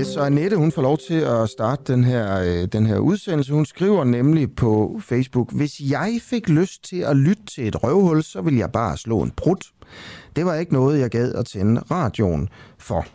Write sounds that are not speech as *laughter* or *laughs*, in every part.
Yes, og Annette, hun får lov til at starte den her, øh, den her udsendelse. Hun skriver nemlig på Facebook, hvis jeg fik lyst til at lytte til et røvhul, så vil jeg bare slå en brud. Det var ikke noget, jeg gad at tænde radioen for.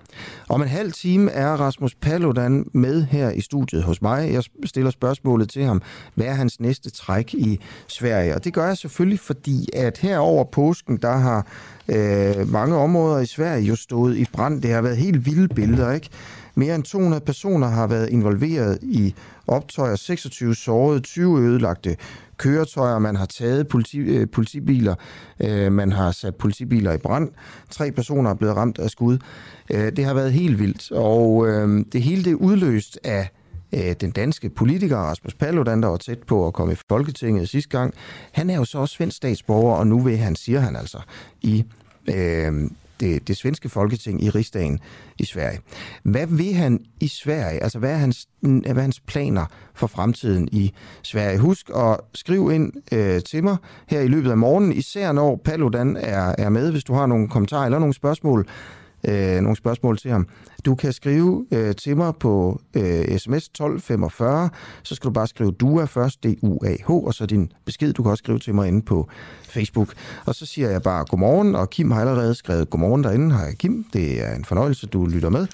Om en halv time er Rasmus Paludan med her i studiet hos mig. Jeg stiller spørgsmålet til ham, hvad er hans næste træk i Sverige? Og det gør jeg selvfølgelig, fordi at her over påsken, der har øh, mange områder i Sverige jo stået i brand. Det har været helt vilde billeder, ikke? Mere end 200 personer har været involveret i optøjer, 26 sårede, 20 ødelagte køretøjer, man har taget politi, øh, politibiler, øh, man har sat politibiler i brand, tre personer er blevet ramt af skud. Øh, det har været helt vildt, og øh, det hele det er udløst af øh, den danske politiker Rasmus Paludan, der var tæt på at komme i Folketinget sidste gang. Han er jo så også svensk statsborger, og nu vil han, siger han altså, i øh, det, det svenske folketing i rigsdagen i Sverige. Hvad vil han i Sverige? Altså, hvad er hans, hvad er hans planer for fremtiden i Sverige? Husk at skrive ind øh, til mig her i løbet af morgenen, især når Paludan er, er med, hvis du har nogle kommentarer eller nogle spørgsmål øh, nogle spørgsmål til ham. Du kan skrive øh, til mig på øh, sms 1245, så skal du bare skrive DUA først, D-U-A-H, og så din besked. Du kan også skrive til mig inde på Facebook. Og så siger jeg bare godmorgen, og Kim har allerede skrevet godmorgen derinde. Hej Kim, det er en fornøjelse, du lytter med.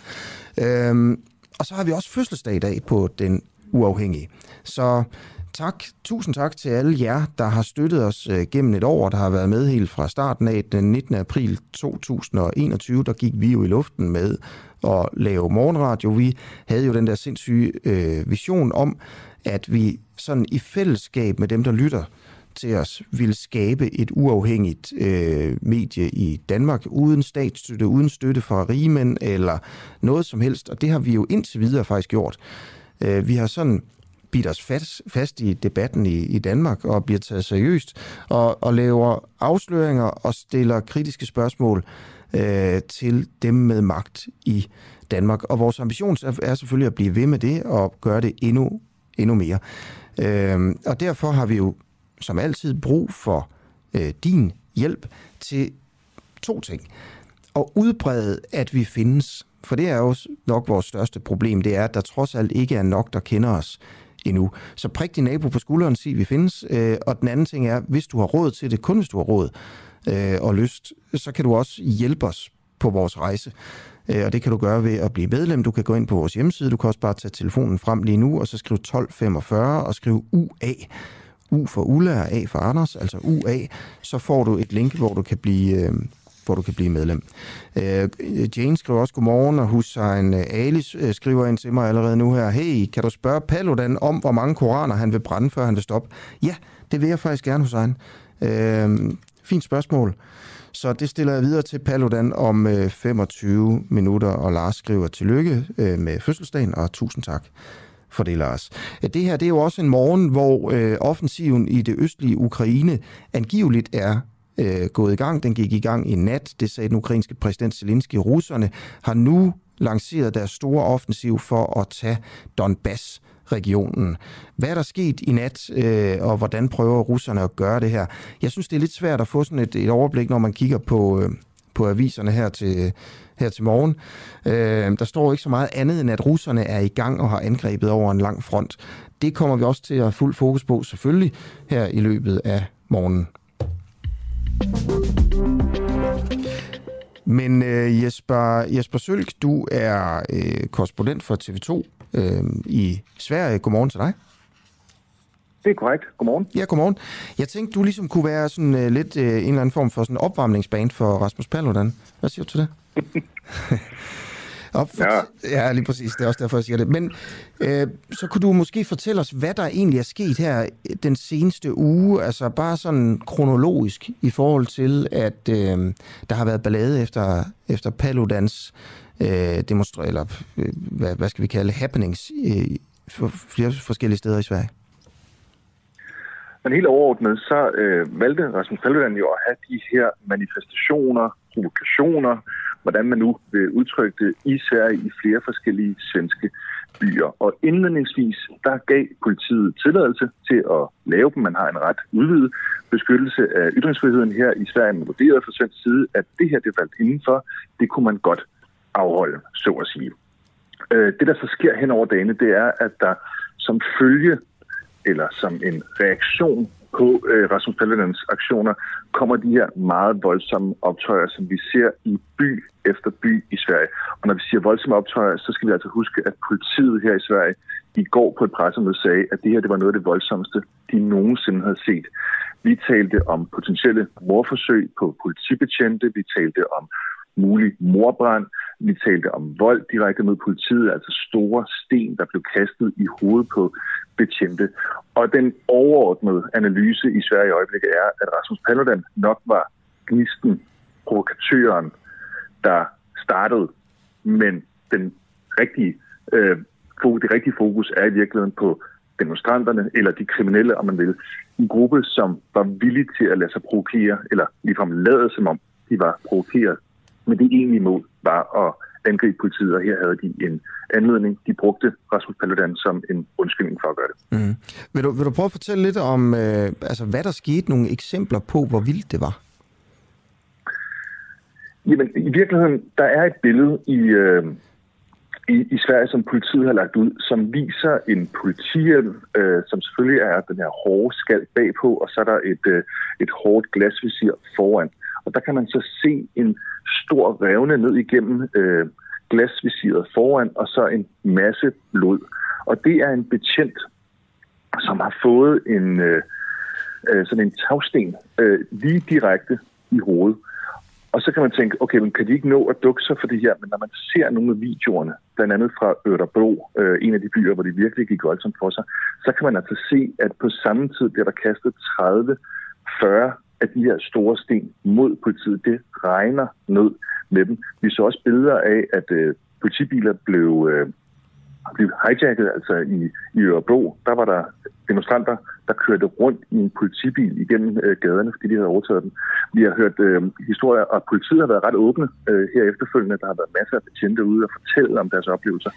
Øhm, og så har vi også fødselsdag i dag på Den Uafhængige. Så tak, tusind tak til alle jer, der har støttet os øh, gennem et år, der har været med helt fra starten af. Den 19. april 2021, der gik vi jo i luften med at lave morgenradio. Vi havde jo den der sindssyge øh, vision om, at vi sådan i fællesskab med dem, der lytter til os, ville skabe et uafhængigt øh, medie i Danmark, uden statsstøtte, uden støtte fra rigmænd eller noget som helst. Og det har vi jo indtil videre faktisk gjort. Øh, vi har sådan bidt os fast, fast i debatten i, i Danmark og bliver taget seriøst og, og laver afsløringer og stiller kritiske spørgsmål øh, til dem med magt i Danmark. Og vores ambition er selvfølgelig at blive ved med det og gøre det endnu, endnu mere. Øh, og derfor har vi jo som altid brug for øh, din hjælp til to ting. Og udbrede, at vi findes. For det er jo nok vores største problem, det er, at der trods alt ikke er nok, der kender os endnu. Så prik din nabo på skulderen, sig, vi findes. Øh, og den anden ting er, hvis du har råd til det, kun hvis du har råd øh, og lyst, så kan du også hjælpe os på vores rejse. Øh, og det kan du gøre ved at blive medlem. Du kan gå ind på vores hjemmeside. Du kan også bare tage telefonen frem lige nu, og så skrive 1245 og skrive UA. U for Ulla og A for Anders, altså UA. Så får du et link, hvor du kan blive øh, hvor du kan blive medlem. Øh, Jane skriver også godmorgen, og Hussein øh, Ali øh, skriver ind til mig allerede nu her, hey, kan du spørge Paludan om, hvor mange koraner han vil brænde, før han vil stoppe? Ja, det vil jeg faktisk gerne, Hussein. Øh, fint spørgsmål. Så det stiller jeg videre til Paludan om øh, 25 minutter, og Lars skriver tillykke øh, med fødselsdagen, og tusind tak for det, Lars. Øh, det her det er jo også en morgen, hvor øh, offensiven i det østlige Ukraine angiveligt er øh, gået i gang. Den gik i gang i nat. Det sagde den ukrainske præsident Zelensky. Russerne har nu lanceret deres store offensiv for at tage Donbass regionen. Hvad er der sket i nat, øh, og hvordan prøver russerne at gøre det her? Jeg synes, det er lidt svært at få sådan et, et overblik, når man kigger på, øh, på aviserne her til, her til morgen. Øh, der står ikke så meget andet, end at russerne er i gang og har angrebet over en lang front. Det kommer vi også til at have fuld fokus på, selvfølgelig, her i løbet af morgenen. Men øh, Jesper, Jesper Sølk, du er øh, korrespondent for TV2 øh, i Sverige. Godmorgen til dig. Det er korrekt. Godmorgen. Ja, godmorgen. Jeg tænkte, du ligesom kunne være sådan uh, lidt uh, en eller anden form for sådan opvarmningsbane for Rasmus Paludan. Hvad siger du til det? *laughs* Op for ja. ja, lige præcis. Det er også derfor, jeg siger det. Men øh, så kunne du måske fortælle os, hvad der egentlig er sket her den seneste uge, altså bare sådan kronologisk i forhold til, at øh, der har været ballade efter, efter Paludans øh, demonstre, eller øh, hvad, hvad skal vi kalde happenings øh, for flere forskellige steder i Sverige. Men helt overordnet, så øh, valgte Rasmus Paludan jo at have de her manifestationer, provokationer, hvordan man nu vil udtrykke det i Sverige i flere forskellige svenske byer. Og indledningsvis, der gav politiet tilladelse til at lave dem. Man har en ret udvidet beskyttelse af ytringsfriheden her i Sverige. Man vurderede fra svensk side, at det her, det faldt indenfor. Det kunne man godt afholde, så at sige. Øh, det, der så sker hen over dagene, det er, at der som følge eller som en reaktion på øh, Rasmus Paludans aktioner, kommer de her meget voldsomme optøjer, som vi ser i by efter by i Sverige. Og når vi siger voldsomme optøjer, så skal vi altså huske, at politiet her i Sverige i går på et pressemøde sagde, at det her det var noget af det voldsomste, de nogensinde havde set. Vi talte om potentielle morforsøg på politibetjente, vi talte om mulig morbrand, vi talte om vold direkte mod politiet, altså store sten, der blev kastet i hovedet på betjente. Og den overordnede analyse i Sverige i øjeblikket er, at Rasmus Paludan nok var gnisten, provokatøren, der startede, men den rigtige, øh, det rigtige fokus er i virkeligheden på demonstranterne, eller de kriminelle, om man vil. En gruppe, som var villig til at lade sig provokere, eller ligefrem lade som om de var provokeret. Men det egentlige mål var at angribe politiet, og her havde de en anledning. De brugte Rasmus Paludan som en undskyldning for at gøre det. Mm. Vil, du, vil du prøve at fortælle lidt om, øh, altså, hvad der skete, nogle eksempler på, hvor vildt det var? Jamen, i virkeligheden, der er et billede i, øh, i, i Sverige, som politiet har lagt ud, som viser en politihjelm, øh, som selvfølgelig er den her hårde skal bagpå, og så er der et, øh, et hårdt glasvisir foran. Og der kan man så se en stor revne ned igennem øh, glasvisiret foran, og så en masse blod. Og det er en betjent, som har fået en øh, øh, sådan en tagsten øh, lige direkte i hovedet. Og så kan man tænke, okay, men kan de ikke nå at dukke sig for det her? Men når man ser nogle af videoerne, blandt andet fra Ørebro, øh, en af de byer, hvor det virkelig gik voldsomt for sig, så kan man altså se, at på samme tid bliver der kastet 30-40 af de her store sten mod politiet. Det regner ned med dem. Vi så også billeder af, at øh, politibiler blev, øh, blev hijacket, altså i, i Ørebro. Der var der demonstranter, der kørte rundt i en politibil igennem øh, gaderne, fordi de havde overtaget dem. Vi har hørt øh, historier, og politiet har været ret åbne øh, her efterfølgende. Der har været masser af betjente ude og fortælle om deres oplevelser.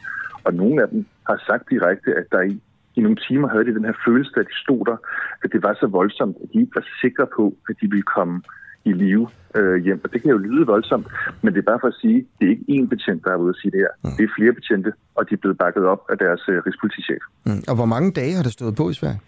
Og nogle af dem har sagt direkte, at der i i nogle timer havde de den her følelse, at de stod der, at det var så voldsomt, at de ikke var sikre på, at de ville komme i live øh, hjem. Og det kan jo lyde voldsomt, men det er bare for at sige, at det er ikke én betjent, der er ude at sige det her. Mm. Det er flere betjente, og de er blevet bakket op af deres øh, rigspolitichef. Mm. Og hvor mange dage har det stået på i Sverige?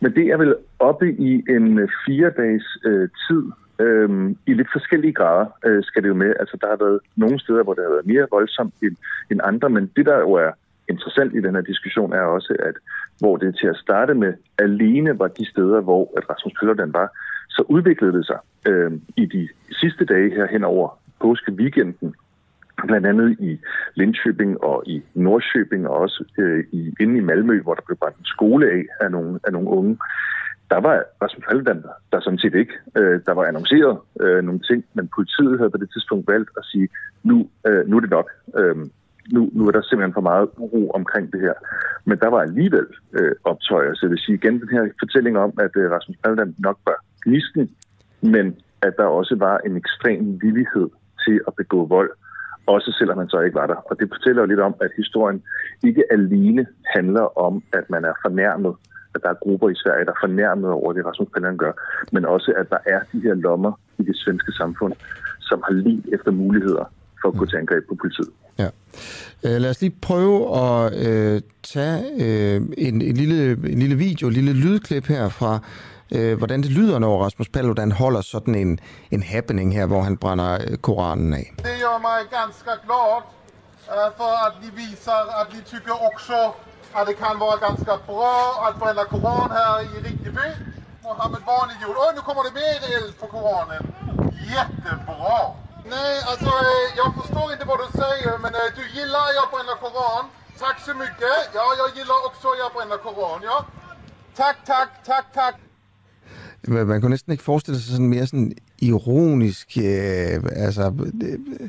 Men det er vel oppe i en øh, fire dages øh, tid, Øhm, I lidt forskellige grader øh, skal det jo med. Altså, der har været nogle steder, hvor det har været mere voldsomt end, end andre, men det der jo er interessant i den her diskussion er også, at hvor det til at starte med alene var de steder, hvor at Rasmus Paludan var, så udviklede det sig øh, i de sidste dage her hen over påskeweekenden, blandt andet i Lindköping og i Nordsjøbing og også øh, i, inde i Malmø, hvor der blev brændt en skole af af nogle, af nogle unge. Der var Rasmus Paludan der, der sådan set ikke. Øh, der var annonceret øh, nogle ting, men politiet havde på det tidspunkt valgt at sige, nu, øh, nu er det nok. Øh, nu, nu er der simpelthen for meget uro omkring det her. Men der var alligevel øh, optøjer, så jeg vil sige igen den her fortælling om, at øh, Rasmus Paludan nok var gnisten, men at der også var en ekstrem villighed til at begå vold, også selvom man så ikke var der. Og det fortæller jo lidt om, at historien ikke alene handler om, at man er fornærmet, at der er grupper i Sverige, der er fornærmet over det, Rasmus Paludan gør, men også, at der er de her lommer i det svenske samfund, som har lidt efter muligheder for at gå til angreb på politiet. Ja. Øh, lad os lige prøve at øh, tage øh, en, en, lille, en lille video, en lille lydklip her fra, øh, hvordan det lyder, når Rasmus Paludan holder sådan en, en happening her, hvor han brænder øh, Koranen af. Det gør mig ganske glad, øh, for at ni viser, at vi tycker også, at det kan være ganske bra at brænde Koran her i Rinkeby. Mohammed Bani gjorde. og nu kommer det mer eld på Koranen. Jättebra! Nej, alltså eh, jag förstår inte vad du säger, men eh, du gillar att jag bränner Koran. Tack så mycket. Ja, jag gillar också att jag bränner Koran, ja. Tack, tack, tack, tack. Man kunne næsten ikke forestille sig sådan mere sådan ironisk, øh, altså øh,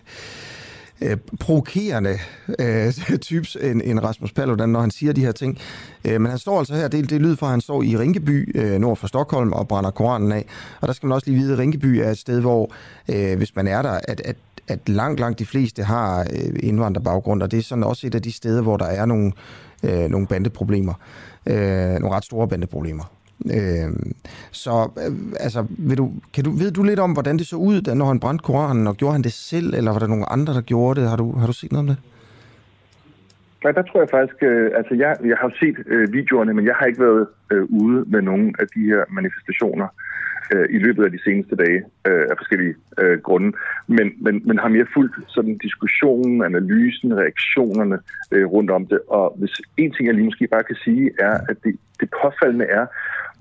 øh, provokerende øh, *laughs* types end, end Rasmus Paludan, når han siger de her ting. Øh, men han står altså her, det, det lyder fra, at han står i Rinkeby, øh, nord for Stockholm, og brænder Koranen af. Og der skal man også lige vide, at Rinkeby er et sted, hvor, øh, hvis man er der, at, at at langt, langt de fleste har øh, indvandrerbaggrund, og det er sådan også et af de steder, hvor der er nogle, øh, nogle bandeproblemer. Øh, nogle ret store bandeproblemer. Øh, så øh, altså, vil du, kan du, ved du lidt om, hvordan det så ud, da, når han brændte Koranen, og gjorde han det selv, eller var der nogen andre, der gjorde det? Har du, har du set noget om det? Nej, der tror jeg faktisk, øh, altså jeg, jeg har set øh, videoerne, men jeg har ikke været øh, ude med nogen af de her manifestationer øh, i løbet af de seneste dage øh, af forskellige øh, grunde. Men, men, men har mere fulgt sådan diskussionen, analysen, reaktionerne øh, rundt om det. Og hvis en ting, jeg lige måske bare kan sige, er, at det, det påfaldende er,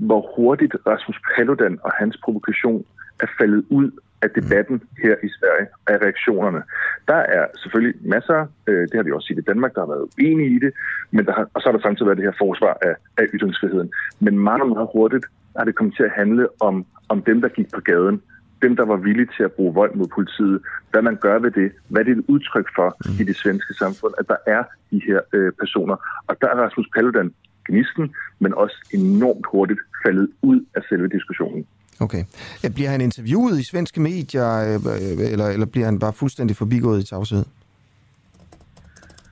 hvor hurtigt Rasmus Paludan og hans provokation er faldet ud af debatten her i Sverige, af reaktionerne. Der er selvfølgelig masser, øh, det har vi også set i Danmark, der har været uenige i det, men der har, og så har der samtidig været det her forsvar af, af ytringsfriheden. Men meget, meget hurtigt er det kommet til at handle om, om dem, der gik på gaden, dem, der var villige til at bruge vold mod politiet, hvad man gør ved det, hvad det er et udtryk for i det svenske samfund, at der er de her øh, personer. Og der er Rasmus Paludan gnisten, men også enormt hurtigt faldet ud af selve diskussionen. Okay. Bliver han interviewet i svenske medier, øh, øh, eller, eller bliver han bare fuldstændig forbigået i tavshed?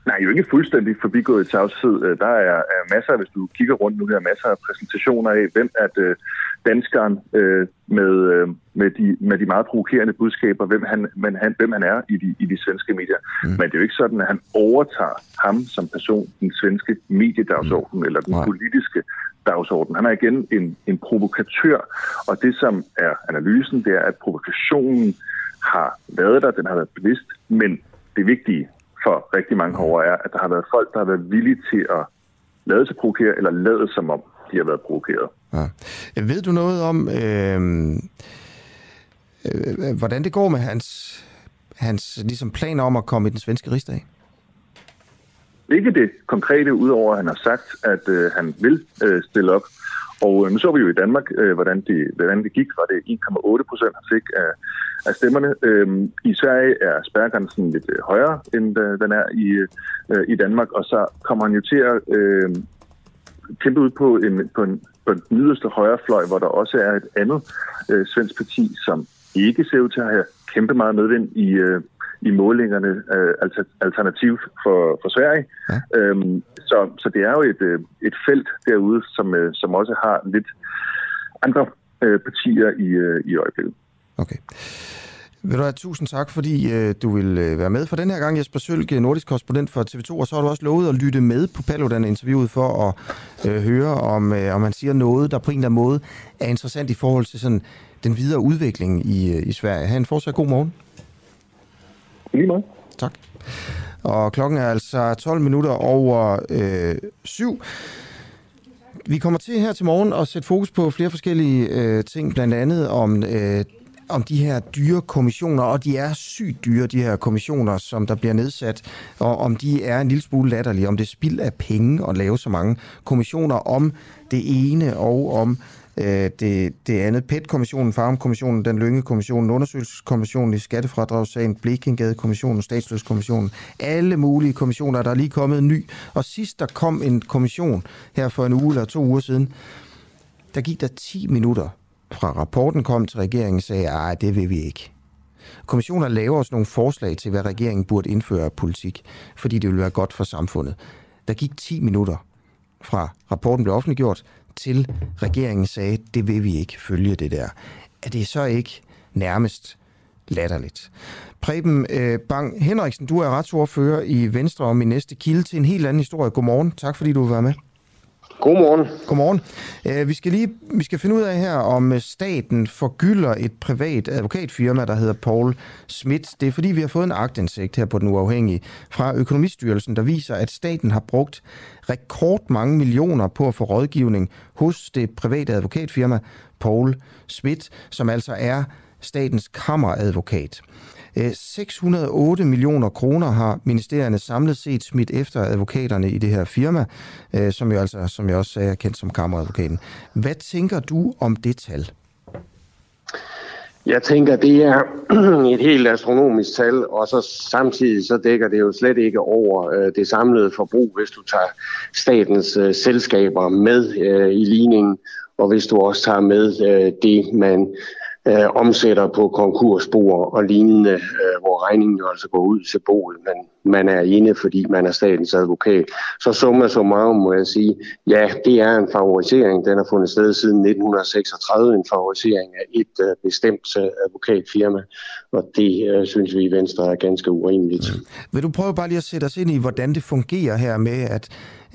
Nej, jo ikke fuldstændig forbigået i tavshed. Øh, der er, er masser, hvis du kigger rundt nu her, masser af præsentationer af, hvem at øh, danskeren øh, med, øh, med, de, med de meget provokerende budskaber, hvem han, men han, hvem han er i de, i de svenske medier. Mm. Men det er jo ikke sådan, at han overtager ham som person, den svenske mediedagsorden mm. eller den Nej. politiske dagsorden. Han er igen en, en provokatør, og det som er analysen, det er, at provokationen har været der, den har været bevidst, men det vigtige for rigtig mange år er, at der har været folk, der har været villige til at lade sig provokere, eller lade som om de har været provokeret. Ja. Ved du noget om, øh, øh, hvordan det går med hans, hans ligesom planer om at komme i den svenske rigsdag? Ikke det konkrete, udover at han har sagt, at øh, han vil øh, stille op. Og øh, nu så vi jo i Danmark, øh, hvordan, det, hvordan det gik. Var det 1,8 procent, han fik af, af stemmerne. Øh, I Sverige er spærregrænsen lidt øh, højere, end øh, den er i, øh, i Danmark. Og så kommer han jo til at øh, kæmpe ud på en, på en på den yderste højrefløj, hvor der også er et andet øh, svensk parti, som ikke ser ud til at have kæmpe meget medvind i, øh, i målingerne øh, alternativ for, for Sverige. Ja. Øhm, så, så det er jo et, øh, et felt derude, som, øh, som også har lidt andre øh, partier i, øh, i øjeblikket. Okay. Vil du have tusind tak, fordi øh, du vil øh, være med for den her gang, Jesper Sølke, nordisk korrespondent for TV2, og så har du også lovet at lytte med på Paludan-interviewet for at øh, høre, om, øh, om man siger noget, der på en eller anden måde er interessant i forhold til sådan, den videre udvikling i, øh, i Sverige. Ha' en fortsat god morgen. Lige meget. Tak. Og klokken er altså 12 minutter over øh, syv. Vi kommer til her til morgen at sætte fokus på flere forskellige øh, ting, blandt andet om øh, om de her dyre kommissioner, og de er sygt dyre, de her kommissioner, som der bliver nedsat, og om de er en lille smule latterlige, om det er spild af penge at lave så mange kommissioner om det ene og om øh, det, det andet. PET-kommissionen, Farm-kommissionen, den Lynge-kommissionen, undersøgelseskommissionen i Skattefradragssagen, Blikengade-kommissionen, Statsløskommissionen. alle mulige kommissioner, der er lige kommet en ny. Og sidst der kom en kommission her for en uge eller to uger siden, der gik der 10 minutter fra rapporten kom til regeringen, sagde, at det vil vi ikke. Kommissioner laver også nogle forslag til, hvad regeringen burde indføre af politik, fordi det ville være godt for samfundet. Der gik 10 minutter fra rapporten blev offentliggjort, til regeringen sagde, det vil vi ikke følge det der. Er det så ikke nærmest latterligt. Preben øh, Bang Henriksen, du er retsordfører i Venstre og min næste kilde til en helt anden historie. Godmorgen. Tak fordi du var med. Godmorgen. Godmorgen. Øh, vi skal lige vi skal finde ud af her, om øh, staten forgylder et privat advokatfirma, der hedder Paul Schmidt. Det er fordi, vi har fået en agtindsigt her på den uafhængige fra Økonomistyrelsen, der viser, at staten har brugt rekordmange millioner på at få rådgivning hos det private advokatfirma Paul Schmidt, som altså er statens kammeradvokat. Øh, 608 millioner kroner har ministerierne samlet set smidt efter advokaterne i det her firma, øh, som jo altså, som jeg også sagde, er kendt som kammeradvokaten. Hvad tænker du om det tal? Jeg tænker, det er *clears throat* et helt astronomisk tal, og så samtidig så dækker det jo slet ikke over øh, det samlede forbrug, hvis du tager statens øh, selskaber med øh, i ligningen, og hvis du også tager med øh, det, man øh, omsætter på konkursbord og lignende, øh, hvor regningen jo altså går ud til boet, men man er inde, fordi man er statens advokat. Så summa summarum må jeg sige, ja, det er en favorisering. Den har fundet sted siden 1936, en favorisering af et øh, bestemt øh, advokatfirma, og det øh, synes vi i Venstre er ganske urimeligt. Mm. Vil du prøve bare lige at sætte os ind i, hvordan det fungerer her med, at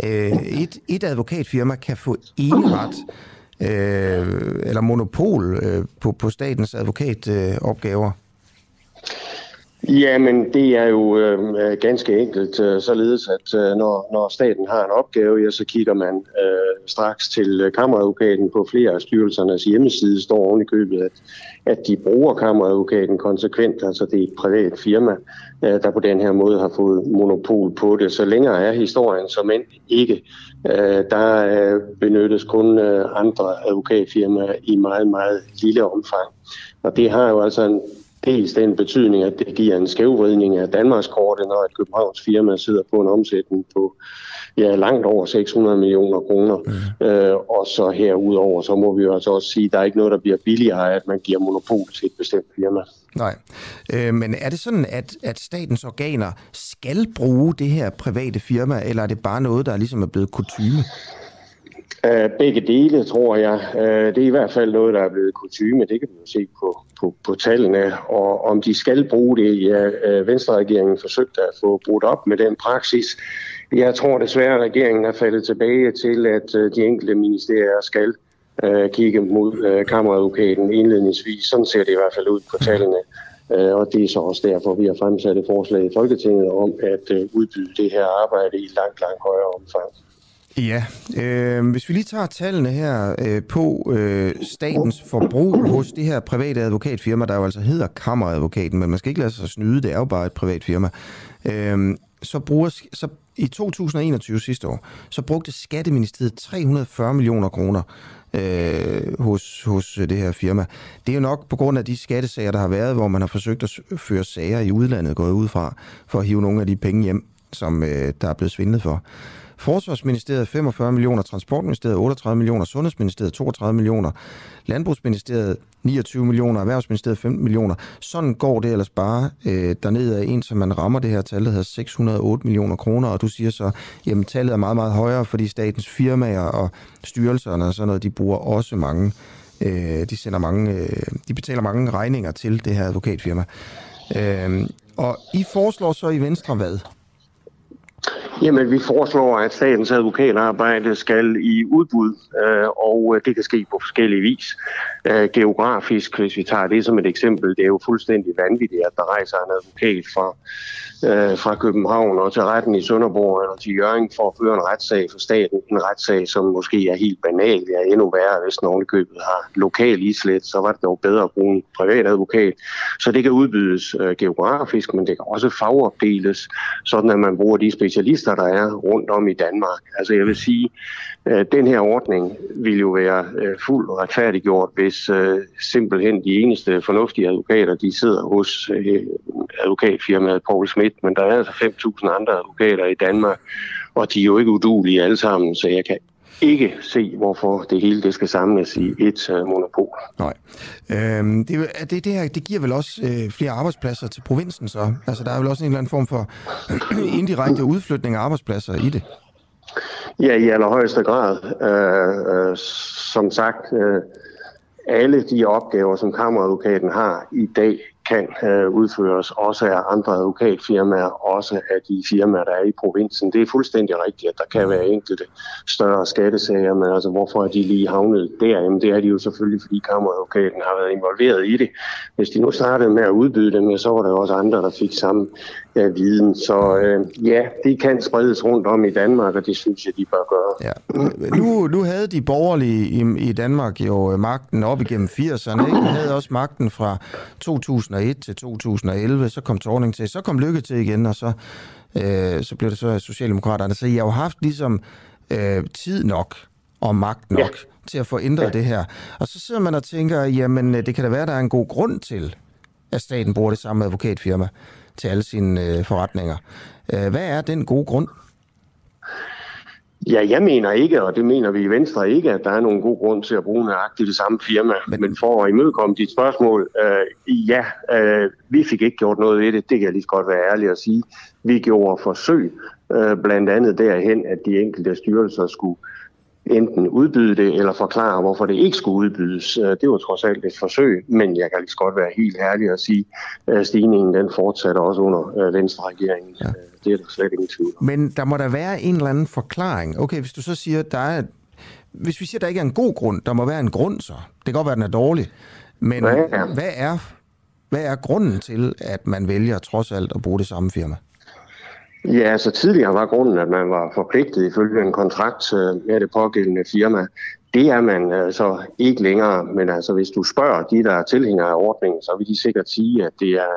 øh, et, et advokatfirma kan få enret øh, eller monopol øh, på, på statens advokatopgaver? Øh, Jamen, det er jo øh, øh, ganske enkelt øh, således, at øh, når, når staten har en opgave, ja, så kigger man øh, straks til kammeradvokaten på flere af styrelsernes hjemmeside, står oven i købet, at, at de bruger kammeradvokaten konsekvent, altså det er et privat firma, øh, der på den her måde har fået monopol på det. Så længere er historien som end ikke. Øh, der øh, benyttes kun øh, andre advokatfirmaer i meget, meget lille omfang. Og det har jo altså en dels den betydning, at det giver en skævvridning af Danmarkskortet, når et Københavns firma sidder på en omsætning på ja, langt over 600 millioner kroner. Mm. Øh, og så herudover, så må vi jo altså også sige, at der er ikke noget, der bliver billigere af, at man giver monopol til et bestemt firma. Nej, øh, men er det sådan, at, at statens organer skal bruge det her private firma, eller er det bare noget, der ligesom er blevet kutume? Begge dele, tror jeg. Uh, det er i hvert fald noget, der er blevet kutume. Det kan vi jo se på, på, på tallene. Og om de skal bruge det, ja, øh, Venstre-regeringen forsøgte at få brudt op med den praksis. Jeg tror desværre, at regeringen er faldet tilbage til, at øh, de enkelte ministerier skal øh, kigge mod øh, kammeradvokaten indledningsvis. Sådan ser det i hvert fald ud på tallene. Øh, og det er så også derfor, vi har fremsat et forslag i Folketinget om at øh, udbyde det her arbejde i langt, langt højere omfang. Ja, øh, hvis vi lige tager tallene her øh, på øh, statens forbrug hos det her private advokatfirma, der jo altså hedder Kammeradvokaten, men man skal ikke lade sig snyde, det er jo bare et privat firma, øh, så bruger, så i 2021 sidste år, så brugte Skatteministeriet 340 millioner kroner øh, hos, hos øh, det her firma. Det er jo nok på grund af de skattesager, der har været, hvor man har forsøgt at føre sager i udlandet, gået ud fra, for at hive nogle af de penge hjem, som øh, der er blevet svindlet for. Forsvarsministeriet 45 millioner, Transportministeriet 38 millioner, Sundhedsministeriet 32 millioner, Landbrugsministeriet 29 millioner, Erhvervsministeriet 15 millioner. Sådan går det ellers bare øh, derned af en, som man rammer det her tal, der hedder 608 millioner kroner, og du siger så, jamen tallet er meget, meget højere, fordi statens firmaer og styrelserne og sådan noget, de bruger også mange, øh, de sender mange, øh, de betaler mange regninger til det her advokatfirma. Øh, og I foreslår så i Venstre hvad? Jamen, vi foreslår, at statens advokatarbejde skal i udbud, øh, og øh, det kan ske på forskellige vis. Øh, geografisk, hvis vi tager det som et eksempel, det er jo fuldstændig vanvittigt, at der rejser en advokat fra, øh, fra København og til retten i Sønderborg eller til Jørgen for at føre en retssag for staten. En retssag, som måske er helt banal, ja endnu værre, hvis nogen købet har lokal islet, så var det dog bedre at bruge en privat advokat. Så det kan udbydes øh, geografisk, men det kan også fagopdeles, sådan at man bruger de specialister, der er rundt om i Danmark. Altså jeg vil sige, øh, den her ordning vil jo være øh, fuldt retfærdiggjort, hvis øh, simpelthen de eneste fornuftige advokater, de sidder hos øh, advokatfirmaet Paul Schmidt, men der er altså 5.000 andre advokater i Danmark, og de er jo ikke udulige alle sammen, så jeg kan ikke se, hvorfor det hele det skal samles i et uh, monopol. Nej. Øhm, det, det, det, her, det giver vel også øh, flere arbejdspladser til provinsen så? Altså, der er vel også en eller anden form for *clears throat* indirekte udflytning af arbejdspladser i det? Ja, i allerhøjeste grad. Øh, øh, som sagt, øh, alle de opgaver, som kammeradvokaten har i dag, kan øh, udføres også af andre advokatfirmaer, også af de firmaer, der er i provinsen. Det er fuldstændig rigtigt, at der kan være enkelte større skattesager, men altså hvorfor er de lige havnet der? Jamen det er de jo selvfølgelig, fordi kammeradvokaten har været involveret i det. Hvis de nu startede med at udbyde dem, så var der også andre, der fik samme ja, viden. Så øh, ja, det kan spredes rundt om i Danmark, og det synes jeg, de bør gøre. Ja. Nu, nu havde de borgerlige i, i Danmark jo magten op igennem 80'erne. Ikke? De havde også magten fra 2001 til 2011. Så kom Torning til, så kom Lykke til igen, og så, øh, så blev det så Socialdemokraterne. Så I har jo haft ligesom øh, tid nok og magt nok ja. til at få ændret ja. det her. Og så sidder man og tænker, jamen det kan da være, der er en god grund til, at staten bruger det samme advokatfirma til alle sine øh, forretninger. Øh, hvad er den gode grund? Ja, jeg mener ikke, og det mener vi i Venstre ikke, at der er nogen god grund til at bruge nøjagtigt det samme firma. Men, Men for at imødekomme dit spørgsmål, øh, ja, øh, vi fik ikke gjort noget ved det. Det kan jeg lige så godt være ærlig at sige. Vi gjorde forsøg, øh, blandt andet derhen, at de enkelte styrelser skulle enten udbyde det eller forklare, hvorfor det ikke skulle udbydes. Øh, det var trods alt et forsøg, men jeg kan lige så godt være helt ærlig at sige, at stigningen den fortsætter også under øh, Venstre-regeringen. Ja. Øh, det er der slet ingen tvivl Men der må der være en eller anden forklaring. Okay, hvis du så siger, at der er hvis vi siger, at der ikke er en god grund, der må være en grund så. Det kan godt være, at den er dårlig. Men ja, ja. Hvad, er, hvad er grunden til, at man vælger trods alt at bruge det samme firma? Ja, altså tidligere var grunden, at man var forpligtet ifølge en kontrakt øh, med det pågældende firma. Det er man så altså ikke længere, men altså hvis du spørger de, der er tilhængere af ordningen, så vil de sikkert sige, at det er,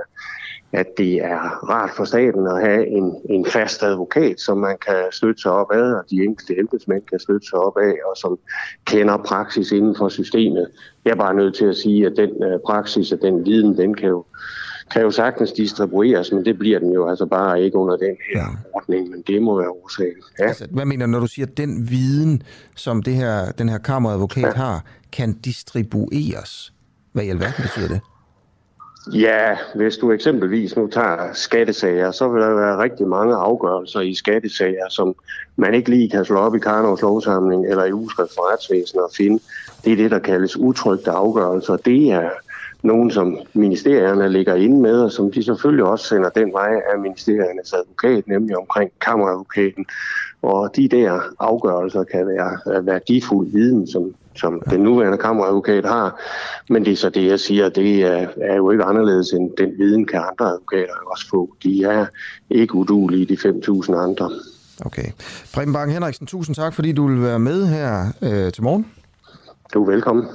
at det er rart for staten at have en, en fast advokat, som man kan støtte sig op ad, og de enkelte embedsmænd kan støtte sig op af, og som kender praksis inden for systemet. Jeg er bare nødt til at sige, at den øh, praksis og den viden, den kan jo kan jo sagtens distribueres, men det bliver den jo altså bare ikke under den her ja. ordning, men det må være årsagen. Ja. Altså, hvad mener du, når du siger, at den viden, som det her, den her kammeradvokat ja. har, kan distribueres? Hvad i alverden betyder det? Ja, hvis du eksempelvis nu tager skattesager, så vil der være rigtig mange afgørelser i skattesager, som man ikke lige kan slå op i Karnovs lovsamling eller i ugeskrift for retsvæsenet og finde. Det er det, der kaldes utrygte afgørelser. Det er nogen, som ministerierne ligger inde med, og som de selvfølgelig også sender den vej af ministeriernes advokat, nemlig omkring kammeradvokaten. Og de der afgørelser kan være værdifuld viden, som, som den nuværende kammeradvokat har. Men det er så det, jeg siger, det er, er jo ikke anderledes end den viden, kan andre advokater også få. De er ikke udulige, de 5.000 andre. Okay. Preben Bang Henriksen, tusind tak, fordi du vil være med her øh, til morgen. Du er velkommen.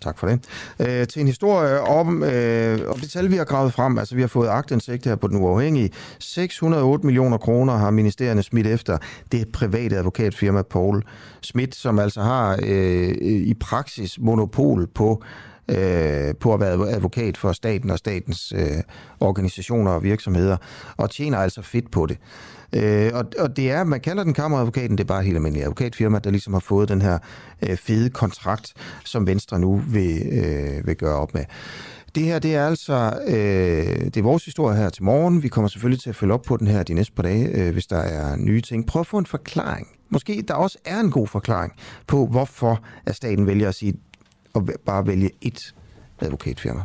Tak for det. Øh, til en historie om, øh, om det tal, vi har gravet frem. Altså, vi har fået agtindsigt her på den uafhængige. 608 millioner kroner har ministerierne smidt efter det private advokatfirma Paul Schmidt, som altså har øh, i praksis monopol på øh, på at være advokat for staten og statens øh, organisationer og virksomheder, og tjener altså fedt på det. Øh, og, og det er, man kalder den kammeradvokaten, det er bare helt almindelig advokatfirma, der ligesom har fået den her øh, fede kontrakt, som Venstre nu vil, øh, vil gøre op med. Det her, det er altså, øh, det er vores historie her til morgen. Vi kommer selvfølgelig til at følge op på den her de næste par dage, øh, hvis der er nye ting. Prøv at få en forklaring. Måske der også er en god forklaring på, hvorfor at staten vælger at sige, at bare vælge et advokatfirma.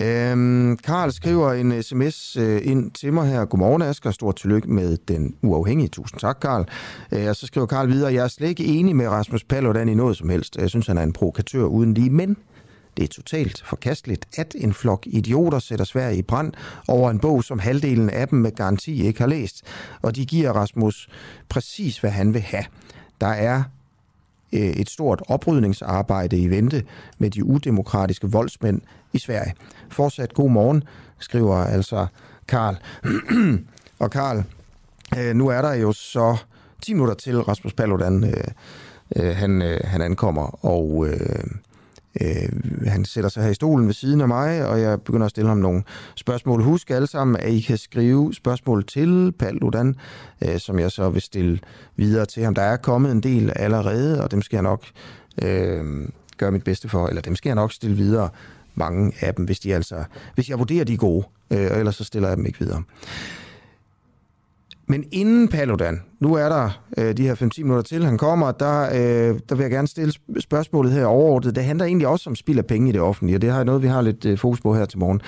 Øhm, Karl skriver en sms øh, ind til mig her. Godmorgen, Asger. Stort tillykke med den uafhængige. Tusind tak, Karl. Øh, og så skriver Karl videre, jeg er slet ikke enig med Rasmus Paludan i noget som helst. Jeg synes, han er en provokatør uden lige, men det er totalt forkasteligt, at en flok idioter sætter Sverige i brand over en bog, som halvdelen af dem med garanti ikke har læst. Og de giver Rasmus præcis, hvad han vil have. Der er Øh, et stort oprydningsarbejde i vente med de udemokratiske voldsmænd i Sverige. Fortsat god morgen, skriver altså Karl. *clears throat* og Karl, øh, nu er der jo så 10 minutter til Rasmus Paludan, øh, han, han ankommer, og Øh, han sætter sig her i stolen ved siden af mig, og jeg begynder at stille ham nogle spørgsmål. Husk alle sammen, at I kan skrive spørgsmål til Paludan, øh, som jeg så vil stille videre til ham. Der er kommet en del allerede, og dem skal jeg nok øh, gøre mit bedste for, eller dem skal jeg nok stille videre, mange af dem, hvis, de altså, hvis jeg vurderer, de er gode, øh, og ellers så stiller jeg dem ikke videre. Men inden Paludan, nu er der øh, de her 5-10 minutter til, han kommer, der, øh, der vil jeg gerne stille spørgsmålet her overordnet. Det handler egentlig også om spild af penge i det offentlige, og det er noget, vi har lidt øh, fokus på her til morgen.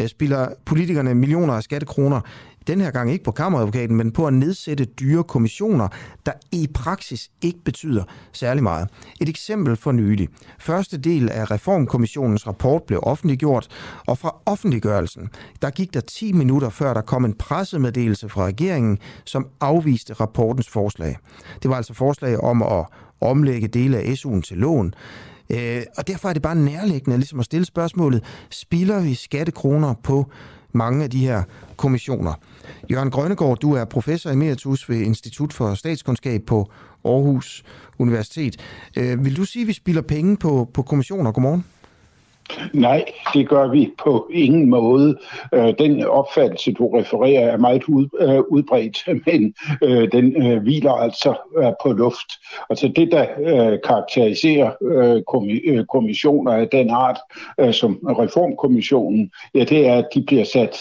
Øh, spiller politikerne millioner af skattekroner den her gang ikke på kammeradvokaten, men på at nedsætte dyre kommissioner, der i praksis ikke betyder særlig meget. Et eksempel for nylig. Første del af Reformkommissionens rapport blev offentliggjort, og fra offentliggørelsen, der gik der 10 minutter før der kom en pressemeddelelse fra regeringen, som afviste rapportens forslag. Det var altså forslag om at omlægge dele af SU'en til lån, Øh, og derfor er det bare nærliggende ligesom at stille spørgsmålet, spilder vi skattekroner på mange af de her kommissioner? Jørgen Grønnegård, du er professor emeritus ved Institut for Statskundskab på Aarhus Universitet. Øh, vil du sige, at vi spilder penge på, på kommissioner? Godmorgen. Nej, det gør vi på ingen måde. Øh, den opfattelse, du refererer, er meget øh, udbredt, *laughs* men øh, den hviler altså på luft. Altså det, der karakteriserer kommissioner af den art, som Reformkommissionen, ja, det er, at de bliver sat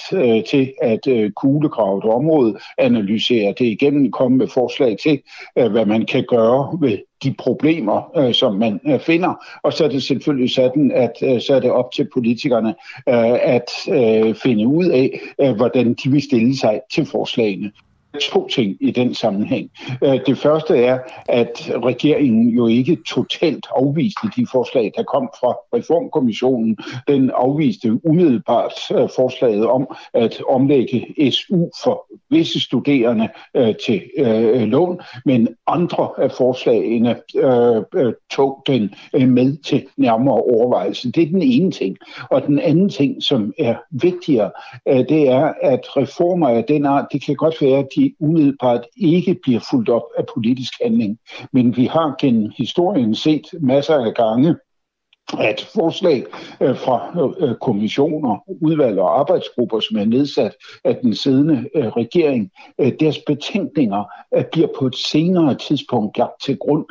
til at kuglegrave et område, analysere det igennem, komme med forslag til, hvad man kan gøre ved de problemer, øh, som man øh, finder. Og så er det selvfølgelig sådan, at øh, så er det op til politikerne øh, at øh, finde ud af, øh, hvordan de vil stille sig til forslagene to ting i den sammenhæng. Øh, det første er, at regeringen jo ikke totalt afviste de forslag, der kom fra Reformkommissionen. Den afviste umiddelbart øh, forslaget om at omlægge SU for visse studerende øh, til øh, lån, men andre af forslagene øh, øh, tog den med til nærmere overvejelse. Det er den ene ting. Og den anden ting, som er vigtigere, det er, at reformer af den art, det kan godt være, at de umiddelbart ikke bliver fuldt op af politisk handling. Men vi har gennem historien set masser af gange, at forslag øh, fra øh, kommissioner, udvalg og arbejdsgrupper, som er nedsat af den siddende øh, regering, deres betænkninger bliver på et senere tidspunkt lagt til grund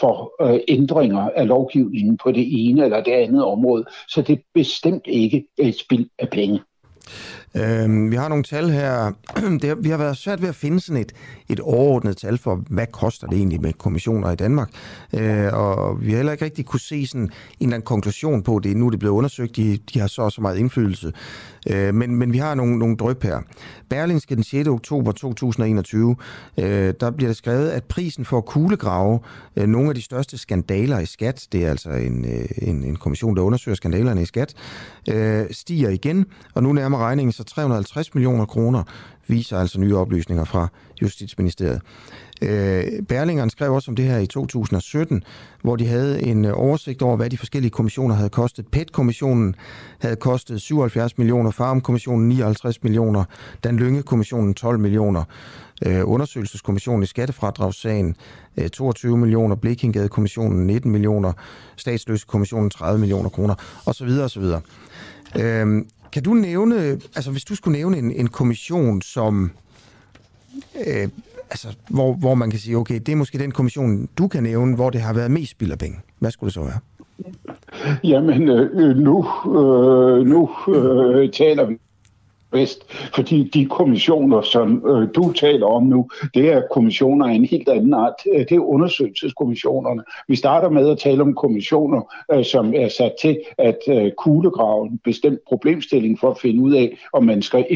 for ændringer af lovgivningen på det ene eller det andet område. Så det er bestemt ikke et spild af penge. Øh, vi har nogle tal her. *clears throat* Det, vi har været svært ved at finde sådan et, et overordnet tal for, hvad koster det egentlig med kommissioner i Danmark. Øh, og vi har heller ikke rigtig kunne se sådan en eller anden konklusion på det. Nu er det blevet undersøgt, de, de har så og så meget indflydelse. Øh, men, men vi har nogle, nogle drøb her. Berlingske den 6. oktober 2021, øh, der bliver det skrevet, at prisen for at kuglegrave øh, nogle af de største skandaler i skat, det er altså en, øh, en, en kommission, der undersøger skandalerne i skat, øh, stiger igen, og nu nærmer regningen altså 350 millioner kroner, viser altså nye oplysninger fra Justitsministeriet. Øh, Berlingeren skrev også om det her i 2017, hvor de havde en øh, oversigt over, hvad de forskellige kommissioner havde kostet. PET-kommissionen havde kostet 77 millioner, Farm-kommissionen 59 millioner, Dan Lynge-kommissionen 12 millioner, øh, undersøgelseskommissionen i skattefradragssagen øh, 22 millioner, Blikindgade-kommissionen 19 millioner, statsløsekommissionen 30 millioner kroner, osv. osv. Øh, kan du nævne, altså hvis du skulle nævne en, en kommission, som øh, altså, hvor, hvor man kan sige, okay, det er måske den kommission, du kan nævne, hvor det har været mest spild af penge. Hvad skulle det så være? Jamen, øh, øh nu, øh, nu øh, taler vi bedst, fordi de kommissioner, som øh, du taler om nu, det er kommissioner af en helt anden art. Det er undersøgelseskommissionerne. Vi starter med at tale om kommissioner, øh, som er sat til at øh, kuglegrave en bestemt problemstilling for at finde ud af, om man skal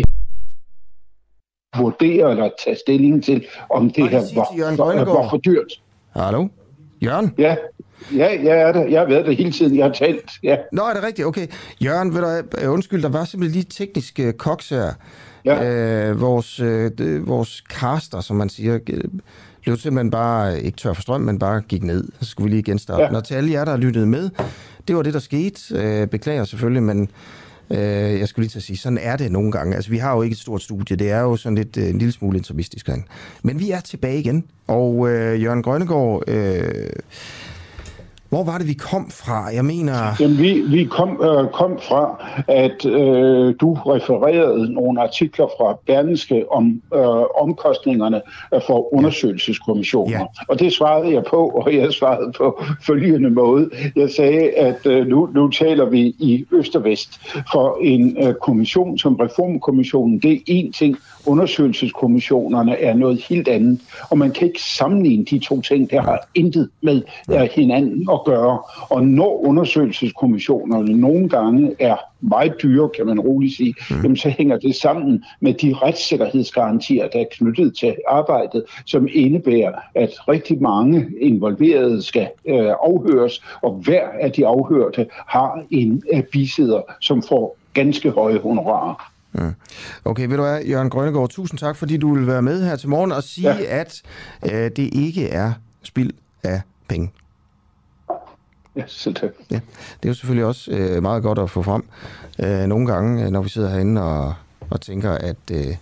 vurdere eller tage stilling til, om det her var, var, var for dyrt. Hallo? Jørgen? Ja, ja, jeg er der. Jeg har været der hele tiden. Jeg har talt. Ja. Nå, er det rigtigt? Okay. Jørgen, ved du, øh, undskyld, der var simpelthen lige tekniske koks her. Ja. Øh, vores, øh, vores caster, som man siger, blev simpelthen bare ikke tør for strøm, men bare gik ned. Så skulle vi lige genstarte. Ja. Når til alle jer, der lyttet med, det var det, der skete. Øh, beklager selvfølgelig, men Øh, jeg skulle lige til at sige, sådan er det nogle gange. Altså, vi har jo ikke et stort studie. Det er jo sådan lidt øh, en lille smule intimistisk. Men vi er tilbage igen. Og øh, Jørgen Grønnegård, øh, Hvor var det, vi kom fra? Jeg mener... Jamen, vi, vi kom, øh, kom fra, at øh, du refererede nogle artikler fra Berlingske om øh, omkostningerne for undersøgelseskommissioner. Ja. Og det svarede jeg på, og jeg svarede på følgende måde. Jeg sagde, at øh, nu, nu taler vi i Øst og Vest for en øh, kommission som Reformkommissionen. Det er én ting. Undersøgelseskommissionerne er noget helt andet. Og man kan ikke sammenligne de to ting. Det har intet med øh, hinanden at gøre. Og når undersøgelseskommissionerne nogle gange er meget dyre, kan man roligt sige, mm. jamen, så hænger det sammen med de retssikkerhedsgarantier, der er knyttet til arbejdet, som indebærer, at rigtig mange involverede skal øh, afhøres, og hver af de afhørte har en øh, bisidder, som får ganske høje honorarer. Okay, ved du hvad, Jørgen Grønnegård, tusind tak, fordi du vil være med her til morgen og sige, ja. at øh, det ikke er spild af penge. Ja, selv tak. Ja, det er jo selvfølgelig også øh, meget godt at få frem øh, nogle gange, når vi sidder herinde og, og tænker, at, øh,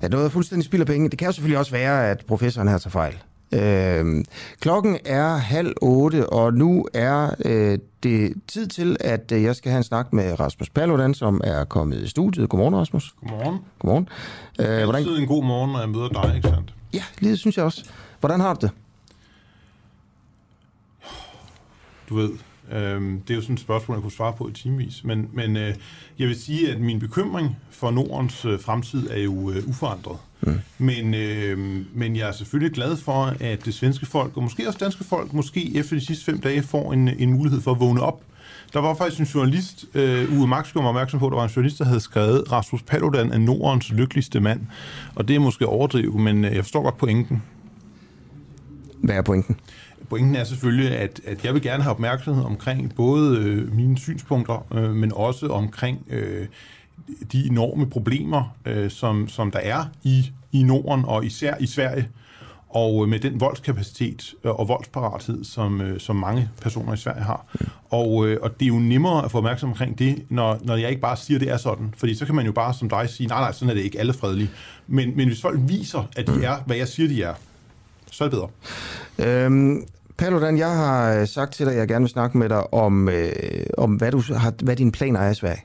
at noget er fuldstændig spild af penge. Det kan jo selvfølgelig også være, at professoren her tager fejl. Øh, klokken er halv otte, og nu er øh, det tid til, at øh, jeg skal have en snak med Rasmus Paludan, som er kommet i studiet. Godmorgen, Rasmus. Godmorgen. Godmorgen. Øh, det er hvordan... en god morgen, når jeg møder dig, ikke sandt? Ja, lige synes jeg også. Hvordan har du det? Du ved, øh, det er jo sådan et spørgsmål, jeg kunne svare på i timevis. Men, men øh, jeg vil sige, at min bekymring for Nordens øh, fremtid er jo øh, uforandret. Mm. Men, øh, men jeg er selvfølgelig glad for, at det svenske folk, og måske også danske folk, måske efter de sidste fem dage får en, en mulighed for at vågne op. Der var faktisk en journalist, øh, Uwe Max var opmærksom på, at der var en journalist, der havde skrevet, Rasmus Paludan er Nordens lykkeligste mand. Og det er måske overdrive, men øh, jeg forstår godt pointen. Hvad er pointen? Pointen er selvfølgelig, at, at jeg vil gerne have opmærksomhed omkring både øh, mine synspunkter, øh, men også omkring øh, de enorme problemer, øh, som, som der er i, i Norden og især i Sverige, og med den voldskapacitet øh, og voldsparathed, som, øh, som mange personer i Sverige har. Og, øh, og det er jo nemmere at få opmærksomhed omkring det, når, når jeg ikke bare siger, at det er sådan. Fordi så kan man jo bare som dig sige, nej, nej, sådan er det ikke alle fredelige. Men, men hvis folk viser, at de er, hvad jeg siger, de er, så er det bedre. Øhm, Paludan, jeg har øh, sagt til dig, at jeg gerne vil snakke med dig om, øh, om hvad, du har, hvad dine planer er i Sverige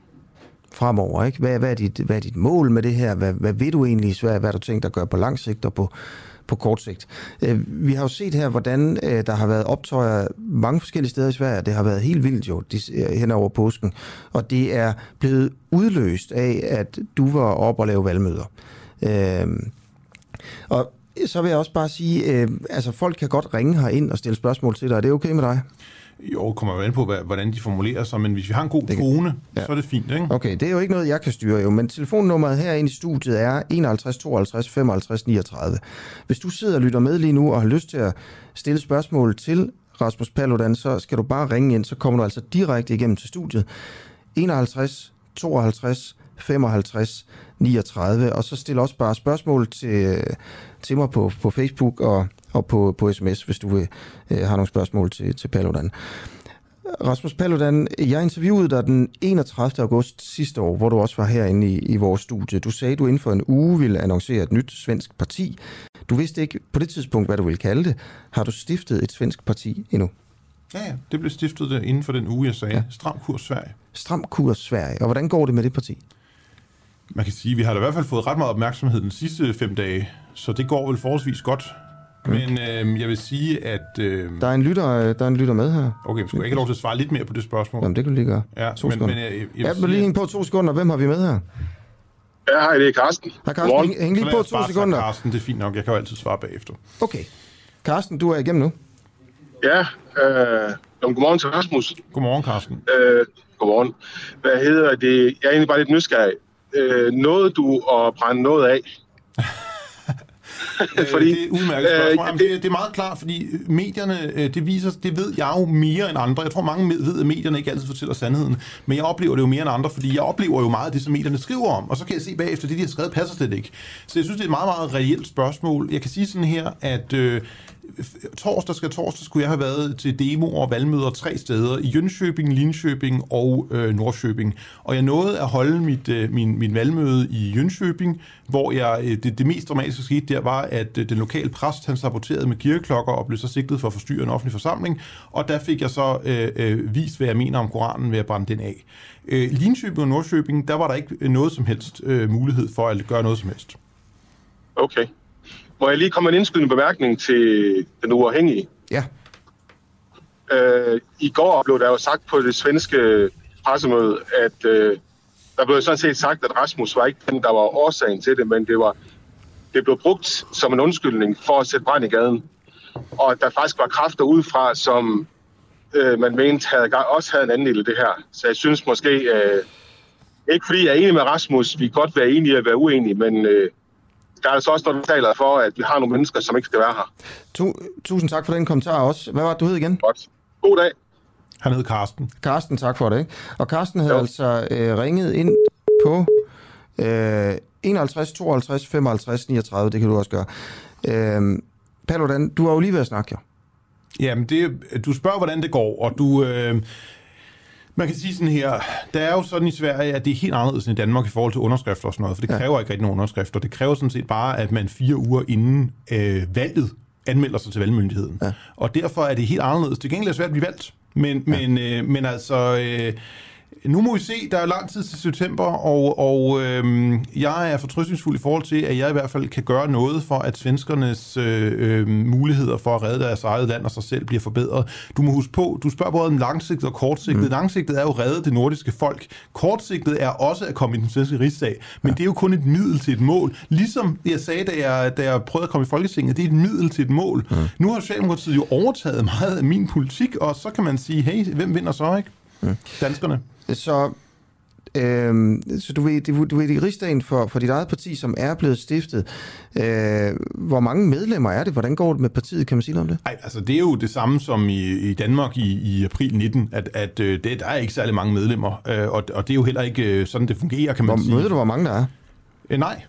fremover. Ikke? Hvad, hvad, er dit, hvad er dit mål med det her? Hvad, hvad vil du egentlig i Sverige? Hvad har du tænkt dig at gøre på lang sigt og på, på kort sigt? Øh, vi har jo set her, hvordan øh, der har været optøjer mange forskellige steder i Sverige. Det har været helt vildt jo de, øh, hen over påsken. Og det er blevet udløst af, at du var op og lave valgmøder. Øh, og så vil jeg også bare sige, øh, altså folk kan godt ringe her ind og stille spørgsmål til dig. Er det okay med dig? Jo, kommer jo an på, hvordan de formulerer sig, men hvis vi har en god det tone, ja. så er det fint, ikke? Okay, det er jo ikke noget, jeg kan styre jo, men telefonnummeret herinde i studiet er 51 52 55 39. Hvis du sidder og lytter med lige nu og har lyst til at stille spørgsmål til Rasmus Paludan, så skal du bare ringe ind, så kommer du altså direkte igennem til studiet. 51 52 55 39, og så stil også bare spørgsmål til, til mig på, på Facebook og, og på, på sms, hvis du øh, har nogle spørgsmål til, til Paludan. Rasmus Paludan, jeg interviewede dig den 31. august sidste år, hvor du også var herinde i, i vores studie. Du sagde, at du inden for en uge ville annoncere et nyt svensk parti. Du vidste ikke på det tidspunkt, hvad du ville kalde det. Har du stiftet et svensk parti endnu? Ja, ja. Det blev stiftet inden for den uge, jeg sagde. Ja. Stram kurs Sverige. Stram kurs Sverige. Og hvordan går det med det parti? Man kan sige, at vi har da i hvert fald fået ret meget opmærksomhed den sidste fem dage, så det går vel forholdsvis godt. Mm. Men øh, jeg vil sige, at... Øh, der, er en lytter, der er en lytter med her. Okay, men skulle jeg ikke lov til at svare lidt mere på det spørgsmål? Jamen, det kan du lige gøre. Ja, to men, sekunder. Men, jeg, jeg, jeg ja, lige hænge på to sekunder. Hvem har vi med her? Ja, hej, det er Carsten. Hej Carsten, hæng, hæng lige på to sekunder. Carsten, det er fint nok. Jeg kan jo altid svare bagefter. Okay. Carsten, du er igennem nu. Ja, øh, godmorgen til Rasmus. Godmorgen, Carsten. Øh, godmorgen. Hvad hedder det? Jeg er egentlig bare lidt nysgerrig øh, nåede du at brænde noget af? *laughs* *laughs* fordi, det er udmærket spørgsmål. Øh, det, det, det er meget klart, fordi medierne, øh, det viser, det ved jeg jo mere end andre. Jeg tror, mange ved, at medierne ikke altid fortæller sandheden. Men jeg oplever det jo mere end andre, fordi jeg oplever jo meget af det, som medierne skriver om. Og så kan jeg se bagefter, det de har skrevet passer slet ikke. Så jeg synes, det er et meget, meget reelt spørgsmål. Jeg kan sige sådan her, at øh, torsdag skal torsdag skulle jeg have været til demo og valgmøder tre steder, i Jönköping, Linköping og øh, Nordsköping. Og jeg nåede at holde mit, øh, min, min valgmøde i Jönköping, hvor jeg, øh, det, det mest dramatiske skete der var, at øh, den lokale præst, han saboterede med kirkeklokker og blev så sigtet for at forstyrre en offentlig forsamling, og der fik jeg så øh, øh, vist, hvad jeg mener om Koranen ved at brænde den af. Øh, Linköping og Norrköping, der var der ikke noget som helst øh, mulighed for at gøre noget som helst. Okay. Må jeg lige komme en indskydende bemærkning til den uafhængige? Ja. Øh, I går blev der jo sagt på det svenske pressemøde, at øh, der blev sådan set sagt, at Rasmus var ikke den, der var årsagen til det, men det var det blev brugt som en undskyldning for at sætte brand i gaden. Og at der faktisk var kræfter udefra, som øh, man mente havde, også havde en anden del af det her. Så jeg synes måske, øh, ikke fordi jeg er enig med Rasmus, vi kan godt være enige at være uenige, men øh, der er altså også noget, der taler for, at vi har nogle mennesker, som ikke skal være her. Tu- tusind tak for den kommentar også. Hvad var det, du hed igen? Godt. God dag. Han hed Karsten. Karsten, tak for det. Ikke? Og Karsten havde jo. altså øh, ringet ind på øh, 51 52 55 39, det kan du også gøre. Øh, Paludan, du har jo lige været at snakke, jo. Jamen, det, du spørger, hvordan det går, og du... Øh, man kan sige sådan her, der er jo sådan i Sverige, at det er helt anderledes end i Danmark i forhold til underskrifter og sådan noget, for det kræver ja. ikke rigtig nogen underskrifter. Det kræver sådan set bare, at man fire uger inden øh, valget anmelder sig til valgmyndigheden. Ja. Og derfor er det helt anderledes. Det gengæld er svært at blive valgt, men, ja. men, øh, men altså... Øh, nu må vi se, der er lang tid til september, og, og øhm, jeg er fortrystningsfuld i forhold til, at jeg i hvert fald kan gøre noget for, at svenskernes øh, øh, muligheder for at redde deres eget land og sig selv bliver forbedret. Du må huske på, du spørger både om langsigtet og kortsigtet. Mm. Langsigtet er jo at redde det nordiske folk. Kortsigtet er også at komme i den svenske rigssag, men ja. det er jo kun et middel til et mål. Ligesom jeg sagde, da jeg, da jeg prøvede at komme i Folketinget, det er et middel til et mål. Mm. Nu har Socialdemokratiet jo overtaget meget af min politik, og så kan man sige, hey, hvem vinder så, ikke? Mm. Danskerne. Så, øh, så du ved, du, du ved i rigsdagen for, for dit eget parti, som er blevet stiftet, øh, hvor mange medlemmer er det? Hvordan går det med partiet? Kan man sige noget om det? Nej, altså det er jo det samme som i, i Danmark i, i april 19, at, at øh, det, der er ikke særlig mange medlemmer, øh, og, og det er jo heller ikke øh, sådan, det fungerer, kan man hvor, sige. Ved du, hvor mange der er? Øh, nej,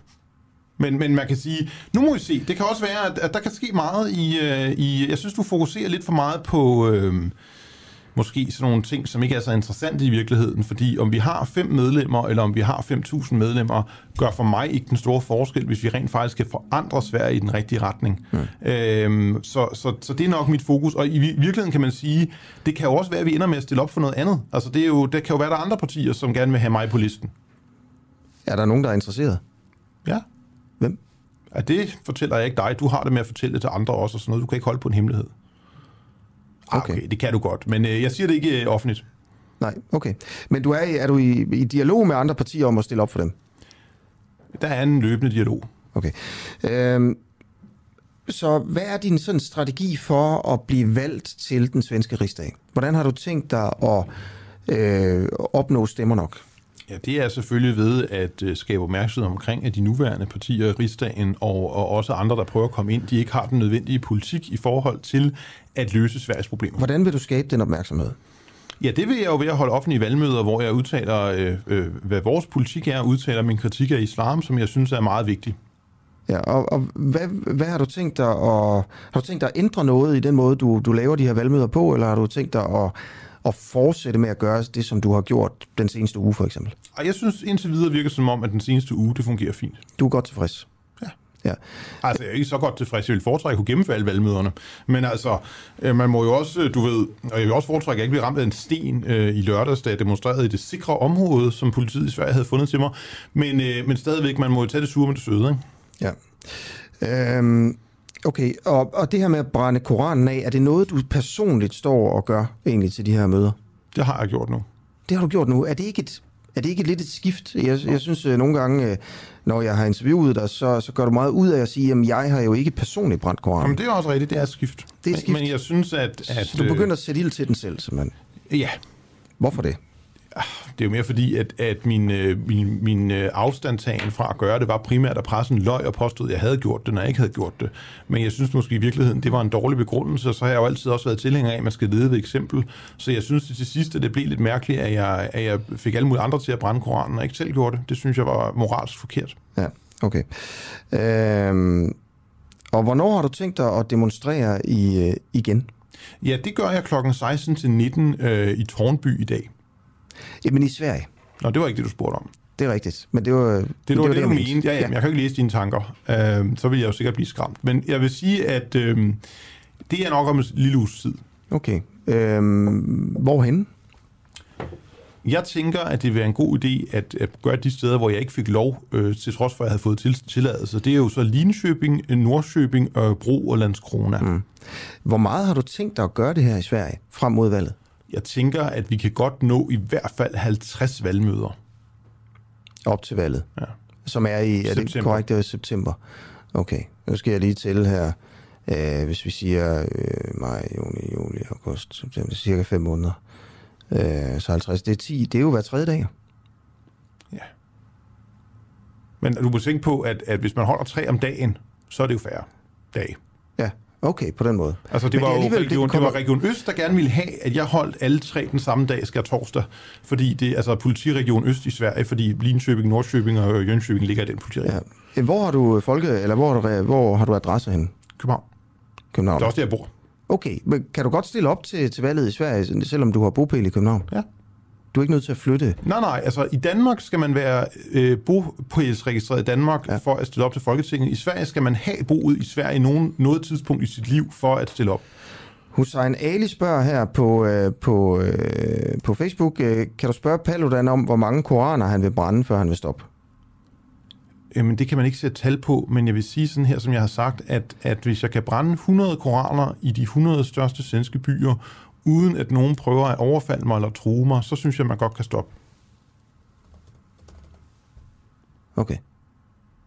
men, men man kan sige, nu må vi se, det kan også være, at, at der kan ske meget i, øh, i... Jeg synes, du fokuserer lidt for meget på... Øh, måske sådan nogle ting, som ikke er så interessante i virkeligheden, fordi om vi har fem medlemmer, eller om vi har 5.000 medlemmer, gør for mig ikke den store forskel, hvis vi rent faktisk kan forandre Sverige i den rigtige retning. Mm. Øhm, så, så, så det er nok mit fokus, og i virkeligheden kan man sige, det kan jo også være, at vi ender med at stille op for noget andet. Altså det, er jo, det kan jo være, at der er andre partier, som gerne vil have mig på listen. Er der nogen, der er interesseret? Ja. Hvem? Ja, det fortæller jeg ikke dig. Du har det med at fortælle det til andre også, og sådan noget. Du kan ikke holde på en hemmelighed. Ah, okay. okay, det kan du godt, men øh, jeg siger det ikke øh, offentligt. Nej, okay. Men du er, er du i, i dialog med andre partier om at stille op for dem? Der er en løbende dialog. Okay. Øhm, så hvad er din sådan strategi for at blive valgt til den svenske rigsdag? Hvordan har du tænkt dig at øh, opnå stemmer nok? Ja, det er selvfølgelig ved at øh, skabe opmærksomhed omkring, at de nuværende partier i rigsdagen og, og også andre, der prøver at komme ind, de ikke har den nødvendige politik i forhold til at løse Sveriges problemer. Hvordan vil du skabe den opmærksomhed? Ja, det vil jeg jo ved at holde offentlige valgmøder, hvor jeg udtaler, øh, øh, hvad vores politik er, og udtaler min kritik af islam, som jeg synes er meget vigtig. Ja, og, og hvad, hvad har du tænkt dig at, har du tænkt dig at ændre noget i den måde, du, du laver de her valgmøder på, eller har du tænkt dig at, at fortsætte med at gøre det, som du har gjort den seneste uge, for eksempel? Jeg synes indtil videre virker som om, at den seneste uge, det fungerer fint. Du er godt tilfreds? Ja. Altså, jeg er ikke så godt tilfreds. Jeg vil foretrække at kunne gennemføre alle valgmøderne. Men altså, øh, man må jo også, du ved, og jeg vil også foretrække, at jeg ikke bliver ramt af en sten øh, i lørdags, da jeg demonstrerede i det sikre område, som politiet i Sverige havde fundet til mig. Men, øh, men stadigvæk, man må jo tage det sure med det søde, ikke? Ja. Øhm, okay, og, og det her med at brænde Koranen af, er det noget, du personligt står og gør egentlig til de her møder? Det har jeg gjort nu. Det har du gjort nu. Er det ikke et, er det ikke lidt et skift? Jeg, jeg synes øh, nogle gange, når jeg har interviewet dig, så, så gør du meget ud af at sige, at jeg har jo ikke personligt brændt Koranen. Jamen, det er også rigtigt, det er et skift. Det er et skift. Men jeg synes, at... at så du begynder at sætte ild til den selv, simpelthen? Ja. Hvorfor det? Det er jo mere fordi, at, at min, øh, min, min øh, afstandtagen fra at gøre det var primært, at pressen løg og påstod, at jeg havde gjort det, når jeg ikke havde gjort det. Men jeg synes måske i virkeligheden, det var en dårlig begrundelse, og så har jeg jo altid også været tilhænger af, at man skal lede ved eksempel. Så jeg synes til sidst, at det blev lidt mærkeligt, at jeg, at jeg fik alle mulige andre til at brænde Koranen, og ikke selv gjorde det. Det synes jeg var moralsk forkert. Ja, okay. Øhm Og hvornår har du tænkt dig at demonstrere i, øh, igen? Ja, det gør jeg klokken 16 til 19 øh, i Tornby i dag. Jamen i Sverige. Nå, det var ikke det, du spurgte om. Det er rigtigt. Men det var det, Det var det, det du jeg mente. Ja, ja, ja. Jeg kan ikke læse dine tanker. Øh, så vil jeg jo sikkert blive skræmt. Men jeg vil sige, at øh, det er nok om en lille uges tid. Okay. Øhm, hvorhen? Jeg tænker, at det vil være en god idé at, at gøre de steder, hvor jeg ikke fik lov, øh, til trods for, at jeg havde fået til, tilladelse. Det er jo så Linköping, Nordsjøbing, Bro og Landskrona. Mm. Hvor meget har du tænkt dig at gøre det her i Sverige frem mod valget? Jeg tænker, at vi kan godt nå i hvert fald 50 valgmøder. Op til valget? Ja. Som er i, er det korrekt, det er i september? Okay, nu skal jeg lige tælle her. Øh, hvis vi siger øh, maj, juni, juli, august, september, cirka 5 måneder. Øh, så 50, det er 10, det er jo hver tredje dag. Ja. Men du må tænke på, at, at hvis man holder tre om dagen, så er det jo færre dage. Okay, på den måde. Altså, det, var det, jo region, det, kommer... det var Region Øst, der gerne ville have, at jeg holdt alle tre den samme dag, skal torsdag. Fordi det er altså politiregion Øst i Sverige, fordi Linköping, Nordsjøbing og Jönköping ligger i den politiregion. Ja. Hvor har du folke, eller hvor, har du, hvor har du adresse hen? København. København. Det er også der, jeg bor. Okay, men kan du godt stille op til, til valget i Sverige, selvom du har bopæl i København? Ja. Du er ikke nødt til at flytte? Nej, nej. Altså, i Danmark skal man være øh, bopælsregistreret i Danmark ja. for at stille op til Folketinget. I Sverige skal man have boet i Sverige i nogen, noget tidspunkt i sit liv for at stille op. Hussein Ali spørger her på, øh, på, øh, på Facebook, øh, kan du spørge Paludan om, hvor mange koraner han vil brænde, før han vil stoppe? Jamen, det kan man ikke sætte tal på, men jeg vil sige sådan her, som jeg har sagt, at, at hvis jeg kan brænde 100 koraner i de 100 største svenske byer, uden at nogen prøver at overfalde mig eller true mig, så synes jeg, man godt kan stoppe. Okay.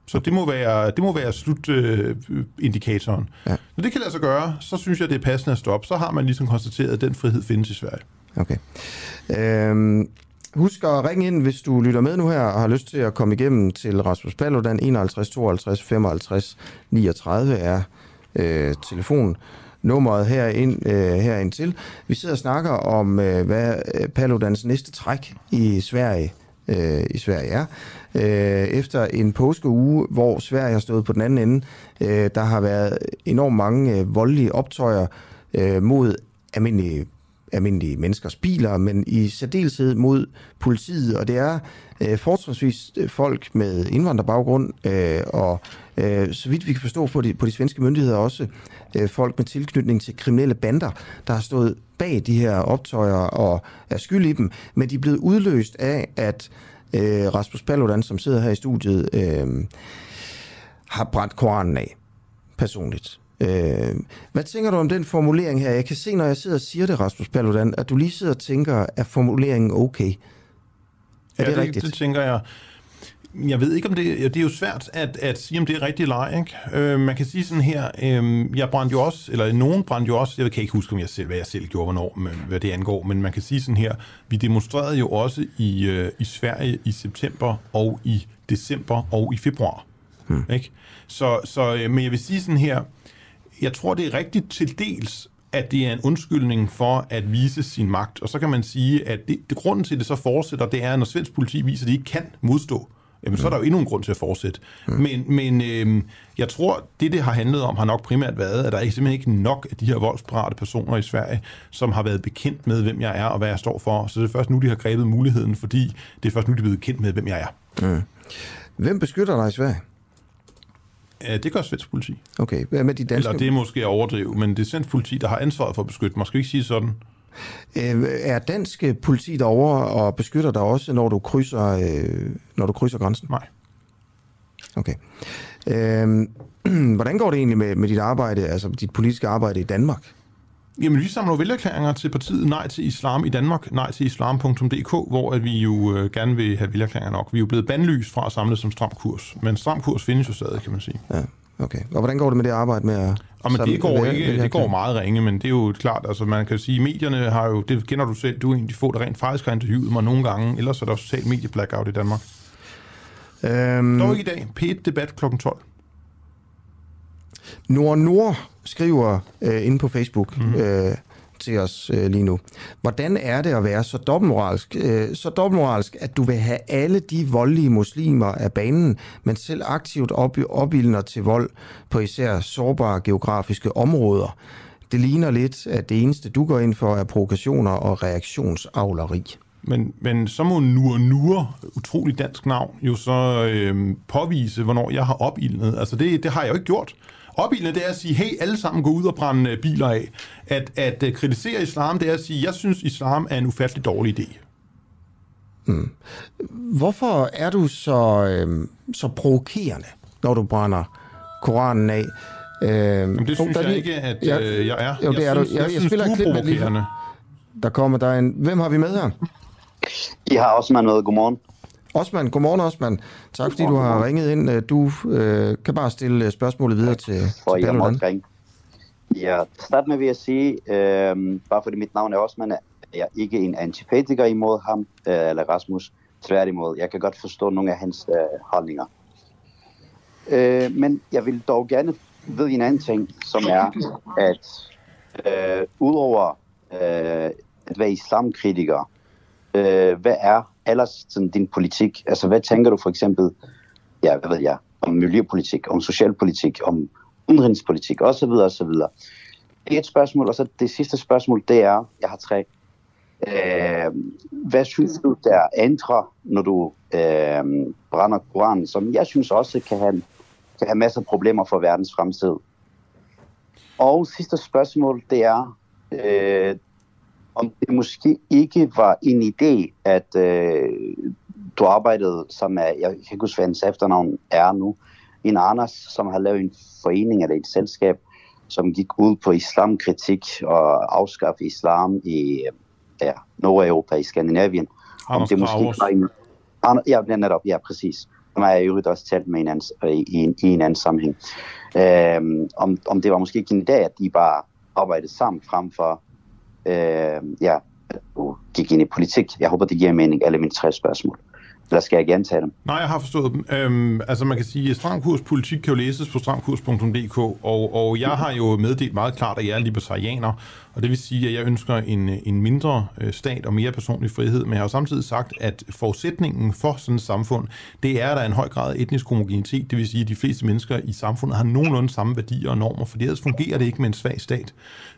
Så det må være, det må være slutindikatoren. Øh, ja. Når det kan lade sig gøre, så synes jeg, det er passende at stoppe. Så har man ligesom konstateret, at den frihed findes i Sverige. Okay. Øhm, Husk at ringe ind, hvis du lytter med nu her og har lyst til at komme igennem til Rasmus Paludan. 51 52 55 39 er øh, telefonnummeret herind, øh, herind til. Vi sidder og snakker om, øh, hvad øh, Paludans næste træk i Sverige, øh, i Sverige er. Øh, efter en påskeuge, hvor Sverige har stået på den anden ende, øh, der har været enormt mange øh, voldelige optøjer øh, mod almindelige almindelige menneskers biler, men i særdeleshed mod politiet, og det er øh, fortrinsvis øh, folk med indvandrerbaggrund, øh, og øh, så vidt vi kan forstå på de, på de svenske myndigheder også, øh, folk med tilknytning til kriminelle bander, der har stået bag de her optøjer og er skyld i dem, men de er blevet udløst af, at øh, Rasmus Paludan, som sidder her i studiet, øh, har brændt Koranen af personligt. Øh, hvad tænker du om den formulering her? Jeg kan se, når jeg sidder og siger det, Rasmus Paludan, at du lige sidder og tænker, er formuleringen okay? Er ja, det, det rigtigt? det tænker jeg. Jeg ved ikke, om det, det er jo svært at, at sige, om det er rigtigt eller ej. Ikke? Øh, man kan sige sådan her, øh, jeg brændte jo også, eller nogen brændte jo også, jeg kan ikke huske, om jeg selv, hvad jeg selv gjorde, hvornår, men, hvad det angår, men man kan sige sådan her, vi demonstrerede jo også i, øh, i Sverige i september og i december og i februar. Hmm. Ikke? Så, så, øh, men jeg vil sige sådan her, jeg tror, det er rigtigt til dels, at det er en undskyldning for at vise sin magt. Og så kan man sige, at det, det grunden til, at det så fortsætter, det er, at når svensk politi viser, at de ikke kan modstå, jamen, så er der jo endnu en grund til at fortsætte. Mm. Men, men øh, jeg tror, det, det har handlet om, har nok primært været, at der er simpelthen ikke nok af de her voldsparate personer i Sverige, som har været bekendt med, hvem jeg er og hvad jeg står for. Så det er først nu, de har grebet muligheden, fordi det er først nu, de er blevet kendt med, hvem jeg er. Mm. Hvem beskytter dig i Sverige? Ja, det gør svensk politi. Okay, hvad med de danske? Eller det er måske at overdrive, men det er svensk politi, der har ansvaret for at beskytte mig. Skal ikke sige sådan? Øh, er dansk politi derovre og beskytter dig også, når du krydser, øh, når du krydser grænsen? Nej. Okay. Øh, *clears throat* hvordan går det egentlig med, med dit arbejde, altså dit politiske arbejde i Danmark? Jamen, vi samler vælgerklæringer til partiet Nej til Islam i Danmark, nej til islam.dk, hvor at vi jo øh, gerne vil have vælgerklæringer nok. Vi er jo blevet bandlyst fra at samle som stram kurs, men stram kurs findes jo stadig, kan man sige. Ja, okay. Og hvordan går det med det arbejde med at... Og men det går, ikke, det går meget ringe, men det er jo klart, altså man kan sige, medierne har jo, det kender du selv, du er en af de få, der rent faktisk har interviewet mig nogle gange, ellers er der også totalt medieblackout i Danmark. Øhm... Dog ikke i dag. P1-debat kl. 12. Nord Nord skriver øh, inde på Facebook, mm-hmm. øh, til os øh, lige nu. Hvordan er det at være så dobbeltmoralsk, øh, så dobbeltmoralsk, at du vil have alle de voldelige muslimer af banen, men selv aktivt op, opildner til vold på især sårbare geografiske områder? Det ligner lidt, at det eneste, du går ind for, er provokationer og reaktionsavleri. Men, men så må Nur Nur, utrolig dansk navn, jo så øh, påvise, hvornår jeg har opildnet. Altså det, det har jeg jo ikke gjort. Opildnet, det er at sige, hey, alle sammen gå ud og brænde øh, biler af. At, at uh, kritisere islam, det er at sige, jeg synes, islam er en ufattelig dårlig idé. Mm. Hvorfor er du så, øh, så provokerende, når du brænder Koranen af? Øh, Jamen, det synes jeg lige... ikke, at ja, øh, jeg er. Jo, det jeg er synes, du. Jeg, jeg, jeg spiller et klip med lige. Der kommer der en... Hvem har vi med her? I har Osman med. Godmorgen. Osman, godmorgen Osman. Tak fordi du har ringet ind. Du øh, kan bare stille spørgsmålet videre til, For til Paludan. Ja, start med vil jeg sige, øh, bare fordi mit navn er Osman, er jeg ikke en antipatiker imod ham, øh, eller Rasmus. Tværtimod, jeg kan godt forstå nogle af hans øh, holdninger. Øh, men jeg vil dog gerne vide en anden ting, som er, at øh, udover øh, at være islamkritiker, øh, hvad er ellers sådan, din politik? Altså, hvad tænker du for eksempel, ja, hvad ved jeg, om miljøpolitik, om socialpolitik, om udenrigspolitik osv. osv. Det er et spørgsmål, og så det sidste spørgsmål, det er, jeg har tre. Øh, hvad synes du, der ændrer, når du øh, brænder Koranen, som jeg synes også kan have, kan have masser af problemer for verdens fremtid? Og sidste spørgsmål, det er, øh, om det måske ikke var en idé, at øh, du arbejdede som er, jeg kan ikke huske, hvad hans efternavn er nu, en Anders, som har lavet en forening eller et selskab, som gik ud på islamkritik og afskaffe islam i ja, Nordeuropa, i Skandinavien. Anders om det måske var en, ja, netop, ja, præcis. Som jeg jo også talt med en anden, i, en, i en anden sammenhæng. Øhm, om, om det var måske ikke en idé, at de bare arbejdede sammen frem for øh, ja, gik ind i politik. Jeg håber, det giver mening, alle mine tre spørgsmål. Eller skal jeg gentage dem? Nej, jeg har forstået dem. Øhm, altså man kan sige, at Stramkurs politik kan jo læses på stramkurs.dk, og, og jeg har jo meddelt meget klart, at jeg er libertarianer, og det vil sige, at jeg ønsker en, en mindre øh, stat og mere personlig frihed, men jeg har samtidig sagt, at forudsætningen for sådan et samfund, det er, at der er en høj grad af etnisk homogenitet, det vil sige, at de fleste mennesker i samfundet har nogenlunde samme værdier og normer, for ellers fungerer det ikke med en svag stat.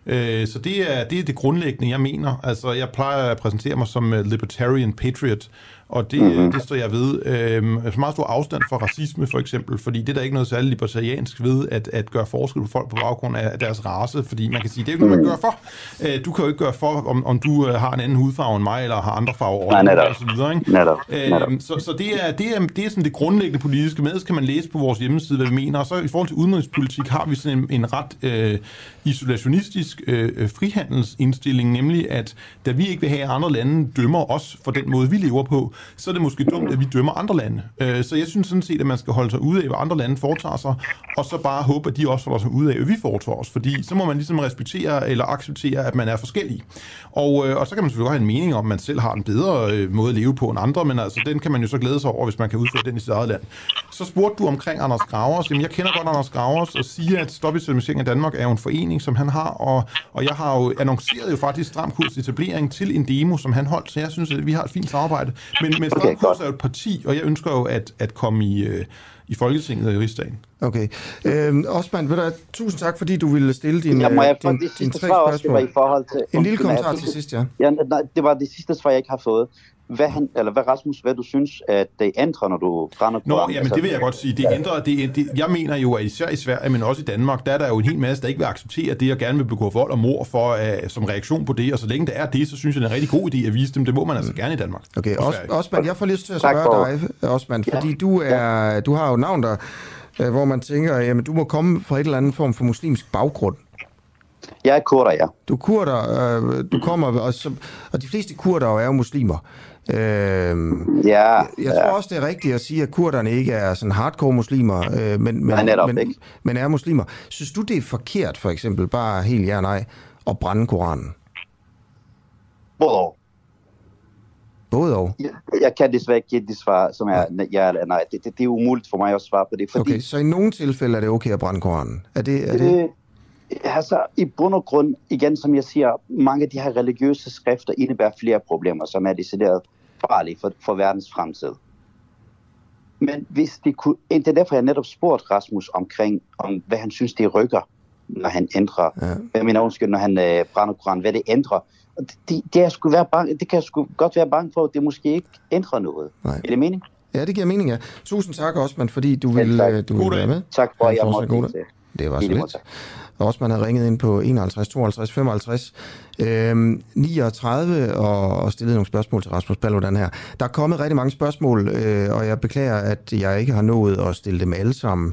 Øh, så det er, det er det grundlæggende, jeg mener. Altså, jeg plejer at præsentere mig som øh, libertarian patriot, og det, mm-hmm. det står jeg ved. Øhm, altså meget stor afstand fra racisme, for eksempel, fordi det er der ikke noget særligt libertariansk ved, at, at gøre forskel på folk på baggrund af deres race, fordi man kan sige, det er ikke noget, man gør for. Øh, du kan jo ikke gøre for, om, om du øh, har en anden hudfarve end mig, eller har andre farver Nej, og så videre. Ikke? Netop. netop. Øhm, så så det, er, det, er, det er sådan det grundlæggende politiske. Med kan man læse på vores hjemmeside, hvad vi mener. Og så i forhold til udenrigspolitik har vi sådan en, en ret øh, isolationistisk øh, øh, frihandelsindstilling, nemlig at da vi ikke vil have, at andre lande dømmer os for den måde, vi lever på, så er det måske dumt, at vi dømmer andre lande. Øh, så jeg synes sådan set, at man skal holde sig ude af, hvad andre lande foretager sig, og så bare håbe, at de også holder sig ude af, hvad vi foretager os. Fordi så må man ligesom respektere eller acceptere, at man er forskellig. Og, øh, og så kan man selvfølgelig have en mening om, at man selv har en bedre øh, måde at leve på end andre, men altså, den kan man jo så glæde sig over, hvis man kan udføre den i sit eget land. Så spurgte du omkring Anders Gravers. Jamen, jeg kender godt Anders Gravers og siger, at Stop Islamisering af Danmark er jo en forening, som han har, og, og jeg har jo annonceret jo faktisk Stram Kurs etablering til en demo, som han holdt, så jeg synes, at vi har et fint samarbejde. Men, men Stram Kurs er jo et parti, og jeg ønsker jo at, at komme i, øh, i Folketinget og i Rigsdagen. Okay. Øhm, Osman, ved du, tusind tak, fordi du ville stille din, ja, må jeg din, din, din tre spørgsmål. Også, det var i forhold til, en lille kommentar til sidst, ja. ja. nej, det var det sidste svar, jeg ikke har fået hvad, han, eller hvad Rasmus, hvad du synes, at det ændrer, når du brænder Nå, jamen altså, det vil jeg godt sige. Det ja. ændrer, det, det, jeg mener jo, at især i Sverige, men også i Danmark, der er der jo en hel masse, der ikke vil acceptere det, og gerne vil begå vold og mor for, uh, som reaktion på det, og så længe det er det, så synes jeg, det er en rigtig god idé at vise dem. Det må man altså gerne i Danmark. Okay, Os, Osman, jeg får lyst til at spørge dig, Osman, fordi ja. du, er, du har jo navn der, øh, hvor man tænker, jamen du må komme fra et eller andet form for muslimsk baggrund. Jeg er kurder, ja. Du er kurder, øh, du kommer, og, så, og de fleste kurder er jo muslimer. Øh, ja, jeg tror ja. også, det er rigtigt at sige, at kurderne ikke er sådan hardcore muslimer, øh, men, men, nej, men, ikke. men er muslimer. Synes du, det er forkert, for eksempel, bare helt ja nej, at brænde Koranen? Både og. Både og? Jeg, jeg kan desværre ikke give det svar, som er ja eller nej. Det, det, det er umuligt for mig at svare på det. Fordi, okay, så i nogle tilfælde er det okay at brænde Koranen? Er det, er det... Øh, Altså, i bund og grund, igen som jeg siger, mange af de her religiøse skrifter indebærer flere problemer, som er decideret farlige for, for verdens fremtid. Men hvis de kunne, det er derfor, jeg netop spurgte Rasmus omkring, om hvad han synes, det rykker, når han ændrer, ja. jeg mener undskyld, når han øh, brænder Koran, hvad det ændrer. Og det, det, det, er sgu være bange, det kan jeg sgu godt være bange for, at det måske ikke ændrer noget. Nej. Er det mening? Ja, det giver mening, ja. Tusind tak, Osman, fordi du vil, tak. øh, du vil være med. Tak for, at jeg Ja, måtte god. Det var så lidt. tak. Osman har ringet ind på 51 52 55 øhm, 39 og, og stillet nogle spørgsmål til Rasmus Paludan her. Der er kommet rigtig mange spørgsmål, øh, og jeg beklager, at jeg ikke har nået at stille dem alle sammen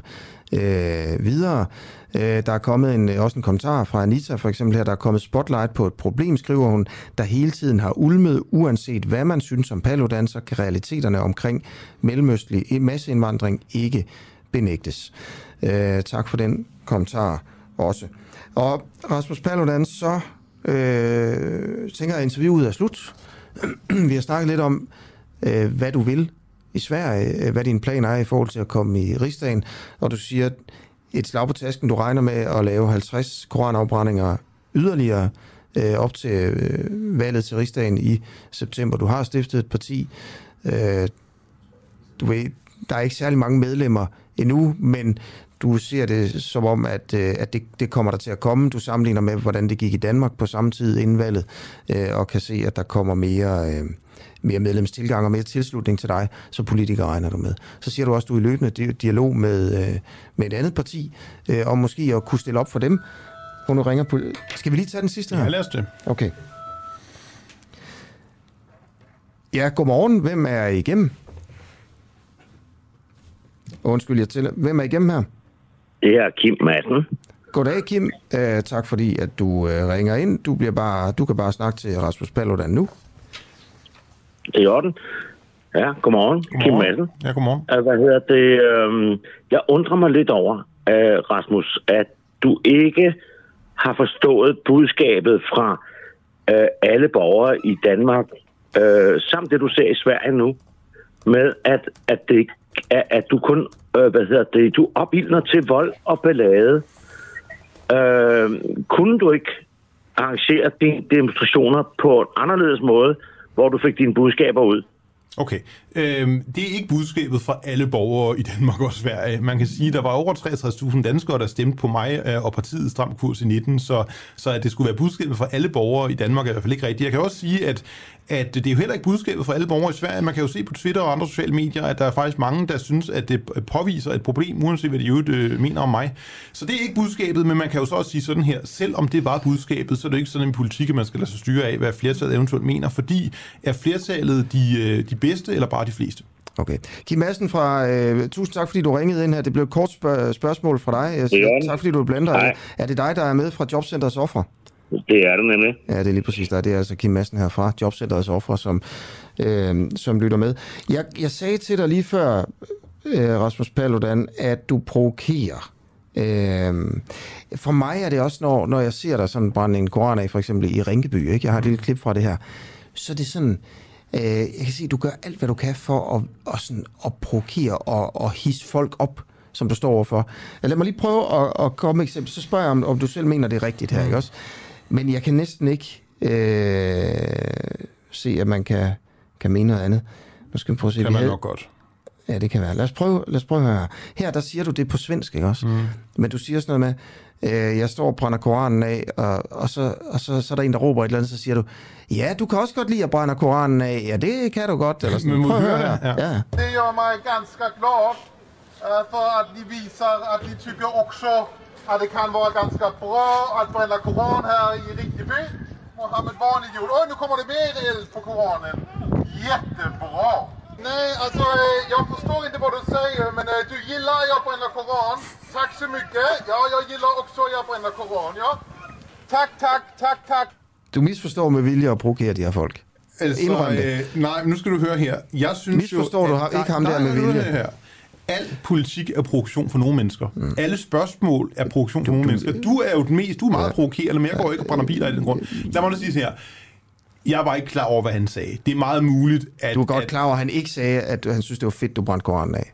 øh, videre. Øh, der er kommet en, også en kommentar fra Anita, for eksempel her, der er kommet spotlight på et problem, skriver hun, der hele tiden har ulmet, uanset hvad man synes om Paludan, så kan realiteterne omkring mellemøstlig masseindvandring ikke benægtes. Øh, tak for den kommentar også. Og Rasmus Paludan, så øh, tænker jeg, at interviewet er slut. *clears throat* Vi har snakket lidt om, øh, hvad du vil i Sverige, øh, hvad dine planer er i forhold til at komme i rigsdagen, og du siger, at et slag på tasken, du regner med at lave 50 koranafbrændinger yderligere øh, op til øh, valget til rigsdagen i september. Du har stiftet et parti. Øh, du ved, der er ikke særlig mange medlemmer endnu, men du ser det som om, at, øh, at det, det kommer der til at komme. Du sammenligner med, hvordan det gik i Danmark på samme tid inden valget, øh, og kan se, at der kommer mere, øh, mere medlemstilgang og mere tilslutning til dig, så politikere regner du med. Så siger du også, at du er i løbende di- dialog med, øh, med et andet parti, øh, og måske at kunne stille op for dem. Hvor nu ringer på... Skal vi lige tage den sidste her? Ja, lad os det. Okay. Ja, godmorgen. Hvem er igennem? Undskyld, jeg til. Hvem er igennem her? Det er Kim Madsen. Goddag, Kim. Uh, tak fordi, at du uh, ringer ind. Du, bliver bare, du kan bare snakke til Rasmus Paludan nu. Det er i orden. Ja, godmorgen. godmorgen. Kim Madsen. Ja, godmorgen. Uh, hvad hedder det? øhm, jeg undrer mig lidt over, uh, Rasmus, at du ikke har forstået budskabet fra uh, alle borgere i Danmark, uh, samt det du ser i Sverige nu, med at, at, det, at, at du kun, øh, hvad hedder det, du opildner til vold og ballade. Øh, kunne du ikke arrangere dine demonstrationer på en anderledes måde, hvor du fik dine budskaber ud? Okay. Øhm, det er ikke budskabet fra alle borgere i Danmark og Sverige. Man kan sige, at der var over 63.000 danskere, der stemte på mig øh, og partiet Stram Kurs i 19, så, så at det skulle være budskabet fra alle borgere i Danmark er i hvert fald ikke rigtigt. Jeg kan også sige, at, at det er jo heller ikke budskabet fra alle borgere i Sverige. Man kan jo se på Twitter og andre sociale medier, at der er faktisk mange, der synes, at det påviser et problem, uanset hvad de jo øh, mener om mig. Så det er ikke budskabet, men man kan jo så også sige sådan her, selvom det var budskabet, så er det ikke sådan en politik, at man skal lade sig styre af, hvad flertallet eventuelt mener, fordi er flertallet de, øh, de bedste, eller bare de fleste? Okay. Kim Madsen fra... Øh, tusind tak, fordi du ringede ind her. Det blev et kort spørg- spørgsmål fra dig. Jeg siger, orden. tak, fordi du blander Hej. dig. Er det dig, der er med fra Jobcenterets offer? Det er det nemlig. Ja, det er lige præcis der. Det er altså Kim Madsen her fra Jobcenterets offer, som, øh, som lytter med. Jeg, jeg sagde til dig lige før, øh, Rasmus Paludan, at du provokerer. Øh, for mig er det også, når, når jeg ser dig sådan brænde en koran af, for eksempel i Rinkeby, ikke? jeg har et lille klip fra det her, så er det sådan, øh, jeg kan se, at du gør alt, hvad du kan for at, at, sådan, at provokere og, og hisse folk op, som du står overfor. Lad mig lige prøve at, at komme med eksempel. Så spørger jeg, om, om du selv mener, det er rigtigt her, ikke også? Men jeg kan næsten ikke øh, se, at man kan, kan mene noget andet. Nu skal vi prøve at se. Kan man havde- nok godt. Ja, det kan være. Lad os prøve, lad os prøve her. Her, der siger du det på svensk, ikke også? Mm. Men du siger sådan noget med, øh, jeg står og brænder koranen af, og, og, så, og så, så er der en, der råber et eller andet, så siger du, ja, du kan også godt lide at brænde koranen af. Ja, det kan du godt. Eller sådan. *laughs* Men Prøv at høre høre her. det? Ja. Ja. Det gör mig ganska glad eh, för att ni visar att ni tycker också att det kan vara ganska bra att bränna koran här i Rinkeby. Mohammed Bani gjorde. Oj, nu kommer det mer eld på koranen. Jättebra! Nej, alltså eh, jag förstår inte vad du säger, men eh, du gillar att jag bränner koran. Tack så mycket. Ja, jag gillar också att jag bränner koran, ja. Tack, tack, tack, tack. Du misforstår med vilje at provokere de her folk. Altså, Indrøm det. øh, nej, nu skal du høre her. Jeg synes Misforstår jo, du ham- ikke ham der med vilje? Her. Al politik er provokation for nogle mennesker. Mm. Alle spørgsmål er provokation for nogle mennesker. Du er jo den mest, du er meget ja. provokerende, men jeg går ikke og brænder biler i den grund. Lad mig nu sige her. Jeg var ikke klar over, hvad han sagde. Det er meget muligt, at... Du er godt at, klar over, at han ikke sagde, at han synes, det var fedt, du brændte koranen af.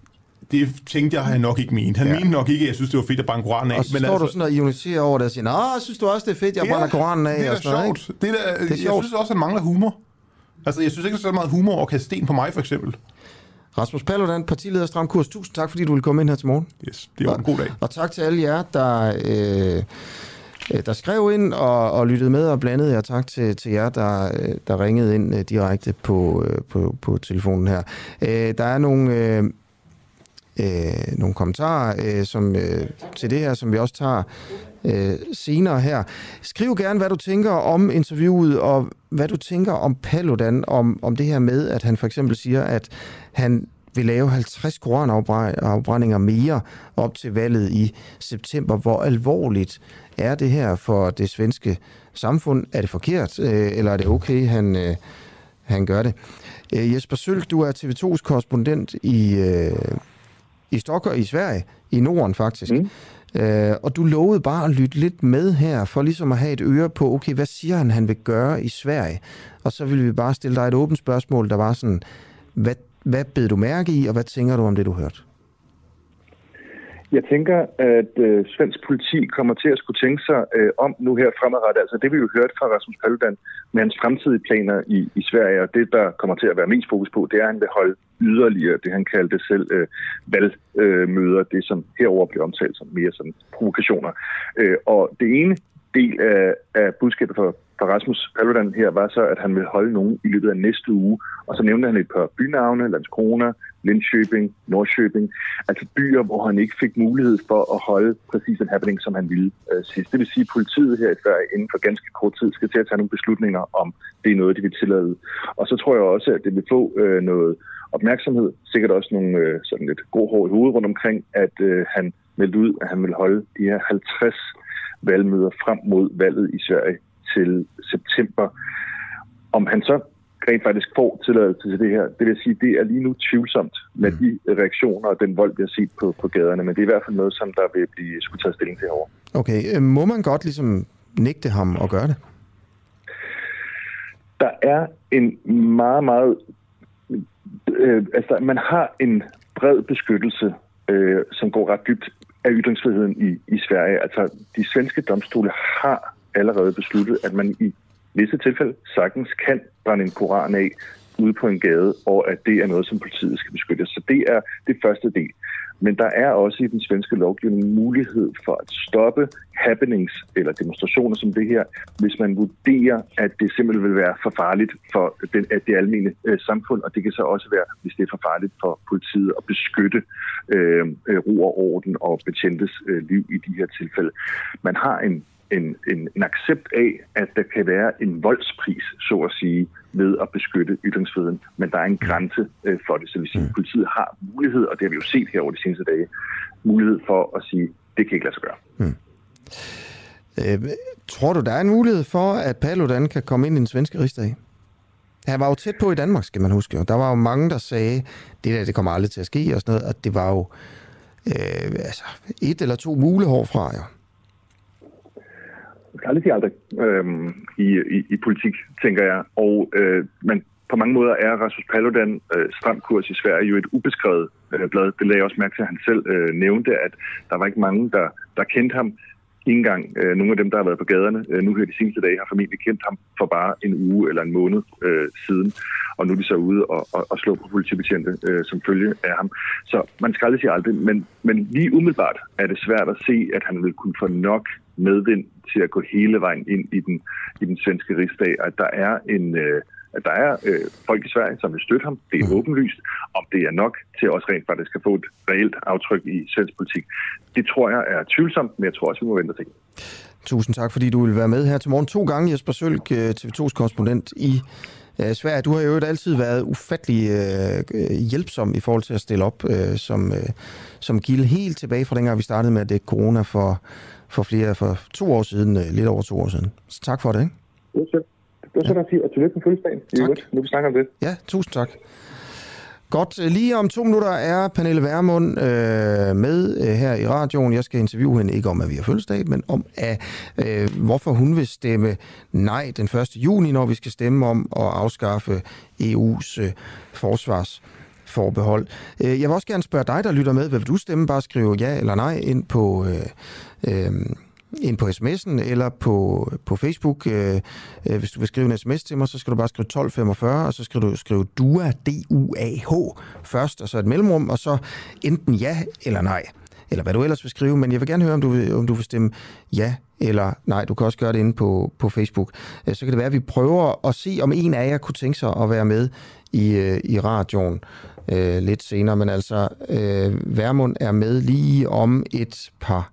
det tænkte jeg, han nok ikke mente. Han ja. mente nok ikke, at jeg synes, det var fedt at brænde Koranen af. Og så men står altså, du sådan og ironiserer over det og siger, Nå, synes du også, det er fedt, jeg ja, brænder Koranen af? Det er og sådan sjovt. Det er, da, det er jeg sjovt. synes også, han mangler humor. Altså, jeg synes ikke, er så meget humor at kaste sten på mig, for eksempel. Rasmus Paludan, partileder Stram Kurs, tusind tak, fordi du ville komme ind her til morgen. Yes, det var og, en god dag. Og tak til alle jer, der... Øh, Øh, der skrev ind og, og lyttede med og blandede jer. Tak til, til jer, der, øh, der ringede ind øh, direkte på, på, på telefonen her. Der er nogle, øh, uh, nogle kommentarer som, til det her, som vi også tager uh, senere her. Skriv gerne, hvad du tænker om interviewet, og hvad du tænker om Paludan, om, om det her med, at han for eksempel siger, at han vil lave 50 koranafbrændinger mere op til valget i september. Hvor alvorligt er det her for det svenske samfund? Er det forkert, øh, eller er det okay, han, øh, han gør det? Øh, Jesper Sølk, du er TV2's korrespondent i, i Stockholm, i Sverige, i Norden faktisk. Mm. Og du lovede bare at lytte lidt med her, for ligesom at have et øre på, okay, hvad siger han, han vil gøre i Sverige? Og så vil vi bare stille dig et åbent spørgsmål, der var sådan, hvad hvad bed du mærke i, og hvad tænker du om det, du hørte? Jeg tænker, at øh, svensk politi kommer til at skulle tænke sig øh, om nu her fremadrettet. Altså det vi jo hørt fra Rasmus Paludan med hans fremtidige planer i, i Sverige, og det der kommer til at være mest fokus på, det er, at han vil holde yderligere det, han kaldte selv øh, valgmøder, øh, det som herover bliver omtalt som mere som provokationer. Øh, og det ene del af, af budskabet for for Rasmus Paludan her var så, at han vil holde nogen i løbet af næste uge. Og så nævnte han et par bynavne, Landskrona, Linköping, Norrköping. Altså byer, hvor han ikke fik mulighed for at holde præcis den happening, som han ville øh, sidst. Det vil sige, at politiet her i Sverige inden for ganske kort tid skal til at tage nogle beslutninger om, det er noget, de vil tillade. Og så tror jeg også, at det vil få øh, noget opmærksomhed, sikkert også nogle øh, sådan lidt god hår i hovedet rundt omkring, at øh, han meldte ud, at han vil holde de her 50 valgmøder frem mod valget i Sverige til september. Om han så rent faktisk får tilladelse til det her, det vil sige, det er lige nu tvivlsomt med mm. de reaktioner og den vold, vi har set på, på gaderne, men det er i hvert fald noget, som der vil blive skulle tage stilling til herovre. Okay, øh, må man godt ligesom nægte ham og gøre det? Der er en meget, meget... Øh, altså, man har en bred beskyttelse, øh, som går ret dybt af ytringsfriheden i, i Sverige. Altså, de svenske domstole har allerede besluttet, at man i visse tilfælde sagtens kan brænde en koran af ude på en gade, og at det er noget, som politiet skal beskytte. Så det er det første del. Men der er også i den svenske lovgivning mulighed for at stoppe happenings eller demonstrationer som det her, hvis man vurderer, at det simpelthen vil være for farligt for den, at det almene øh, samfund, og det kan så også være, hvis det er for farligt for politiet at beskytte øh, øh ro og orden og betjentes øh, liv i de her tilfælde. Man har en en, en, en accept af, at der kan være en voldspris, så at sige, ved at beskytte ytringsfriheden. Men der er en grænse øh, for det, så vi siger, mm. politiet har mulighed, og det har vi jo set her over de seneste dage, mulighed for at sige, det kan ikke lade sig gøre. Mm. Øh, tror du, der er en mulighed for, at Paludan kan komme ind i den svenske rigsdag? Han var jo tæt på i Danmark, skal man huske. Der var jo mange, der sagde, det der, det kommer aldrig til at ske, og sådan noget, at det var jo øh, altså, et eller to mulehår fra, skal aldrig sige aldrig øhm, i, i, i politik, tænker jeg. Og øh, men på mange måder er Rasmus Paludan øh, stram kurs i Sverige jo et ubeskrevet øh, blad. Det lagde jeg også mærke til, at han selv øh, nævnte, at der var ikke mange, der, der kendte ham. Ingen engang øh, nogle af dem, der har været på gaderne øh, nu her de seneste dage, har formentlig kendt ham for bare en uge eller en måned øh, siden. Og nu er de så ude og, og, og slå på politibetjente øh, som følge af ham. Så man skal aldrig sige aldrig, men, men lige umiddelbart er det svært at se, at han vil kunne få nok medvind til at gå hele vejen ind i den, i den svenske rigsdag, at der er en... Øh, at der er øh, folk i Sverige, som vil støtte ham. Det er mm. åbenlyst. Om det er nok til også rent faktisk at få et reelt aftryk i svensk politik, det tror jeg er tvivlsomt, men jeg tror også, vi må vente til. Tusind tak, fordi du vil være med her til morgen. To gange Jesper Sølk, øh, TV2's korrespondent i øh, Sverige. Du har jo altid været ufattelig øh, hjælpsom i forhold til at stille op øh, som, øh, som gilde helt tilbage fra dengang, vi startede med at dække corona for for flere for to år siden, øh, lidt over to år siden. Så tak for det, ikke? Det var det var så ja. og tillykke med fødselsdagen. Tak. Nu vi snakker om det. Ja, tusind tak. Godt, øh, lige om to minutter er Pernille Værmund øh, med øh, her i radioen. Jeg skal interviewe hende ikke om, at vi har fødselsdag, men om, at, øh, hvorfor hun vil stemme nej den 1. juni, når vi skal stemme om at afskaffe EU's øh, forsvars forbehold. Øh, jeg vil også gerne spørge dig, der lytter med, hvad vil du stemme? Bare skrive ja eller nej ind på... Øh, ind på sms'en eller på, på Facebook. Øh, øh, hvis du vil skrive en sms til mig, så skal du bare skrive 1245, og så skal du skrive DUA, D-U-A-H først, og så et mellemrum, og så enten ja eller nej eller hvad du ellers vil skrive, men jeg vil gerne høre, om du vil, om du vil stemme ja eller nej. Du kan også gøre det inde på, på Facebook. Øh, så kan det være, at vi prøver at se, om en af jer kunne tænke sig at være med i, øh, i radioen øh, lidt senere. Men altså, øh, Værmund er med lige om et par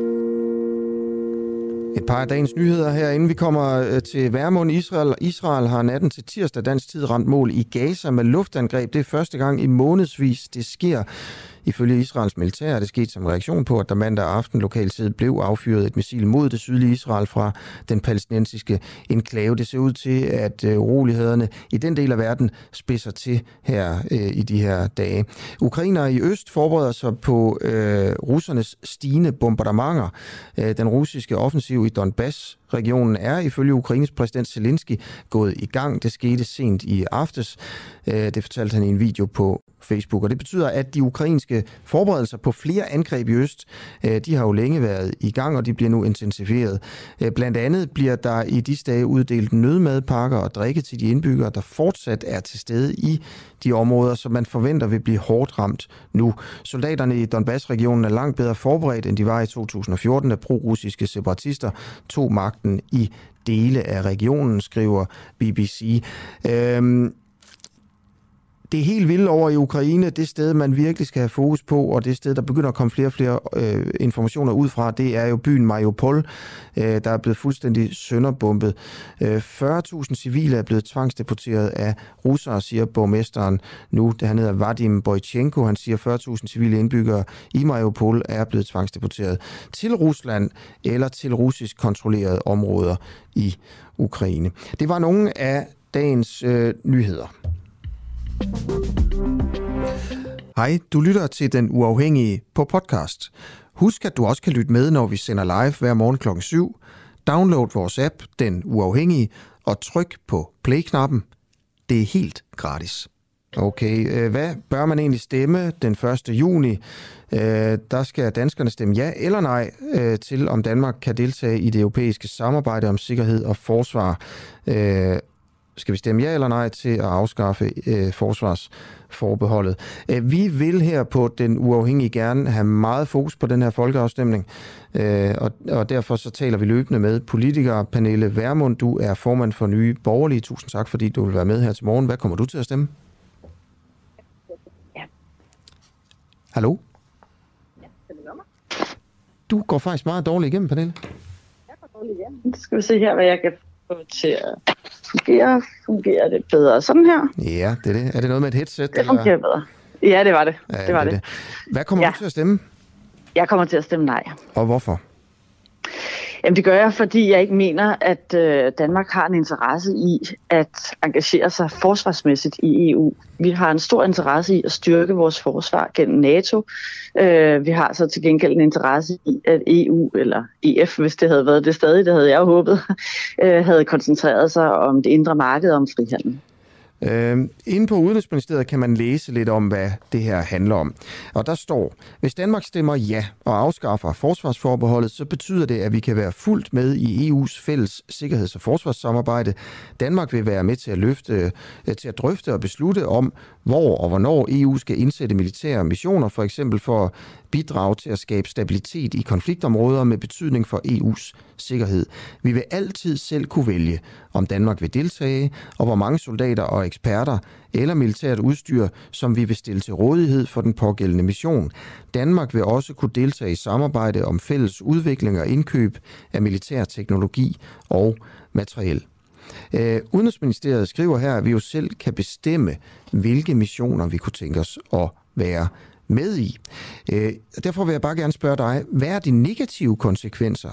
Et par af dagens nyheder her, inden vi kommer øh, til Værmund. Israel, Israel har natten til tirsdag dansk tid ramt mål i Gaza med luftangreb. Det er første gang i månedsvis, det sker. Ifølge Israels militær er det sket som reaktion på, at der mandag aften lokal tid blev affyret et missil mod det sydlige Israel fra den palæstinensiske enklave. Det ser ud til, at øh, urolighederne i den del af verden spidser til her øh, i de her dage. Ukrainere i øst forbereder sig på øh, russernes stigende bombardementer. Øh, den russiske offensiv i Donbass Regionen er ifølge Ukraines præsident Zelensky gået i gang. Det skete sent i aftes. Øh, det fortalte han i en video på Facebook. Og det betyder, at de ukrainske forberedelser på flere angreb i øst, øh, de har jo længe været i gang, og de bliver nu intensiveret. Øh, blandt andet bliver der i disse dage uddelt nødmadpakker og drikke til de indbyggere, der fortsat er til stede i de områder, som man forventer vil blive hårdt ramt nu. Soldaterne i Donbass-regionen er langt bedre forberedt, end de var i 2014, da pro-russiske separatister tog magten i dele af regionen, skriver BBC. Øhm, det helt vilde over i Ukraine, det sted, man virkelig skal have fokus på, og det sted, der begynder at komme flere og flere øh, informationer ud fra, det er jo byen Mariupol, øh, der er blevet fuldstændig sønderbumpet. Øh, 40.000 civile er blevet tvangsdeporteret af russere, siger borgmesteren nu. Det han hedder Vadim Boychenko. Han siger, 40.000 civile indbyggere i Mariupol er blevet tvangsdeporteret til Rusland eller til russisk kontrollerede områder i Ukraine. Det var nogle af dagens øh, nyheder. Hej, du lytter til Den Uafhængige på podcast. Husk, at du også kan lytte med, når vi sender live hver morgen kl. 7. Download vores app, Den Uafhængige, og tryk på play-knappen. Det er helt gratis. Okay, øh, hvad bør man egentlig stemme den 1. juni? Øh, der skal danskerne stemme ja eller nej øh, til, om Danmark kan deltage i det europæiske samarbejde om sikkerhed og forsvar skal vi stemme ja eller nej til at afskaffe øh, forsvarsforbeholdet? Øh, vi vil her på Den Uafhængige gerne have meget fokus på den her folkeafstemning, øh, og, og derfor så taler vi løbende med politikere. Pernille Værmund, du er formand for Nye Borgerlige. Tusind tak, fordi du vil være med her til morgen. Hvad kommer du til at stemme? Ja. Hallo? Ja, du går faktisk meget dårligt igennem, Pernille. Jeg går dårligt igennem. Skal vi se her, hvad jeg kan få til at fungere. Fungerer det bedre sådan her? Ja, det er det. Er det noget med et headset? Det fungerer eller? bedre. Ja, det var det. Ja, det var det, det. Hvad kommer ja. du til at stemme? Jeg kommer til at stemme nej. Og hvorfor? Jamen det gør jeg, fordi jeg ikke mener, at øh, Danmark har en interesse i at engagere sig forsvarsmæssigt i EU. Vi har en stor interesse i at styrke vores forsvar gennem NATO. Øh, vi har så til gengæld en interesse i, at EU, eller EF, hvis det havde været det stadig, det havde jeg håbet, *laughs* øh, havde koncentreret sig om det indre marked og om frihandel. Øh, inde på Udenrigsministeriet kan man læse lidt om, hvad det her handler om. Og der står, hvis Danmark stemmer ja og afskaffer forsvarsforbeholdet, så betyder det, at vi kan være fuldt med i EU's fælles sikkerheds- og forsvarssamarbejde. Danmark vil være med til at, løfte, øh, til at drøfte og beslutte om, hvor og hvornår EU skal indsætte militære missioner, for eksempel for bidrage til at skabe stabilitet i konfliktområder med betydning for EU's sikkerhed. Vi vil altid selv kunne vælge, om Danmark vil deltage, og hvor mange soldater og eksperter eller militært udstyr, som vi vil stille til rådighed for den pågældende mission. Danmark vil også kunne deltage i samarbejde om fælles udvikling og indkøb af militær teknologi og materiel. Øh, Udenrigsministeriet skriver her, at vi jo selv kan bestemme, hvilke missioner vi kunne tænke os at være med i. Øh, derfor vil jeg bare gerne spørge dig, hvad er de negative konsekvenser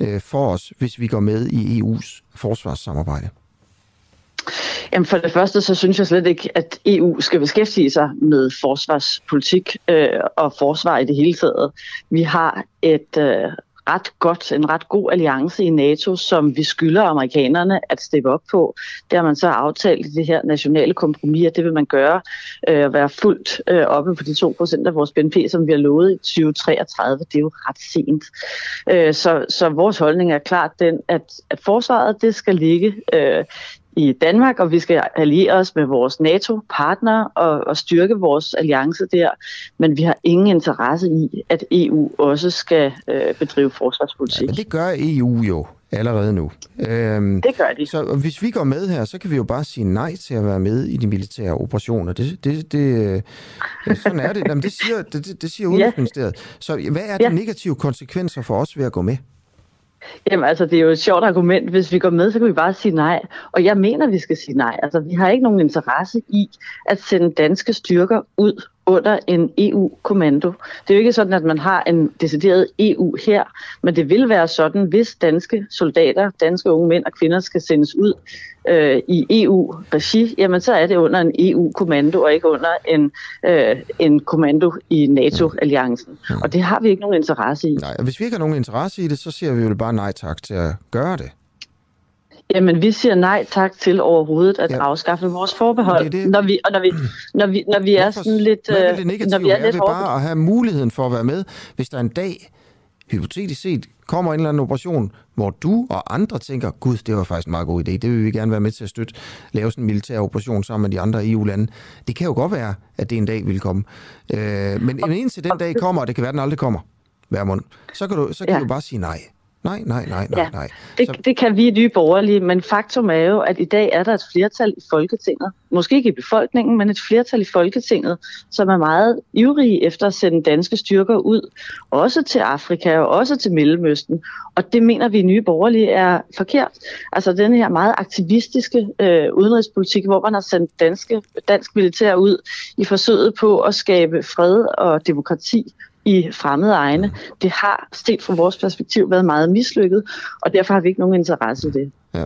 øh, for os, hvis vi går med i EU's forsvarssamarbejde? Jamen for det første, så synes jeg slet ikke, at EU skal beskæftige sig med forsvarspolitik øh, og forsvar i det hele taget. Vi har et øh, ret godt, en ret god alliance i NATO, som vi skylder amerikanerne at steppe op på. Det har man så aftalt i det her nationale kompromis, at det vil man gøre, øh, være fuldt øh, oppe på de 2% af vores BNP, som vi har lovet i 2033. Det er jo ret sent. Øh, så, så vores holdning er klart den, at, at forsvaret det skal ligge øh, i Danmark, og vi skal alliere os med vores NATO-partnere og, og styrke vores alliance der. Men vi har ingen interesse i, at EU også skal øh, bedrive forsvarspolitik. Ja, men det gør EU jo allerede nu. Øhm, det gør de. Så hvis vi går med her, så kan vi jo bare sige nej til at være med i de militære operationer. Det, det, det, øh, sådan er det. Jamen, det siger, det, det siger *laughs* Udenrigsministeriet. Ja. Så hvad er de ja. negative konsekvenser for os ved at gå med? Jamen altså, det er jo et sjovt argument. Hvis vi går med, så kan vi bare sige nej. Og jeg mener, vi skal sige nej. Altså, vi har ikke nogen interesse i at sende danske styrker ud under en EU-kommando. Det er jo ikke sådan, at man har en decideret EU her, men det vil være sådan, hvis danske soldater, danske unge mænd og kvinder skal sendes ud øh, i EU-regi, jamen så er det under en EU-kommando og ikke under en, øh, en kommando i NATO-alliancen. Og det har vi ikke nogen interesse i. Nej, og hvis vi ikke har nogen interesse i det, så siger vi jo bare nej tak til at gøre det. Jamen, vi siger nej tak til overhovedet at ja. afskaffe vores forbehold, det det. Når, vi, og når vi, når vi, når vi er sådan lidt... Hvad er det negative? Når vi er, er lidt det bare at have muligheden for at være med, hvis der en dag, hypotetisk set, kommer en eller anden operation, hvor du og andre tænker, gud, det var faktisk en meget god idé, det vil vi gerne være med til at støtte, lave sådan en militær operation sammen med de andre EU-lande. Det kan jo godt være, at det en dag vil komme. Øh, men indtil den dag kommer, og det kan være, den aldrig kommer, hver mund, så kan du, så kan ja. du bare sige nej. Nej, nej, nej, nej, ja, nej. Det, så... det kan vi i Nye Borgerlige, men faktum er jo, at i dag er der et flertal i Folketinget, måske ikke i befolkningen, men et flertal i Folketinget, som er meget ivrige efter at sende danske styrker ud, også til Afrika og også til Mellemøsten. Og det mener vi i Nye Borgerlige er forkert. Altså den her meget aktivistiske øh, udenrigspolitik, hvor man har sendt danske, dansk militær ud i forsøget på at skabe fred og demokrati i fremmede egne. Det har, set fra vores perspektiv, været meget mislykket, og derfor har vi ikke nogen interesse i det. Ja.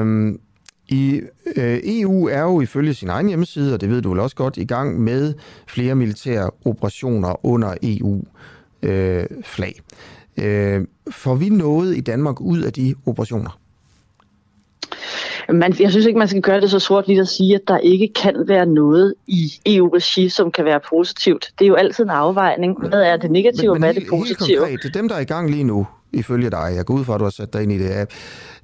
Øhm, i øh, EU er jo ifølge sin egen hjemmeside, og det ved du vel også godt, i gang med flere militære operationer under EU-flag. Øh, øh, får vi noget i Danmark ud af de operationer? Man, jeg synes ikke, man skal gøre det så sort lige at sige, at der ikke kan være noget i EU-regi, som kan være positivt. Det er jo altid en afvejning. Hvad er det negative, men, og hvad er det positive? Konkret, dem, der er i gang lige nu, ifølge dig, jeg går ud fra, at du har sat dig ind i det,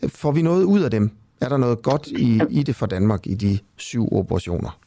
får vi noget ud af dem? Er der noget godt i, i det for Danmark i de syv operationer?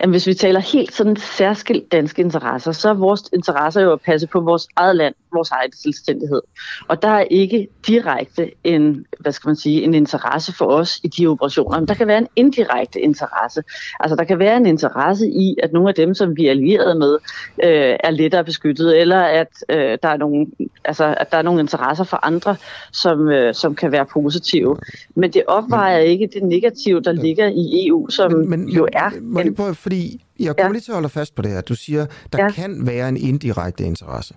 Jamen, hvis vi taler helt sådan særskilt danske interesser, så er vores interesser jo at passe på vores eget land, vores egen selvstændighed. Og der er ikke direkte en, hvad skal man sige, en interesse for os i de operationer, men der kan være en indirekte interesse. Altså der kan være en interesse i, at nogle af dem, som vi er allieret med, øh, er lettere beskyttet, eller at, øh, der er nogle, altså, at der er nogle interesser for andre, som, øh, som kan være positive. Men det opvejer ikke det negative, der ligger i EU, som men, men, jo er... Men, en, fordi jeg kommer ja. lige til at holde fast på det her. Du siger, der ja. kan være en indirekte interesse.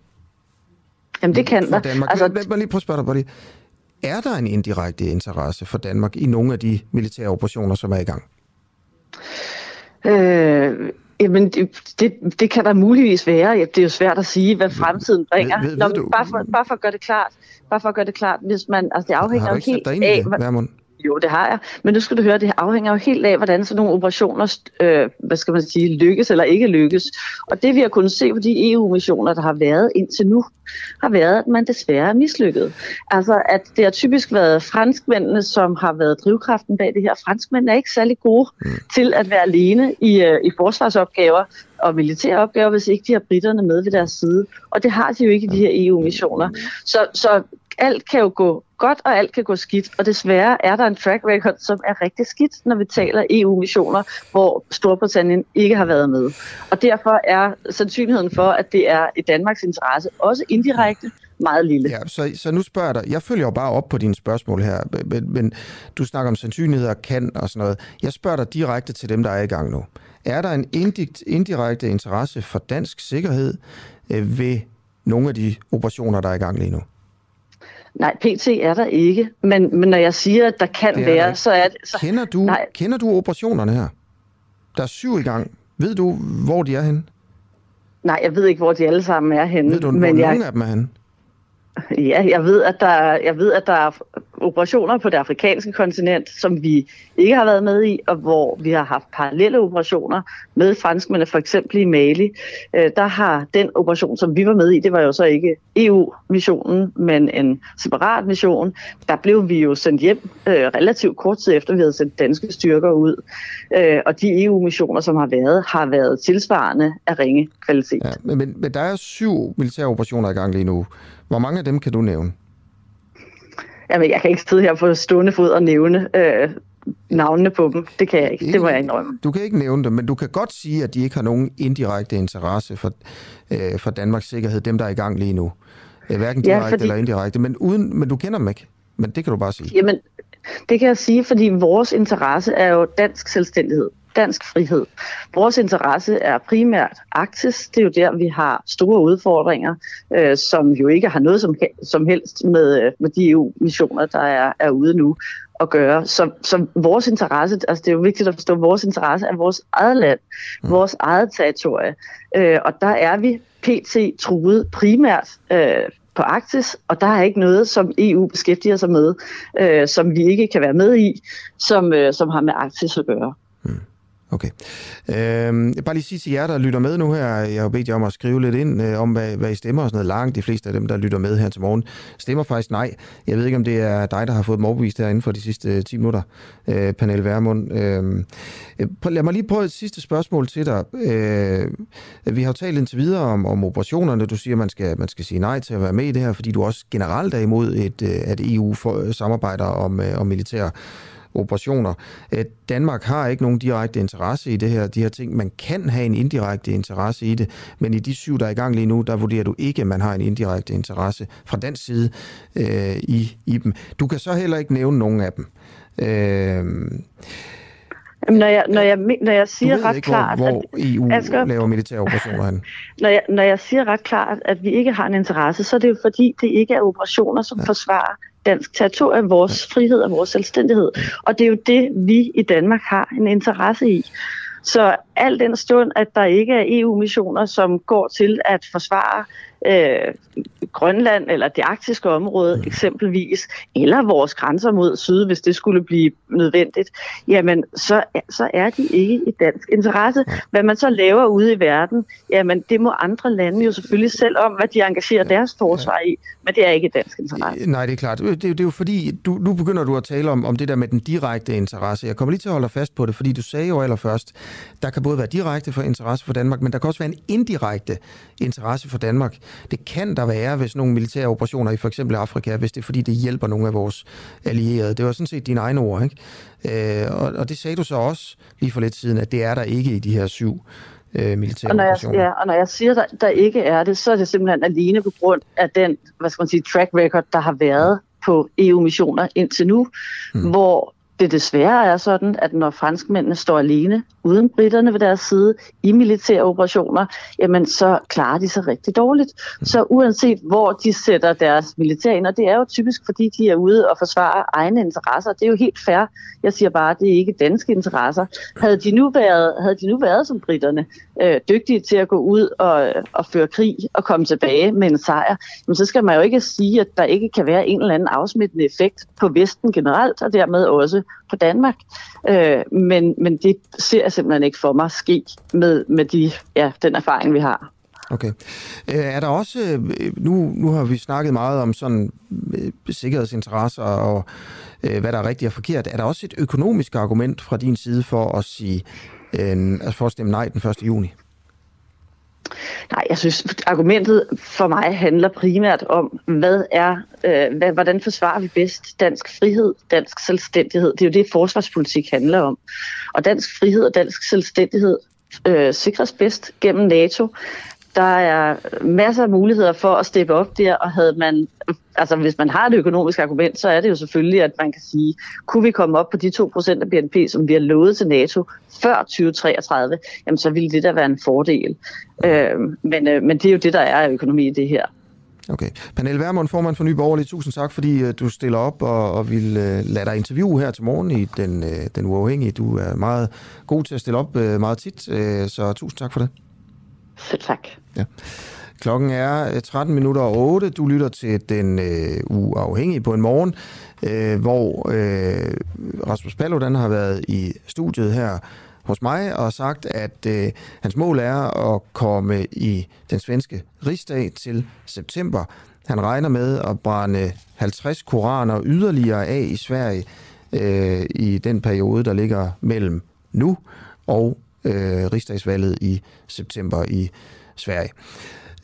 Jamen det kan der. Danmark. Altså, Lad mig lige prøve at spørge dig på det. Er der en indirekte interesse for Danmark i nogle af de militære operationer, som er i gang? Øh, jamen, det, det, det kan der muligvis være. Det er jo svært at sige, hvad fremtiden bringer. Ved, ved, ved Nå, bare, for, bare for at gøre det klart, bare for at gøre det klart, hvis man, altså det afhænger jo helt af... Du jo, det har jeg. Men nu skal du høre, det afhænger jo helt af, hvordan sådan nogle operationer, øh, hvad skal man sige, lykkes eller ikke lykkes. Og det vi har kunnet se på de EU-missioner, der har været indtil nu, har været, at man desværre er mislykket. Altså, at det har typisk været franskmændene, som har været drivkraften bag det her. Franskmændene er ikke særlig gode mm. til at være alene i, øh, i forsvarsopgaver og militære opgaver, hvis ikke de har britterne med ved deres side. Og det har de jo ikke i de her EU-missioner. Så, så alt kan jo gå godt, og alt kan gå skidt. Og desværre er der en track record, som er rigtig skidt, når vi taler EU-missioner, hvor Storbritannien ikke har været med. Og derfor er sandsynligheden for, at det er i Danmarks interesse, også indirekte, meget lille. Ja, så, så nu spørger jeg dig, jeg følger jo bare op på dine spørgsmål her, men, men du snakker om sandsynligheder, kan og sådan noget. Jeg spørger dig direkte til dem, der er i gang nu. Er der en indirekte interesse for dansk sikkerhed øh, ved nogle af de operationer, der er i gang lige nu? Nej, PT er der ikke, men, men når jeg siger, at der kan Det være, der så er det... Så, Kender du, Nej, kender du operationerne her? Der er syv i gang. Ved du, hvor de er henne? nej, jeg ved ikke, hvor de alle sammen er henne. Ved du, hvor men jeg, nogle af dem er henne? Ja, jeg ved, at der, jeg ved, at der er operationer på det afrikanske kontinent, som vi ikke har været med i, og hvor vi har haft parallelle operationer med franskmændene, for eksempel i Mali. Øh, der har den operation, som vi var med i, det var jo så ikke EU-missionen, men en separat mission. Der blev vi jo sendt hjem øh, relativt kort tid efter, vi havde sendt danske styrker ud. Øh, og de EU-missioner, som har været, har været tilsvarende af ringe kvalitet. Ja, men, men der er syv militære operationer i gang lige nu. Hvor mange af dem kan du nævne? Jamen, jeg kan ikke sidde her på stående fod og nævne øh, navnene på dem. Det kan jeg ikke. Det må jeg indrømme. Du kan ikke nævne dem, men du kan godt sige, at de ikke har nogen indirekte interesse for, øh, for Danmarks sikkerhed, dem der er i gang lige nu. Øh, hverken Ja, direkte fordi- eller indirekte, men, uden, men du kender dem ikke. Men det kan du bare sige. Jamen, det kan jeg sige, fordi vores interesse er jo dansk selvstændighed, dansk frihed. Vores interesse er primært Arktis. Det er jo der, vi har store udfordringer, øh, som jo ikke har noget som, som helst med, øh, med de EU-missioner, der er, er ude nu at gøre. Så, så vores interesse, altså det er jo vigtigt at forstå, vores interesse er vores eget land, vores eget territorie. Øh, og der er vi pt. truet primært øh, på Arktis, og der er ikke noget, som EU beskæftiger sig med, øh, som vi ikke kan være med i, som, øh, som har med Arktis at gøre. Okay. Øhm, bare lige sige til jer, der lytter med nu her, jeg har bedt jer om at skrive lidt ind øh, om, hvad, hvad I stemmer og sådan noget. Langt de fleste af dem, der lytter med her til morgen, stemmer faktisk nej. Jeg ved ikke, om det er dig, der har fået dem overbevist her inden for de sidste øh, 10 minutter, øh, Pernille Vermund. Øhm, øh, lad mig lige prøve et sidste spørgsmål til dig. Øh, vi har jo talt indtil videre om, om operationerne. Du siger, at man skal, man skal sige nej til at være med i det her, fordi du også generelt er imod, et, øh, at EU for, øh, samarbejder om, øh, om militær operationer. Øh, Danmark har ikke nogen direkte interesse i det her, de her ting. Man kan have en indirekte interesse i det, men i de syv, der er i gang lige nu, der vurderer du ikke, at man har en indirekte interesse fra den side øh, i, i dem. Du kan så heller ikke nævne nogen af dem. Øh, Jamen, når, jeg, når, jeg, når jeg siger ret ikke, klart, hvor, hvor at, EU Asger? laver militære operationer hen. *laughs* når, jeg, når jeg siger ret klart, at vi ikke har en interesse, så er det jo fordi, det ikke er operationer, som ja. forsvarer dansk territorium, vores frihed og vores selvstændighed. Og det er jo det, vi i Danmark har en interesse i. Så al den stund, at der ikke er EU-missioner, som går til at forsvare øh, Grønland eller det arktiske område eksempelvis, eller vores grænser mod syd, hvis det skulle blive nødvendigt, jamen så, så er de ikke i dansk interesse. Hvad man så laver ude i verden, jamen det må andre lande jo selvfølgelig selv om, hvad de engagerer deres forsvar i, men det er ikke i dansk interesse. Nej, det er klart. Det, det er jo fordi, du, nu begynder du at tale om, om det der med den direkte interesse. Jeg kommer lige til at holde fast på det, fordi du sagde jo allerførst, der kan både være direkte for interesse for Danmark, men der kan også være en indirekte interesse for Danmark. Det kan der være, hvis nogle militære operationer i for eksempel Afrika, hvis det er fordi, det hjælper nogle af vores allierede. Det var sådan set dine egne ord, ikke? Øh, og, og det sagde du så også lige for lidt siden, at det er der ikke i de her syv øh, militære Og når, jeg, operationer. ja, og når jeg siger, der, der ikke er det, så er det simpelthen alene på grund af den, hvad skal man sige, track record, der har været på EU-missioner indtil nu, mm. hvor det desværre er sådan, at når franskmændene står alene, uden britterne ved deres side, i militære operationer, jamen så klarer de sig rigtig dårligt. Så uanset hvor de sætter deres militær ind, og det er jo typisk, fordi de er ude og forsvare egne interesser, det er jo helt fair. Jeg siger bare, at det er ikke danske interesser. Havde de nu været, havde de nu været som britterne, øh, dygtige til at gå ud og, og føre krig og komme tilbage med en sejr, men så skal man jo ikke sige, at der ikke kan være en eller anden afsmittende effekt på Vesten generelt, og dermed også på Danmark. Øh, men, men det ser jeg simpelthen ikke for mig ske med, med de, ja, den erfaring, vi har. Okay. Øh, er der også, øh, nu, nu har vi snakket meget om sådan øh, sikkerhedsinteresser og hvad der er rigtigt og forkert. Er der også et økonomisk argument fra din side for at sige, altså for at stemme nej den 1. juni? Nej, jeg synes, argumentet for mig handler primært om, hvad er, øh, hvad, hvordan forsvarer vi bedst dansk frihed, dansk selvstændighed. Det er jo det, forsvarspolitik handler om. Og dansk frihed og dansk selvstændighed øh, sikres bedst gennem NATO. Der er masser af muligheder for at steppe op der, og havde man, altså hvis man har et økonomisk argument, så er det jo selvfølgelig, at man kan sige, kunne vi komme op på de 2% af BNP, som vi har lovet til NATO før 2033, jamen så ville det da være en fordel. Øh, men, øh, men det er jo det, der er af økonomi i det her. Okay. Pernille Vermund, formand for Nye Borgerlige, tusind tak, fordi uh, du stiller op og, og vil uh, lade dig interviewe her til morgen i Den, uh, den Uafhængige. Du er meget god til at stille op uh, meget tit, uh, så tusind tak for det. Så tak. Ja. Klokken er øh, 13 minutter og 8. Du lytter til Den øh, Uafhængige på en morgen, øh, hvor øh, Rasmus Paludan har været i studiet her hos mig og sagt, at øh, hans mål er at komme i den svenske rigsdag til september. Han regner med at brænde 50 koraner yderligere af i Sverige øh, i den periode, der ligger mellem nu og øh, rigsdagsvalget i september i Sverige.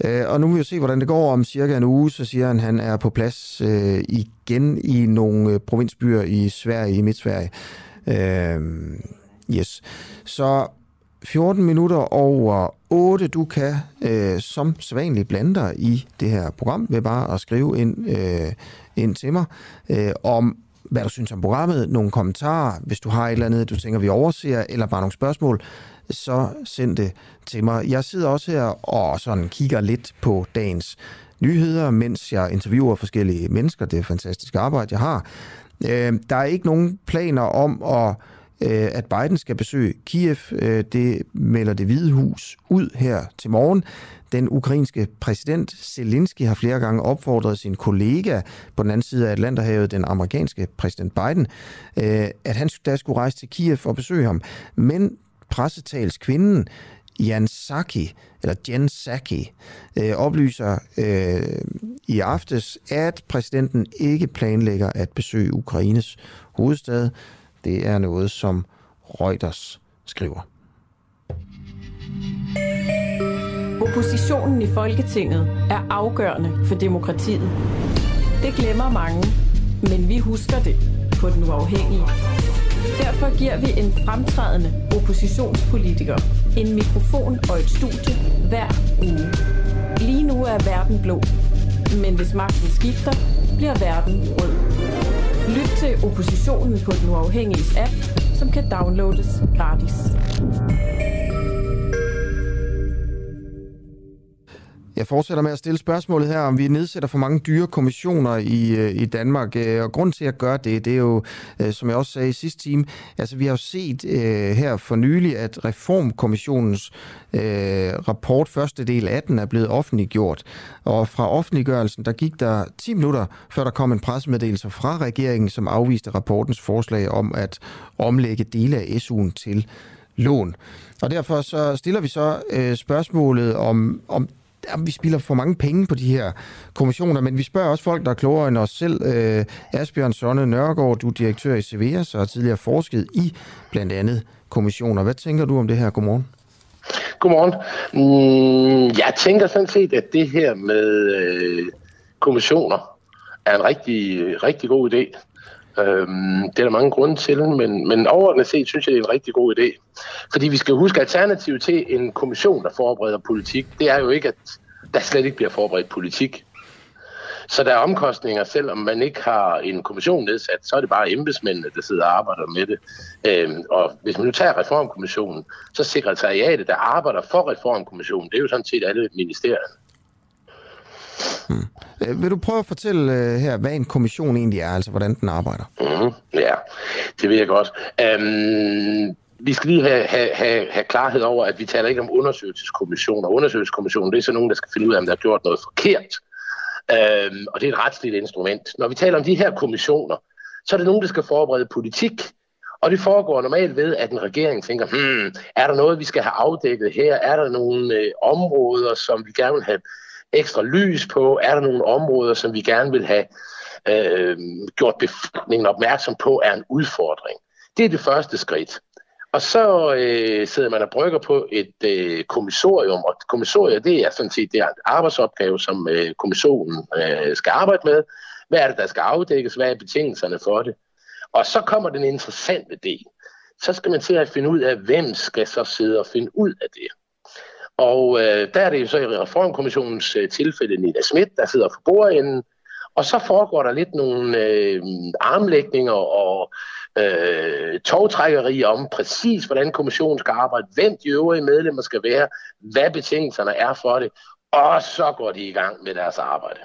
Øh, og nu vil vi se, hvordan det går om cirka en uge. Så siger han, at han er på plads øh, igen i nogle øh, provinsbyer i Sverige, i Midt-Sverige. Øh, Yes. Så 14 minutter over 8. Du kan øh, som sædvanligt blande dig i det her program ved bare at skrive ind, øh, ind til mig øh, om, hvad du synes om programmet, nogle kommentarer, hvis du har et eller andet, du tænker, vi overser, eller bare nogle spørgsmål, så send det til mig. Jeg sidder også her og sådan kigger lidt på dagens nyheder, mens jeg interviewer forskellige mennesker. Det er fantastisk arbejde, jeg har. Øh, der er ikke nogen planer om at Øh, at Biden skal besøge Kiev. Øh, det melder det hvide hus ud her til morgen. Den ukrainske præsident Zelensky har flere gange opfordret sin kollega på den anden side af Atlanterhavet, den amerikanske præsident Biden, øh, at han da skulle rejse til Kiev og besøge ham. Men pressetalskvinden Jan Saki, eller Jen Saki, øh, oplyser øh, i aftes, at præsidenten ikke planlægger at besøge Ukraines hovedstad. Det er noget, som Reuters skriver. Oppositionen i Folketinget er afgørende for demokratiet. Det glemmer mange, men vi husker det på den uafhængige. Derfor giver vi en fremtrædende oppositionspolitiker en mikrofon og et studie hver uge. Lige nu er verden blå, men hvis magten skifter, bliver verden rød. Lyt til oppositionen på den uafhængige app, som kan downloades gratis. Jeg fortsætter med at stille spørgsmålet her, om vi nedsætter for mange dyre kommissioner i, øh, i Danmark. Øh, og grund til at gøre det, det er jo, øh, som jeg også sagde i sidste time, altså vi har jo set øh, her for nylig, at Reformkommissionens øh, rapport, første del af den, er blevet offentliggjort. Og fra offentliggørelsen, der gik der 10 minutter, før der kom en pressemeddelelse fra regeringen, som afviste rapportens forslag om at omlægge dele af SU'en til lån. Og derfor så stiller vi så øh, spørgsmålet om, om jamen, vi spilder for mange penge på de her kommissioner, men vi spørger også folk, der er klogere end os selv. Øh, Asbjørn Sonne Nørgaard, du er direktør i Severa, så har tidligere forsket i blandt andet kommissioner. Hvad tænker du om det her? Godmorgen. Godmorgen. Mm, jeg tænker sådan set, at det her med øh, kommissioner er en rigtig, rigtig god idé. Øhm, det er der mange grunde til, men, men overordnet set synes jeg, det er en rigtig god idé. Fordi vi skal huske, at alternativet til en kommission, der forbereder politik, det er jo ikke, at der slet ikke bliver forberedt politik. Så der er omkostninger, selvom man ikke har en kommission nedsat, så er det bare embedsmændene, der sidder og arbejder med det. Øhm, og hvis man nu tager reformkommissionen, så sekretariatet, der arbejder for reformkommissionen, det er jo sådan set alle ministerierne. Hmm. Vil du prøve at fortælle uh, her, hvad en kommission egentlig er, altså hvordan den arbejder? Mm, ja, det vil jeg godt. Um, vi skal lige have, have, have, have klarhed over, at vi taler ikke om undersøgelseskommissioner. Undersøgelseskommissionen, det er så nogen, der skal finde ud af, om der er gjort noget forkert. Øhm, og det er et retsligt instrument. Når vi taler om de her kommissioner, så er det nogen, der skal forberede politik. Og det foregår normalt ved, at en regering tænker, hmm, er der noget, vi skal have afdækket her? Er der nogle øh, områder, som vi gerne vil have ekstra lys på? Er der nogle områder, som vi gerne vil have øh, gjort befolkningen opmærksom på, er en udfordring? Det er det første skridt. Og så øh, sidder man og brygger på et øh, kommissorium, og kommissoriet det er sådan set det er en arbejdsopgave, som øh, kommissionen øh, skal arbejde med. Hvad er det, der skal afdækkes? Hvad er betingelserne for det? Og så kommer den interessante del. Så skal man til at finde ud af, hvem skal så sidde og finde ud af det. Og øh, der er det jo så i Reformkommissionens øh, tilfælde Nina Schmidt, der sidder for bordenden, og så foregår der lidt nogle øh, armlægninger og øh, togtrækkerier om præcis, hvordan kommissionen skal arbejde, hvem de øvrige medlemmer skal være, hvad betingelserne er for det, Og så går de i gang med deres arbejde.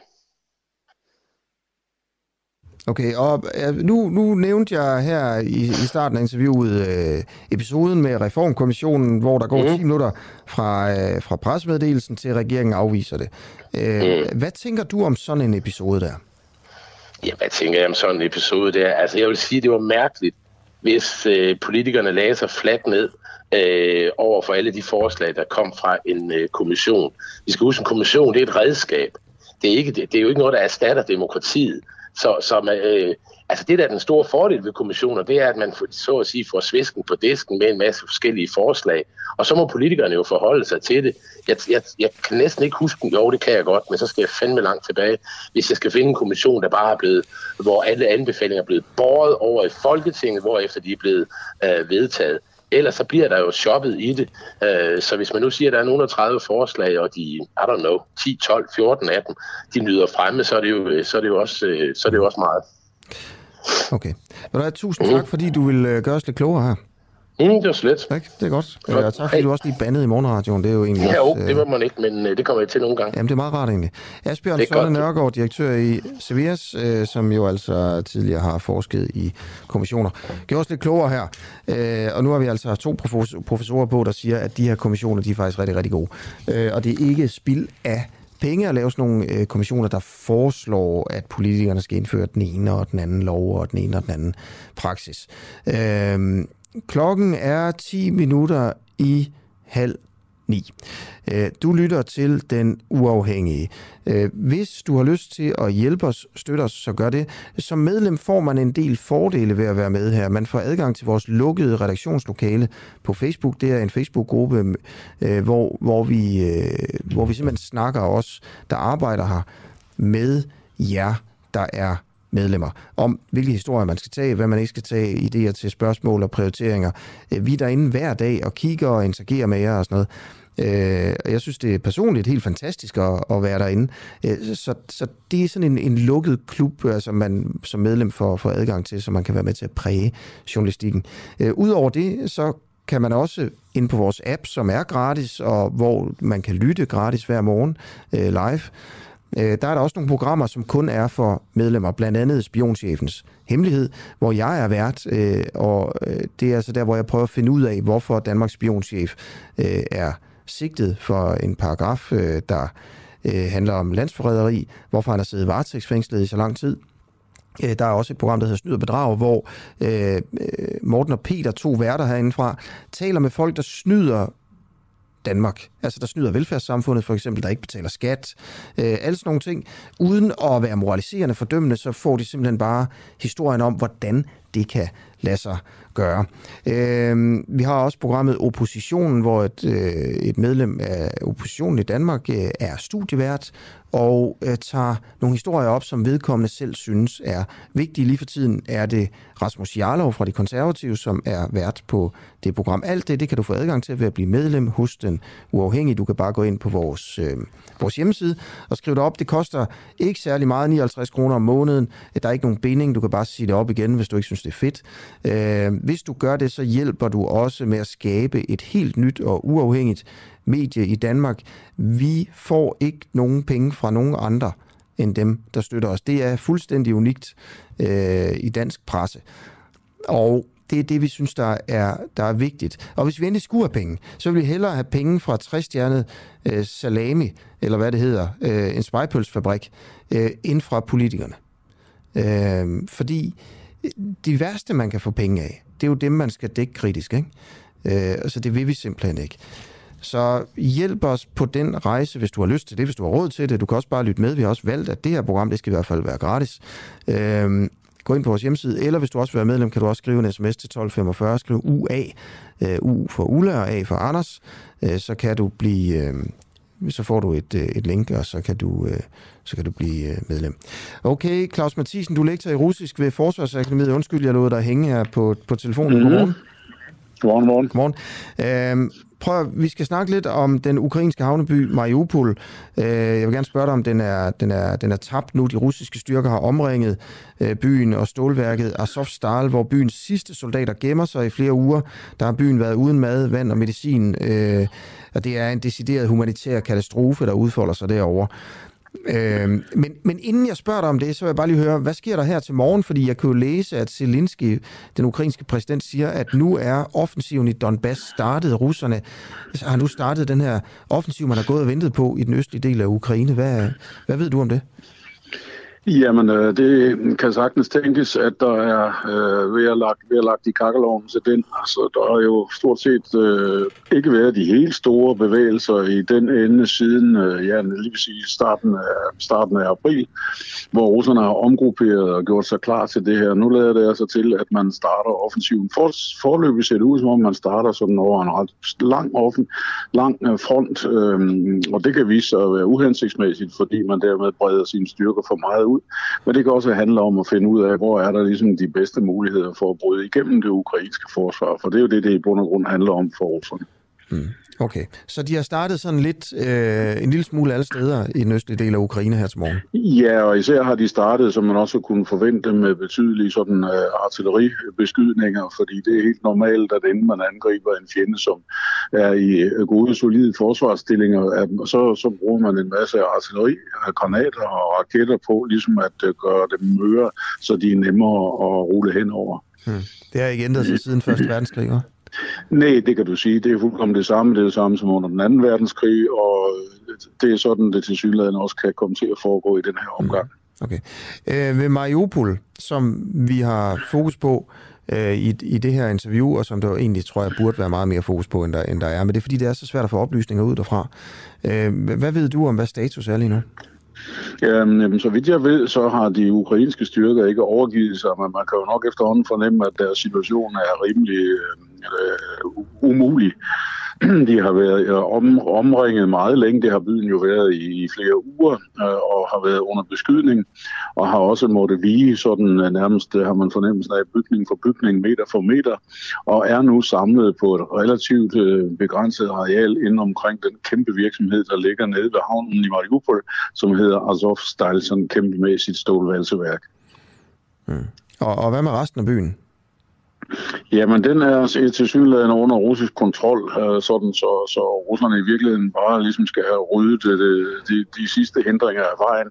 Okay, og nu, nu nævnte jeg her i, i starten af interviewet øh, episoden med Reformkommissionen, hvor der går mm. 10 minutter fra, øh, fra pressemeddelelsen til regeringen afviser det. Øh, mm. Hvad tænker du om sådan en episode der? Ja, hvad tænker jeg om sådan en episode der? Altså, jeg vil sige, det var mærkeligt, hvis øh, politikerne lagde sig fladt ned øh, over for alle de forslag, der kom fra en øh, kommission. Vi skal huske, en kommission det er et redskab. Det er, ikke, det, det er jo ikke noget, der erstatter demokratiet. Så, så øh, altså det, der er den store fordel ved kommissioner, det er, at man så at sige får svisken på disken med en masse forskellige forslag, og så må politikerne jo forholde sig til det. Jeg, jeg, jeg kan næsten ikke huske, jo det kan jeg godt, men så skal jeg fandme langt tilbage, hvis jeg skal finde en kommission, der bare er blevet, hvor alle anbefalinger er blevet båret over i Folketinget, hvor efter de er blevet øh, vedtaget. Ellers så bliver der jo shoppet i det. Øh, så hvis man nu siger, at der er nogle 30 forslag, og de, I don't know, 10, 12, 14 af dem, de nyder fremme, så er det jo, så er det jo, også, øh, så er det jo også meget. Okay. Men der er tusind tak, fordi du vil øh, gøre os lidt klogere her. Mm, det var slet. Tak, det er godt. Og tak fordi du også lige bandede i morgenradioen. Det er jo egentlig ja, også, jo, det var man ikke, men det kommer jeg til nogle gange. Jamen, det er meget rart egentlig. Asbjørn Sønne Nørgaard, direktør i Sevias, øh, som jo altså tidligere har forsket i kommissioner. Gjorde os lidt klogere her. Øh, og nu har vi altså to professorer på, der siger, at de her kommissioner, de er faktisk rigtig, rigtig gode. Øh, og det er ikke spild af penge at lave sådan nogle øh, kommissioner, der foreslår, at politikerne skal indføre den ene og den anden lov og den ene og den anden praksis. Øh, Klokken er 10 minutter i halv 9. Øh, du lytter til Den Uafhængige. Øh, hvis du har lyst til at hjælpe os, støtte os, så gør det. Som medlem får man en del fordele ved at være med her. Man får adgang til vores lukkede redaktionslokale på Facebook. Det er en Facebook-gruppe, øh, hvor, hvor, vi, hvor vi simpelthen snakker os, der arbejder her, med jer, der er medlemmer, om hvilke historier man skal tage, hvad man ikke skal tage, idéer til spørgsmål og prioriteringer. Øh, vi er derinde hver dag og kigger og interagerer med jer og sådan noget. Øh, og jeg synes, det er personligt helt fantastisk at, at være derinde. Øh, så, så det er sådan en, en lukket klub, øh, som altså man som medlem får, får adgang til, så man kan være med til at præge journalistikken. Øh, udover det, så kan man også ind på vores app, som er gratis, og hvor man kan lytte gratis hver morgen live. Øh, der er der også nogle programmer, som kun er for medlemmer, blandt andet Spionchefens Hemmelighed, hvor jeg er vært, øh, og øh, det er altså der, hvor jeg prøver at finde ud af, hvorfor Danmarks spionchef øh, er sigtet for en paragraf, øh, der øh, handler om landsforræderi, hvorfor han har siddet varetægtsfængslet i så lang tid. Øh, der er også et program, der hedder Snyd og Bedrag, hvor øh, øh Morten og Peter, to værter herindefra, taler med folk, der snyder Danmark. Altså, der snyder velfærdssamfundet, for eksempel, der ikke betaler skat. Øh, alle sådan nogle ting. Uden at være moraliserende fordømmende, så får de simpelthen bare historien om, hvordan det kan lade sig gøre. Øh, vi har også programmet Oppositionen, hvor et, øh, et medlem af oppositionen i Danmark øh, er studievært og øh, tager nogle historier op, som vedkommende selv synes er vigtige. Lige for tiden er det Rasmus Jarlov fra De Konservative, som er vært på det program. Alt det, det kan du få adgang til ved at blive medlem hos den uafhængige. Du kan bare gå ind på vores, øh, vores hjemmeside og skrive det op. Det koster ikke særlig meget, 59 kroner om måneden. Der er ikke nogen binding. Du kan bare sige det op igen, hvis du ikke synes, det er fedt. Øh, hvis du gør det, så hjælper du også med at skabe et helt nyt og uafhængigt medie i Danmark. Vi får ikke nogen penge fra nogen andre end dem, der støtter os. Det er fuldstændig unikt øh, i dansk presse. Og det er det, vi synes, der er, der er vigtigt. Og hvis vi endelig skulle have penge, så vil vi hellere have penge fra 60 øh, salami, eller hvad det hedder, øh, en spejpølsfabrik, øh, ind fra politikerne. Øh, fordi øh, de værste, man kan få penge af, det er jo dem, man skal dække kritisk. Ikke? Øh, så det vil vi simpelthen ikke. Så hjælp os på den rejse, hvis du har lyst til det, hvis du har råd til det. Du kan også bare lytte med. Vi har også valgt, at det her program, det skal i hvert fald være gratis. Øh, gå ind på vores hjemmeside, eller hvis du også vil være medlem, kan du også skrive en sms til 1245, skriv UA, øh, U for Ulla og A for Anders, øh, så kan du blive, øh, så får du et, et link, og så kan du, så kan du blive medlem. Okay, Claus Mathisen, du er lektor i russisk ved Forsvarsakademiet. Undskyld, jeg lod dig hænge her på, på telefonen. Mm. Godmorgen. Godmorgen, morgen. Godmorgen. Øhm, prøv, vi skal snakke lidt om den ukrainske havneby Mariupol. Øh, jeg vil gerne spørge dig, om den er, den, er, den er tabt nu. De russiske styrker har omringet øh, byen og stålværket Azovstal, hvor byens sidste soldater gemmer sig i flere uger. Der har byen været uden mad, vand og medicin, øh, og det er en decideret humanitær katastrofe, der udfolder sig derovre. Øh, men, men inden jeg spørger dig om det, så vil jeg bare lige høre, hvad sker der her til morgen? Fordi jeg kunne jo læse, at Zelensky, den ukrainske præsident, siger, at nu er offensiven i Donbass startet. Russerne har nu startet den her offensiv, man har gået og ventet på i den østlige del af Ukraine. Hvad, hvad ved du om det? Jamen, øh, det kan sagtens tænkes, at der er øh, ved, at lagt, ved at lagt i kakkeloven til den. Altså, der har jo stort set øh, ikke været de helt store bevægelser i den ende siden, øh, ja, lige vil sige starten af, starten af april, hvor russerne har omgrupperet og gjort sig klar til det her. Nu lader det altså til, at man starter offensiven. For, forløbig ser det ud, som om man starter sådan over en ret lang, offen, lang øh, front, øh, og det kan vise sig at være uhensigtsmæssigt, fordi man dermed breder sine styrker for meget ud. Men det kan også handle om at finde ud af, hvor er der ligesom de bedste muligheder for at bryde igennem det ukrainske forsvar, for det er jo det, det i bund og grund handler om for russerne. Mm. Okay, så de har startet sådan lidt øh, en lille smule alle steder i den østlige del af Ukraine her til morgen? Ja, og især har de startet, som man også kunne forvente, med betydelige sådan, øh, artilleribeskydninger, fordi det er helt normalt, at inden man angriber en fjende, som er i øh, gode, solide forsvarsstillinger, at, så, så bruger man en masse artilleri, granater og raketter på, ligesom at øh, gøre dem møre, så de er nemmere at rulle henover. Hmm. Det har ikke ændret sig siden 1. verdenskrig, hva'? Nej, det kan du sige. Det er fuldkommen det samme. Det er det samme som under den anden verdenskrig, og det er sådan, det til synligheden også kan komme til at foregå i den her omgang. Okay. Øh, ved Mariupol, som vi har fokus på øh, i, i det her interview, og som der egentlig tror jeg burde være meget mere fokus på, end der, end der er, men det er fordi, det er så svært at få oplysninger ud derfra. Øh, hvad ved du om, hvad status er lige nu? Jamen, så vidt jeg ved, så har de ukrainske styrker ikke overgivet sig, men man kan jo nok efterhånden fornemme, at deres situation er rimelig øh, Øh, umulig. *clears throat* De har været øh, om, omringet meget længe. Det har byen jo været i, i flere uger øh, og har været under beskydning og har også måttet vige sådan øh, nærmest, har man fornemmelsen af bygning for bygning, meter for meter, og er nu samlet på et relativt øh, begrænset areal inden omkring den kæmpe virksomhed, der ligger nede ved havnen i Mariupol, som hedder Azovstal, sådan kæmpemæssigt stålvalseværk. Mm. Og, og hvad med resten af byen? Jamen, den er altså til synligheden under russisk kontrol, øh, sådan så, så russerne i virkeligheden bare ligesom skal have ryddet øh, de, de, de sidste hindringer af vejen.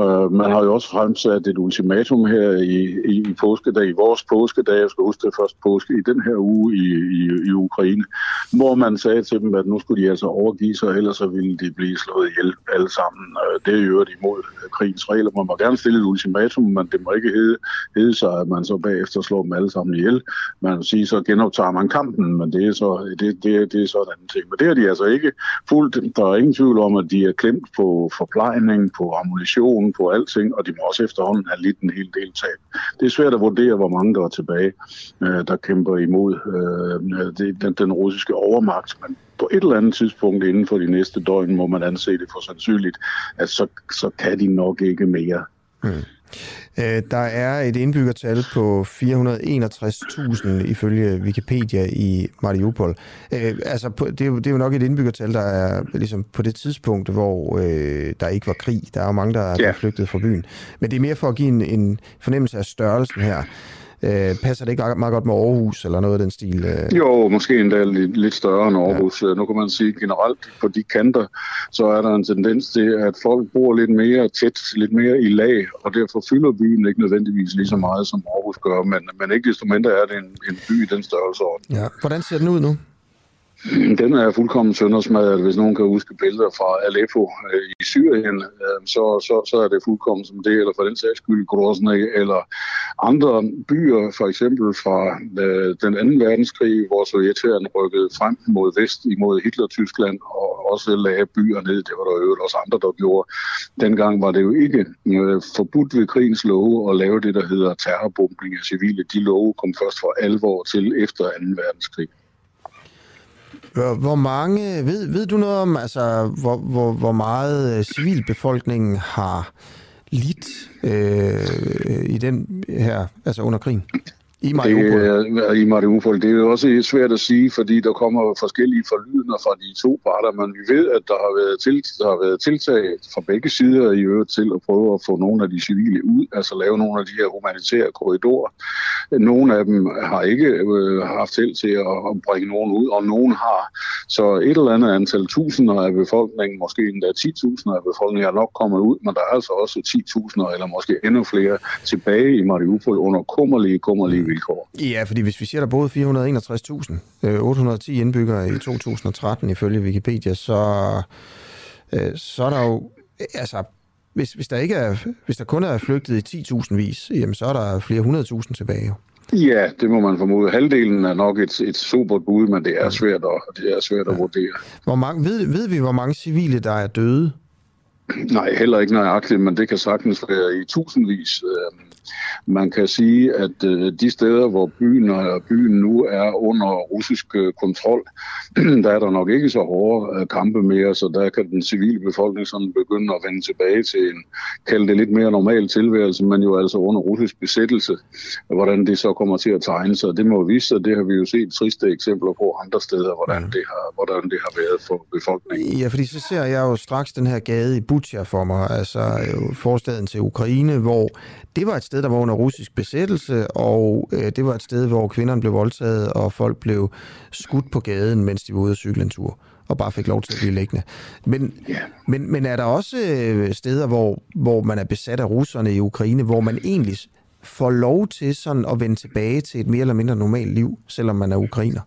Øh, man har jo også fremsat et ultimatum her i, i, i påskedag, i vores påskedag, jeg skal huske det første påske, i den her uge i, i, i Ukraine, hvor man sagde til dem, at nu skulle de altså overgive sig, ellers så ville de blive slået ihjel alle sammen. Det er jo imod krigens regler. Man må gerne stille et ultimatum, men det må ikke hedde, hedde sig, at man så bagefter slår dem alle sammen ihjel. Man vil sige, så genoptager man kampen, men det er så, det, det, det er så en anden ting. Men det er de altså ikke fuldt. Der er ingen tvivl om, at de er klemt på forplejning, på ammunition, på alting, og de må også efterhånden have lidt en hel del tab. Det er svært at vurdere, hvor mange der er tilbage, øh, der kæmper imod øh, det, den, den russiske overmagt, men på et eller andet tidspunkt inden for de næste døgn må man anse det for sandsynligt, at så, så kan de nok ikke mere. Mm. Øh, der er et indbyggertal på 461.000 ifølge Wikipedia i Mariupol. Øh, altså, det, er jo, det er jo nok et indbyggertal, der er ligesom på det tidspunkt, hvor øh, der ikke var krig. Der er jo mange, der er ja. flygtet fra byen. Men det er mere for at give en, en fornemmelse af størrelsen her. Øh, passer det ikke meget godt med Aarhus eller noget af den stil? Øh? Jo, måske endda lidt, lidt større end Aarhus. Ja. Nu kan man sige generelt på de kanter, så er der en tendens til, at folk bor lidt mere tæt, lidt mere i lag, og derfor fylder byen ikke nødvendigvis lige så meget, som Aarhus gør, men, men ikke desto mindre er det en, en by i den størrelse. Ja. Hvordan ser den ud nu? *clears throat* Den er fuldkommen søndersmadret. Hvis nogen kan huske billeder fra Aleppo øh, i Syrien, øh, så, så, så er det fuldkommen som det, eller for den sags skyld Grozny, eller andre byer, for eksempel fra øh, den anden verdenskrig, hvor sovjetterne rykkede frem mod vest imod Hitler-Tyskland, og også lagde byer ned. Det var der jo også andre, der gjorde. Dengang var det jo ikke øh, forbudt ved krigens love at lave det, der hedder terrorbombning af civile. De love kom først for alvor til efter 2. verdenskrig. Hvor mange, ved, ved du noget om, altså, hvor, hvor, hvor meget øh, civilbefolkningen har lidt øh, i den her, altså under krigen? I Mariupol? Det, er, I Mariupol. Det er jo også svært at sige, fordi der kommer forskellige forlydende fra de to parter, men vi ved, at der har været, til, der har været tiltag fra begge sider i øvrigt til at prøve at få nogle af de civile ud, altså lave nogle af de her humanitære korridorer. Nogle af dem har ikke øh, haft held til at, at bringe nogen ud, og nogen har. Så et eller andet antal tusinder af befolkningen, måske endda 10.000 af befolkningen, er nok kommet ud, men der er altså også 10.000 eller måske endnu flere tilbage i Mariupol under kummerlige, kummerlige vilkår. Ja, fordi hvis vi siger, der boede 461.000, øh, 810 indbyggere i 2013 ifølge Wikipedia, så, øh, så er der jo, altså, hvis, hvis, der ikke er, hvis der kun er flygtet i 10.000 vis, jamen, så er der flere hundredtusind tilbage. Ja, det må man formode. Halvdelen er nok et, et super bud, men det er svært at, det er svært at vurdere. Hvor mange, ved, ved vi, hvor mange civile, der er døde? Nej, heller ikke nøjagtigt, men det kan sagtens være i tusindvis. Man kan sige, at øh, de steder, hvor byen og byen nu er under russisk øh, kontrol, *clears throat* der er der nok ikke så hårde øh, kampe mere, så der kan den civile befolkning sådan begynde at vende tilbage til en, kalde det lidt mere normal tilværelse, men jo altså under russisk besættelse. Hvordan det så kommer til at tegne sig, det må vise sig. Det har vi jo set triste eksempler på andre steder, hvordan det har, hvordan det har været for befolkningen. Ja, fordi så ser jeg jo straks den her gade i Butcha for mig, altså forstaden til Ukraine, hvor det var et sted, der var under russisk besættelse, og øh, det var et sted, hvor kvinderne blev voldtaget, og folk blev skudt på gaden, mens de var ude at cykle en tur, og bare fik lov til at blive liggende. Men, yeah. men, men er der også øh, steder, hvor, hvor man er besat af russerne i Ukraine, hvor man egentlig får lov til sådan at vende tilbage til et mere eller mindre normalt liv, selvom man er ukrainer?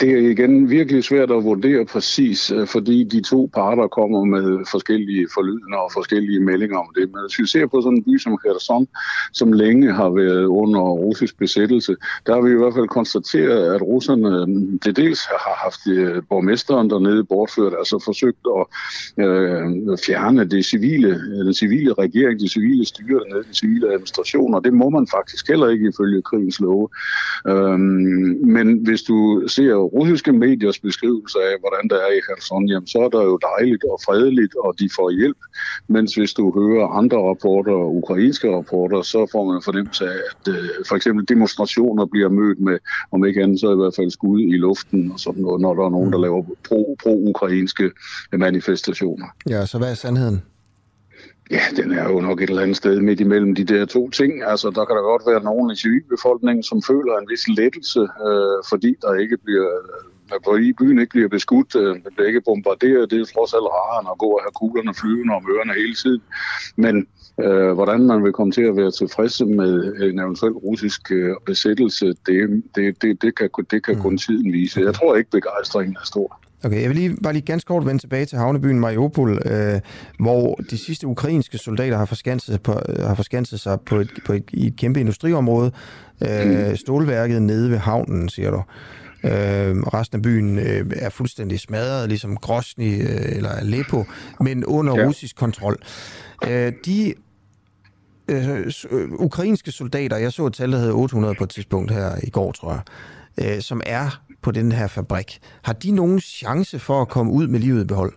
Det er igen virkelig svært at vurdere præcis, øh, fordi de to parter kommer med forskellige forlydende og forskellige meldinger om det. Men hvis vi ser på sådan en by som Kherson, som længe har været under russisk besættelse, der har vi i hvert fald konstateret, at russerne øh, det dels har haft øh, borgmesteren dernede bortført, altså forsøgt at øh, fjerne det civile, den civile regering, det civile styre dernede, den civile administration, og det må man faktisk heller ikke ifølge krigens love. Øh, men hvis du ser russiske mediers beskrivelse af, hvordan det er i Kherson, jamen, så er der jo dejligt og fredeligt, og de får hjælp. Mens hvis du hører andre rapporter, ukrainske rapporter, så får man fornemmelse af, at øh, for eksempel demonstrationer bliver mødt med, om ikke andet, så i hvert fald skud i luften og sådan noget, når der er nogen, der laver pro, pro-ukrainske manifestationer. Ja, så hvad er sandheden? Ja, den er jo nok et eller andet sted midt imellem de der to ting. Altså, der kan der godt være nogen i civilbefolkningen, som føler en vis lettelse, øh, fordi der ikke bliver øh, hvor i byen ikke bliver beskudt, øh, den bliver ikke bombarderet. Det er trods alt rarere end at gå og have kuglerne flyvende om ørerne hele tiden. Men øh, hvordan man vil komme til at være tilfredse med en eventuel russisk øh, besættelse, det, det, det, det kan, det kan kun tiden vise. Jeg tror ikke, begejstringen er stor. Okay, jeg vil lige, bare lige ganske kort vende tilbage til havnebyen Mariupol, øh, hvor de sidste ukrainske soldater har forskanset, sig på, har forskanset sig på et, på et, i et kæmpe industriområde. Øh, stålværket nede ved havnen, siger du. Øh, resten af byen øh, er fuldstændig smadret, ligesom Grosny øh, eller Aleppo, men under ja. russisk kontrol. Øh, de øh, ukrainske soldater, jeg så et tal, der hedder 800 på et tidspunkt her i går, tror jeg, øh, som er på den her fabrik. Har de nogen chance for at komme ud med livet i behold?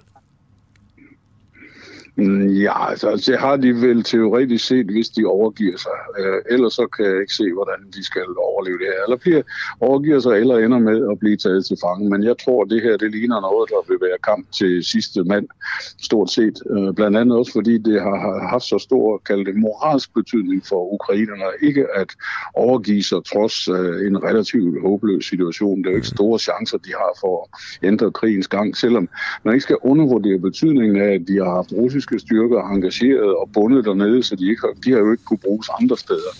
Mm, ja, altså det har de vel teoretisk set, hvis de overgiver sig. Øh, ellers så kan jeg ikke se, hvordan de skal overleve det her. Eller bliver, overgiver sig, eller ender med at blive taget til fange. Men jeg tror, det her det ligner noget, der vil være kamp til sidste mand, stort set. Øh, blandt andet også, fordi det har haft så stor, kaldt det moralsk betydning for ukrainerne, ikke at overgive sig trods øh, en relativt håbløs situation. Det er jo ikke store chancer, de har for at ændre krigens gang, selvom man ikke skal undervurdere betydningen af, at de har haft russisk russiske styrker engageret og bundet dernede, så de, ikke har, de har jo ikke kunne bruges andre steder.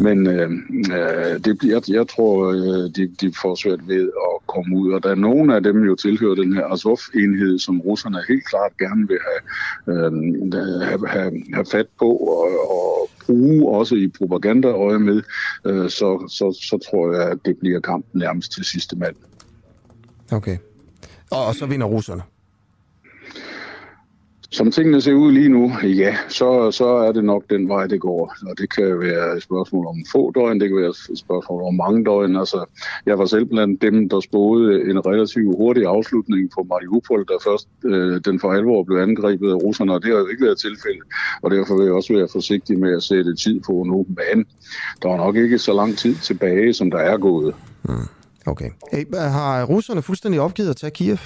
Men øh, øh det bliver, jeg tror, øh, de, de får svært ved at komme ud. Og der er nogle af dem jo tilhører den her Azov-enhed, som russerne helt klart gerne vil have, øh, have, have, have fat på og, og bruge også i propagandaøje med, øh, så, så, så tror jeg, at det bliver kampen nærmest til sidste mand. Okay. Og, og så vinder russerne? Som tingene ser ud lige nu, ja, så, så er det nok den vej, det går. Og det kan være et spørgsmål om få døgn, det kan være et spørgsmål om mange døgn. Altså, jeg var selv blandt dem, der spåede en relativt hurtig afslutning på Mariupol, der først øh, den for alvor blev angrebet af russerne, og det har jo ikke været tilfældet. Og derfor vil jeg også være forsigtig med at sætte tid på en åben bane. der er nok ikke så lang tid tilbage, som der er gået. Mm. Okay. Hey, har russerne fuldstændig opgivet at tage Kiev?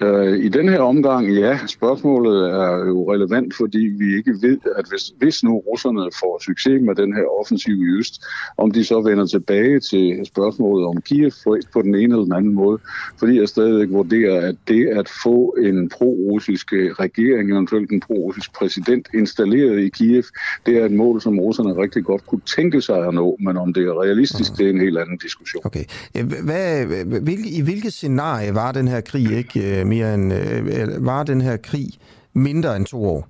Øh, I den her omgang, ja, spørgsmålet er jo relevant, fordi vi ikke ved, at hvis, hvis nu russerne får succes med den her offensiv i øst, om de så vender tilbage til spørgsmålet om Kiev på den ene eller den anden måde, fordi jeg stadigvæk vurderer, at det at få en pro-russisk regering, eventuelt en pro-russisk præsident installeret i Kiev, det er et mål, som russerne rigtig godt kunne tænke sig at nå, men om det er realistisk, det er en helt anden diskussion. Okay. Hvad, hvilke, I hvilket scenarie var den her krig ikke øh, mere end, øh, var den her krig mindre end to år?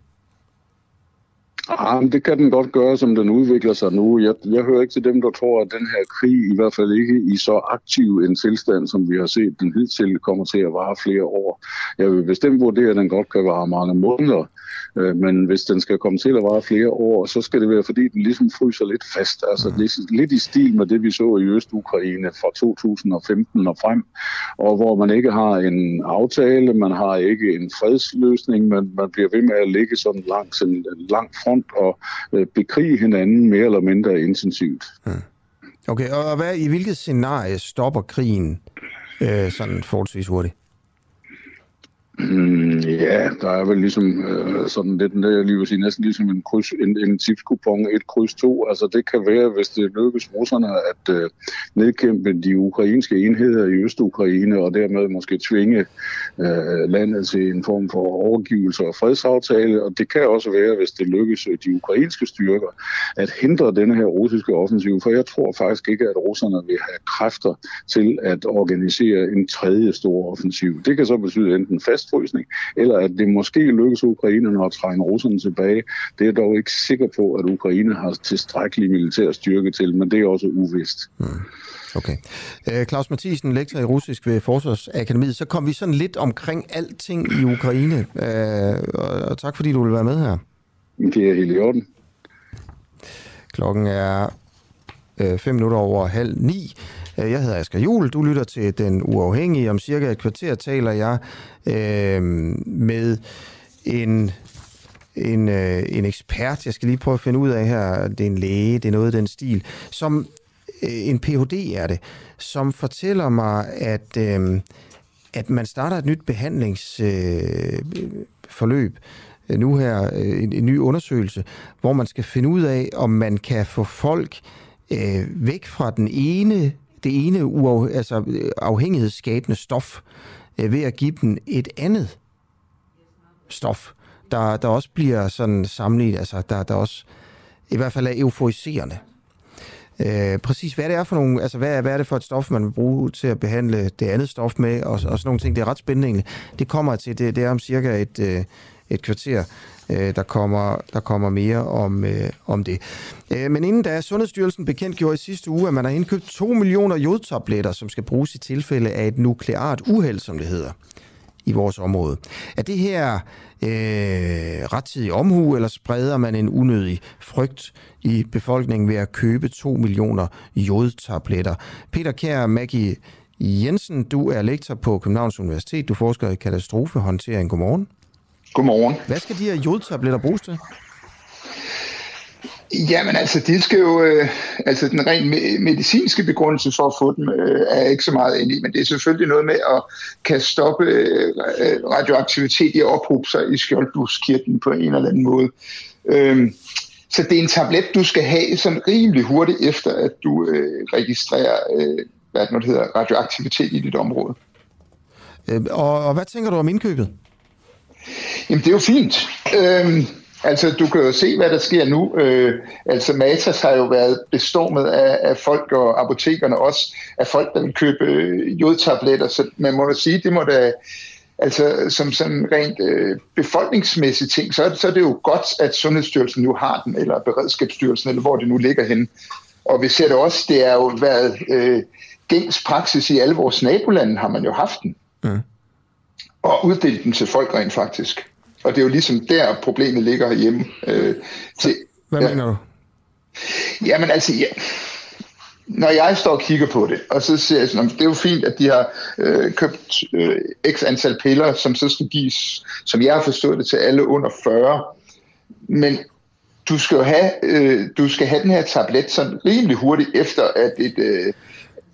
Ah, men det kan den godt gøre, som den udvikler sig nu. Jeg, jeg hører ikke til dem, der tror, at den her krig, i hvert fald ikke i så aktiv en tilstand, som vi har set den hidtil, kommer til at vare flere år. Jeg vil bestemt vurdere, at den godt kan vare mange måneder. Øh, men hvis den skal komme til at vare flere år, så skal det være, fordi den ligesom fryser lidt fast. Altså mm. lidt i stil med det, vi så i Øst-Ukraine fra 2015 og frem, og hvor man ikke har en aftale, man har ikke en fredsløsning, men man bliver ved med at ligge sådan langs en lang front og øh, bekrige hinanden mere eller mindre intensivt. Okay, og hvad, i hvilket scenarie stopper krigen øh, sådan forholdsvis hurtigt? Mm, ja, der er vel ligesom øh, sådan lidt, der, jeg lige vil sige, næsten ligesom en, kryds, en, en tipskupon, et kryds to. Altså det kan være, hvis det lykkes russerne at øh, nedkæmpe de ukrainske enheder i Øst-Ukraine, og dermed måske tvinge øh, landet til en form for overgivelse og fredsaftale. Og det kan også være, hvis det lykkes øh, de ukrainske styrker at hindre denne her russiske offensiv. For jeg tror faktisk ikke, at russerne vil have kræfter til at organisere en tredje stor offensiv. Det kan så betyde enten fast fastfrysning, eller at det måske lykkes Ukraine at trænge russerne tilbage. Det er jeg dog ikke sikker på, at Ukraine har tilstrækkelig militær styrke til, men det er også uvist. Mm. Okay. Øh, Claus Mathisen, lektor i russisk ved Forsvarsakademiet. Så kom vi sådan lidt omkring alting i Ukraine, øh, og tak fordi du vil være med her. Det er helt i orden. Klokken er øh, fem minutter over halv ni. Øh, jeg hedder Asger Jul, du lytter til Den Uafhængige. Om cirka et kvarter taler jeg øh, med en en, øh, en ekspert, jeg skal lige prøve at finde ud af her, det er en læge, det er noget af den stil, som øh, en Ph.D. er det, som fortæller mig, at, øh, at man starter et nyt behandlingsforløb øh, øh, nu her, øh, en, en ny undersøgelse, hvor man skal finde ud af, om man kan få folk øh, væk fra den ene det ene uaf, altså, afhængighedsskabende stof øh, ved at give dem et andet stof, der, der også bliver sådan sammenlignet, altså der, der også i hvert fald er euforiserende. Øh, præcis hvad det er for nogle, altså hvad, hvad er det for et stof, man vil bruge til at behandle det andet stof med, og, og sådan nogle ting. Det er ret spændende egentlig. Det kommer til, det, det er om cirka et, øh, et kvarter. Øh, der, kommer, der kommer mere om, øh, om det. Øh, men inden da Sundhedsstyrelsen bekendtgjorde i sidste uge, at man har indkøbt 2 millioner jodtabletter, som skal bruges i tilfælde af et nukleart uheld, som det hedder i vores område. Er det her øh, rettidig omhu, eller spreder man en unødig frygt i befolkningen ved at købe 2 millioner jodtabletter? Peter Kær, Maggie Jensen, du er lektor på Københavns Universitet. Du forsker i katastrofehåndtering. Godmorgen. Godmorgen. Hvad skal de her jodtabletter bruges til? Jamen altså, de skal jo, øh, altså den rent medicinske begrundelse for at få dem øh, er ikke så meget ind i, men det er selvfølgelig noget med at kan stoppe øh, radioaktivitet i at ophobe sig i skjoldbuskirten på en eller anden måde. Øh, så det er en tablet, du skal have sådan rimelig hurtigt efter, at du øh, registrerer, øh, hvad det hedder, radioaktivitet i dit område. Øh, og, og hvad tænker du om indkøbet? Jamen, det er jo fint. Øhm, altså, du kan jo se, hvad der sker nu. Øh, altså, Matas har jo været bestormet af, af folk, og apotekerne også, af folk, der vil købe øh, jodtabletter. Så man må da sige, det må da... Altså, som sådan rent øh, befolkningsmæssigt ting, så, så er det jo godt, at Sundhedsstyrelsen nu har den, eller Beredskabsstyrelsen, eller hvor det nu ligger henne. Og vi ser det også, det er jo været øh, gængs praksis i alle vores nabolande, har man jo haft den. Mm og uddele dem til folk rent faktisk. Og det er jo ligesom der, problemet ligger hjemme. Øh, til, Hvad ja. mener du? Jamen altså, ja. når jeg står og kigger på det, og så ser jeg sådan, "Nå, det er jo fint, at de har øh, købt øh, x antal piller, som så skal gives, som jeg har forstået det, til alle under 40. Men du skal jo have, øh, du skal have den her tablet sådan rimelig hurtigt efter, at et, øh,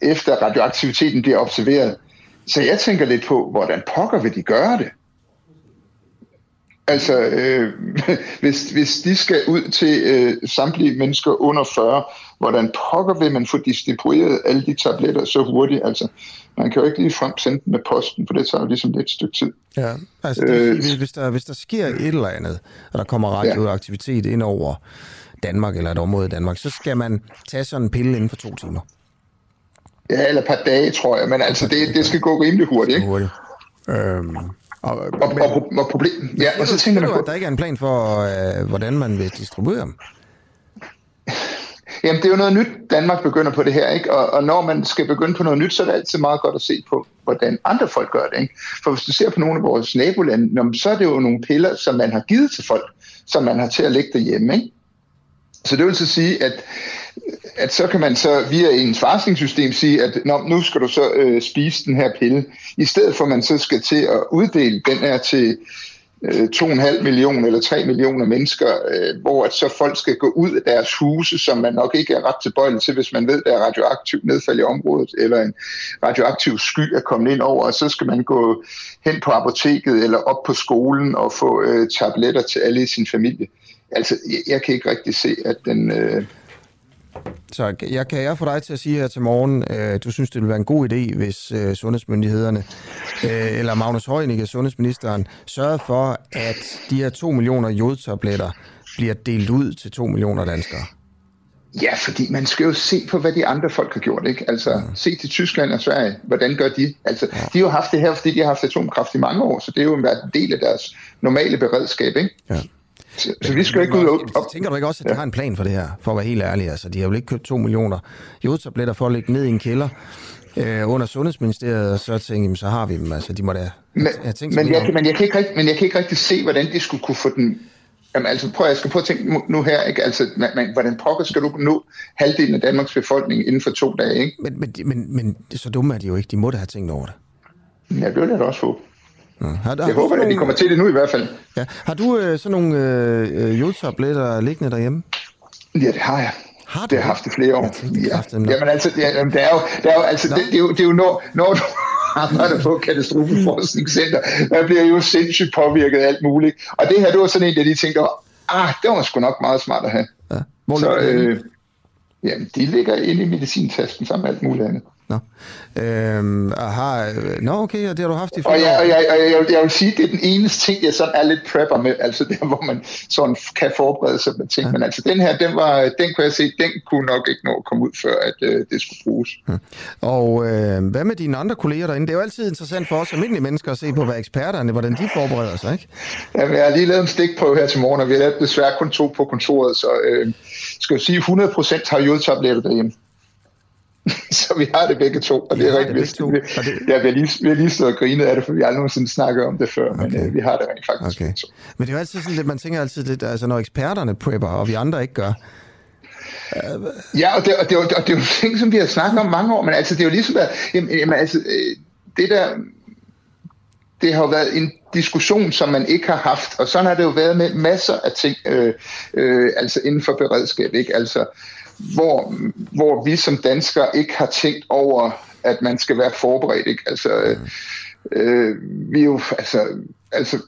efter radioaktiviteten bliver observeret. Så jeg tænker lidt på, hvordan pokker vil de gøre det? Altså, øh, *laughs* hvis, hvis de skal ud til øh, samtlige mennesker under 40, hvordan pokker vil man få distribueret alle de tabletter så hurtigt? Altså, man kan jo ikke lige frem sende dem med posten, for det tager jo ligesom lidt stykke tid. Ja, altså det, Øh, hvis, hvis, der, hvis der sker et eller andet, og der kommer radioaktivitet ind over Danmark eller et område i Danmark, så skal man tage sådan en pille inden for to timer. Ja, eller et par dage, tror jeg, men altså, det, det skal gå rimelig hurtigt, ikke? Hurtigt. Øhm, og, og, og, og, og problem, ja, og så tænker man på, at der ikke er en plan for, øh, hvordan man vil distribuere dem? Jamen, det er jo noget nyt, Danmark begynder på det her, ikke? Og, og når man skal begynde på noget nyt, så er det altid meget godt at se på, hvordan andre folk gør det, ikke? For hvis du ser på nogle af vores nabolande, men så er det jo nogle piller, som man har givet til folk, som man har til at lægge derhjemme, ikke? Så det vil så sige, at, at så kan man så via ens varslingssystem sige, at nå, nu skal du så øh, spise den her pille, i stedet for at man så skal til at uddele den her til øh, 2,5 millioner eller 3 millioner mennesker, øh, hvor at så folk skal gå ud af deres huse, som man nok ikke er ret tilbøjelig til, hvis man ved, der er radioaktivt nedfald i området, eller en radioaktiv sky er kommet ind over, og så skal man gå hen på apoteket eller op på skolen og få øh, tabletter til alle i sin familie. Altså, jeg, jeg kan ikke rigtig se, at den... Øh, så jeg kan jeg få dig til at sige her til morgen, øh, du synes, det ville være en god idé, hvis øh, sundhedsmyndighederne, øh, eller Magnus Heunicke, sundhedsministeren, sørger for, at de her 2 millioner jodtabletter bliver delt ud til 2 millioner danskere. Ja, fordi man skal jo se på, hvad de andre folk har gjort, ikke? Altså, mm. se til Tyskland og Sverige, hvordan gør de? Altså, ja. de har jo haft det her, fordi de har haft atomkraft i mange år, så det er jo været en del af deres normale beredskab, ikke? Ja. Så, så vi skal ikke ud og... Op. Tænker du ikke også, at de ja. har en plan for det her, for at være helt ærlig? Altså, de har jo ikke købt 2 millioner jodtabletter for at lægge ned i en kælder øh, under Sundhedsministeriet, og så tænker de, så har vi dem. Altså, de må da Men, tænkt jeg, men, jeg kan ikke rigtig, men jeg kan ikke rigtig se, hvordan de skulle kunne få den... Jamen altså, prøv, jeg skal prøve at tænke nu- nu her, ikke? Altså, man, man, hvordan pokker skal du nå halvdelen af Danmarks befolkning inden for to dage, ikke? Men, men, men, men så dumme er de jo ikke. De må da have tænkt over det. Ja, det vil jeg da også håbe. Ja. Har, Jeg håber, at de kommer til det nu i hvert fald. Ja. Har du øh, sådan nogle øh, øh, jodtabletter liggende derhjemme? Ja, det har jeg. Har du det har jeg haft i flere år. Ja. Jamen altså, ja, jamen, det er jo, det er jo, altså det, det, er jo, det er jo når, når du *laughs* arbejder på katastrofeforskningscenter, der bliver jo sindssygt påvirket af alt muligt. Og det her, det var sådan en af de der var, ah, det var sgu nok meget smart at have. Ja. Hvor Så, øh, jamen, de ligger inde i medicintasken sammen med alt muligt andet. Nå. Øhm, og har, øh, nå, okay, og det har du haft i Og, flere jeg, år. og jeg, og jeg, jeg vil sige, det er den eneste ting, jeg sådan er lidt prepper med, altså *laughs* der, hvor man sådan kan forberede sig med ting. Ja. Men altså den her, den, var, den kunne jeg se, den kunne nok ikke nå at komme ud, før at øh, det skulle bruges. Og øh, hvad med dine andre kolleger derinde? Det er jo altid interessant for os almindelige mennesker at se på, hvad eksperterne, hvordan de forbereder sig, ikke? Jamen, jeg har lige lavet en stikprøve her til morgen, og vi har lavet desværre kun to på kontoret, så øh, skal jeg sige, 100% har jodtabletter derhjemme. *laughs* så vi har det begge to, og det er rigtig vigtigt. Ja, vi har lige, vi har lige stået og grinet af det, for vi har aldrig nogensinde snakket om det før, okay. men øh, vi har det rent faktisk. Okay. Men det er jo altid sådan lidt, man tænker altid lidt, altså når eksperterne prepper, og vi andre ikke gør. Ja, og det, og, det, og det er jo ting, som vi har snakket om mange år, men altså, det er jo ligesom, at jamen, jamen, altså, øh, det der, det har jo været en diskussion, som man ikke har haft, og sådan har det jo været med masser af ting, øh, øh, altså inden for beredskab, ikke? Altså, hvor, hvor vi som danskere ikke har tænkt over, at man skal være forberedt, ikke? Altså, øh, øh, vi er jo, altså, altså,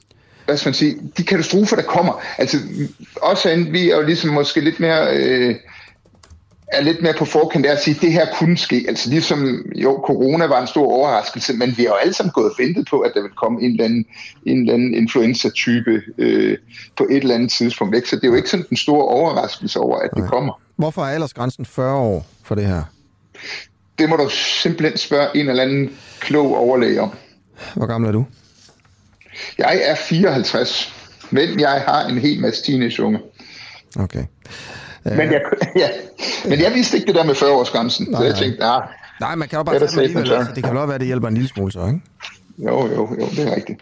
hvad skal man sige, de katastrofer, der kommer, altså, også end vi er jo ligesom måske lidt mere, øh, er lidt mere på forkant af at sige, at det her kunne ske. Altså ligesom, jo, corona var en stor overraskelse, men vi har jo alle sammen gået og ventet på, at der vil komme en eller anden, en eller anden influenza-type øh, på et eller andet tidspunkt. Ikke? Så det er jo ikke sådan den store overraskelse over, at det kommer. Hvorfor er aldersgrænsen 40 år for det her? Det må du simpelthen spørge en eller anden klog overlæge om. Hvor gammel er du? Jeg er 54, men jeg har en hel masse teenageunge. Okay. Men jeg, *laughs* ja, men jeg vidste ikke det der med 40-årsgrænsen, så jeg tænkte, ah, Nej, man kan jo bare det tage safe alligevel. Altså, det kan også være, det hjælper en lille smule så, ikke? Jo, jo, jo, det er rigtigt.